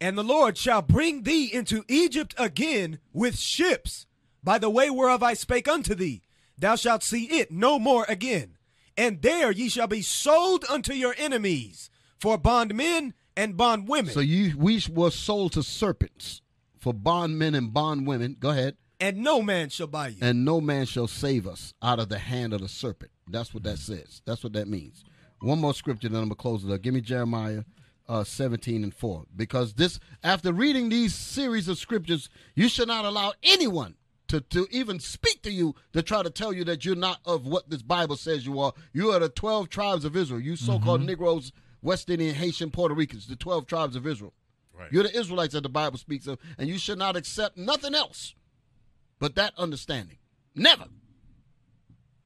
And the Lord shall bring thee into Egypt again with ships, by the way whereof I spake unto thee. Thou shalt see it no more again. And there ye shall be sold unto your enemies for bondmen and bondwomen. So you we were sold to serpents for bondmen and bondwomen. Go ahead. and no man shall buy you. And no man shall save us out of the hand of the serpent. That's what that says. That's what that means. One more scripture, then I'm gonna close it up. Give me Jeremiah uh, 17 and 4. Because this, after reading these series of scriptures, you should not allow anyone to, to even speak to you to try to tell you that you're not of what this Bible says you are. You are the 12 tribes of Israel. You so-called Negroes, West Indian, Haitian, Puerto Ricans, the 12 tribes of Israel. Right. You're the Israelites that the Bible speaks of, and you should not accept nothing else but that understanding. Never.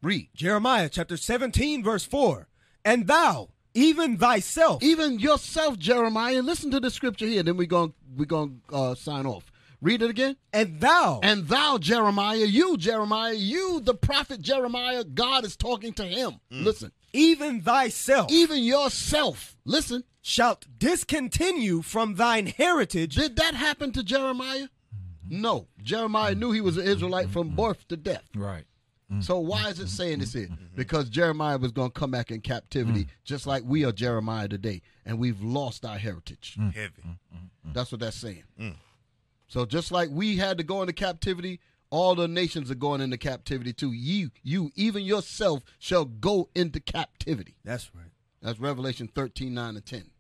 Read. Jeremiah chapter 17, verse 4. And thou, even thyself, Even yourself, Jeremiah. Listen to the scripture here. Then we're going we're going to uh, sign off. Read it again. and thou, And thou, Jeremiah, you, Jeremiah, you, the prophet Jeremiah, God is talking to him. Listen. even thyself, Even yourself. Listen. shalt discontinue from thine heritage Did that happen to Jeremiah? No. Jeremiah knew he was an Israelite from birth to death. Right. Mm. So why is it saying this here? Mm-hmm. Because Jeremiah was going to come back in captivity, mm. just like we are Jeremiah today, and we've lost our heritage. Mm. Heavy. That's what that's saying. So just like we had to go into captivity, all the nations are going into captivity too. You, you, even yourself shall go into captivity. That's right. That's Revelation 13, 9 and 10.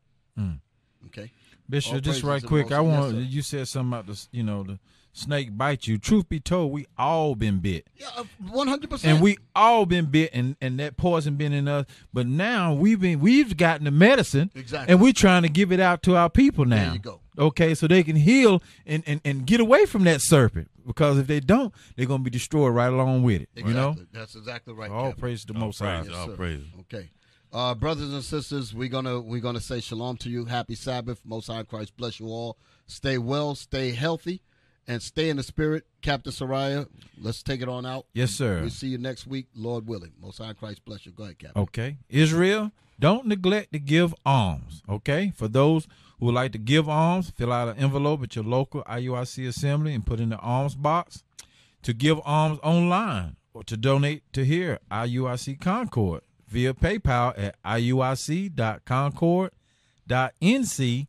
Okay. Bishop, praises just right quick, I High. Yes, want you said something about the you know the snake bite you. Truth be told, we all been bit. Yeah, uh, 100%. and we all been bit and, and that poison been in us but now we've been we've gotten the medicine Exactly. and we're trying to give it out to our people now There you go. okay so they can heal and, and, and get away from that serpent because if they don't they're going to be destroyed right along with it Exactly. you know That's exactly right. all Kevin. praise to the All most high praise. all sir. praise. Okay. Uh, brothers and sisters, we're gonna we're gonna say shalom to you. Happy Sabbath. Most High Christ bless you all. Stay well, stay healthy, and stay in the spirit. Captain Soraya, let's take it on out. yes sir We'll see you next week, Lord willing. Most High Christ bless you. Go ahead, Captain. Okay. Israel, don't neglect to give alms. Okay. For those who would like to give alms, fill out an envelope at your local IUIC assembly and put in the alms box. To give alms online or to donate to here, IUIC Concord via PayPal at IUIC.concord.nc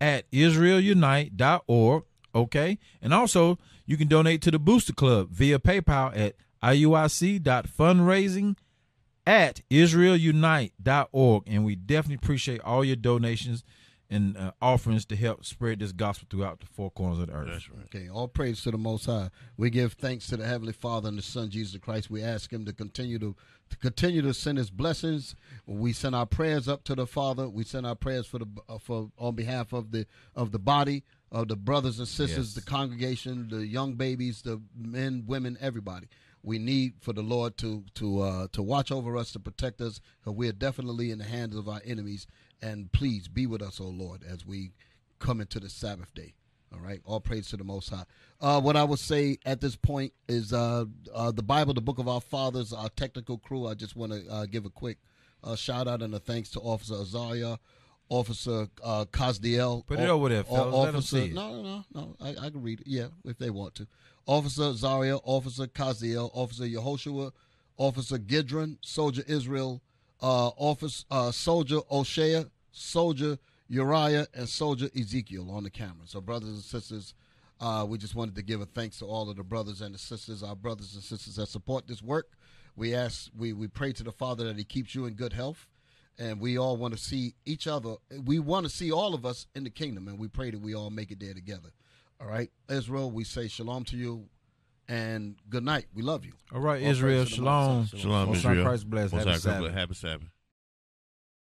at israelunite.org. Okay. And also, you can donate to the Booster Club via PayPal at IUIC.fundraising at israelunite.org. And we definitely appreciate all your donations and uh, offerings to help spread this gospel throughout the four corners of the earth. That's right. Okay, all praise to the Most High. We give thanks to the Heavenly Father and the Son Jesus Christ. We ask Him to continue to, to continue to send His blessings. We send our prayers up to the Father. We send our prayers for the uh, for on behalf of the of the body of the brothers and sisters, Yes. the congregation, the young babies, the men, women, everybody. We need for the Lord to to uh, to watch over us, to protect us, because we are definitely in the hands of our enemies. And please be with us, O Lord, as we come into the Sabbath day. All right. All praise to the Most High. Uh, what I would say at this point is uh, uh, the Bible, the Book of Our Fathers, our technical crew. I just want to uh, give a quick uh, shout out and a thanks to Officer Azaria, Officer uh, Kazdiel. Put it over there, fellas. Officer, no, no, no, no. I, I can read it. Yeah, if they want to. Officer Zaria, Officer Kazdiel, Officer Yehoshua, Officer Gidron, Soldier Israel, uh, Office uh, Soldier O'Shea, Soldier Uriah, and Soldier Ezekiel on the camera. So, brothers and sisters, uh, we just wanted to give a thanks to all of the brothers and the sisters, our brothers and sisters that support this work. We ask, we we pray to the Father that He keeps you in good health, and we all want to see each other. We want to see all of us in the kingdom, and we pray that we all make it there together. All right, Israel, we say shalom to you, and good night. We love you. All right, All Israel, to the Most High. shalom. Shalom, Israel. Christ bless. Most Happy High Christ Sabbath. bless. Happy Sabbath.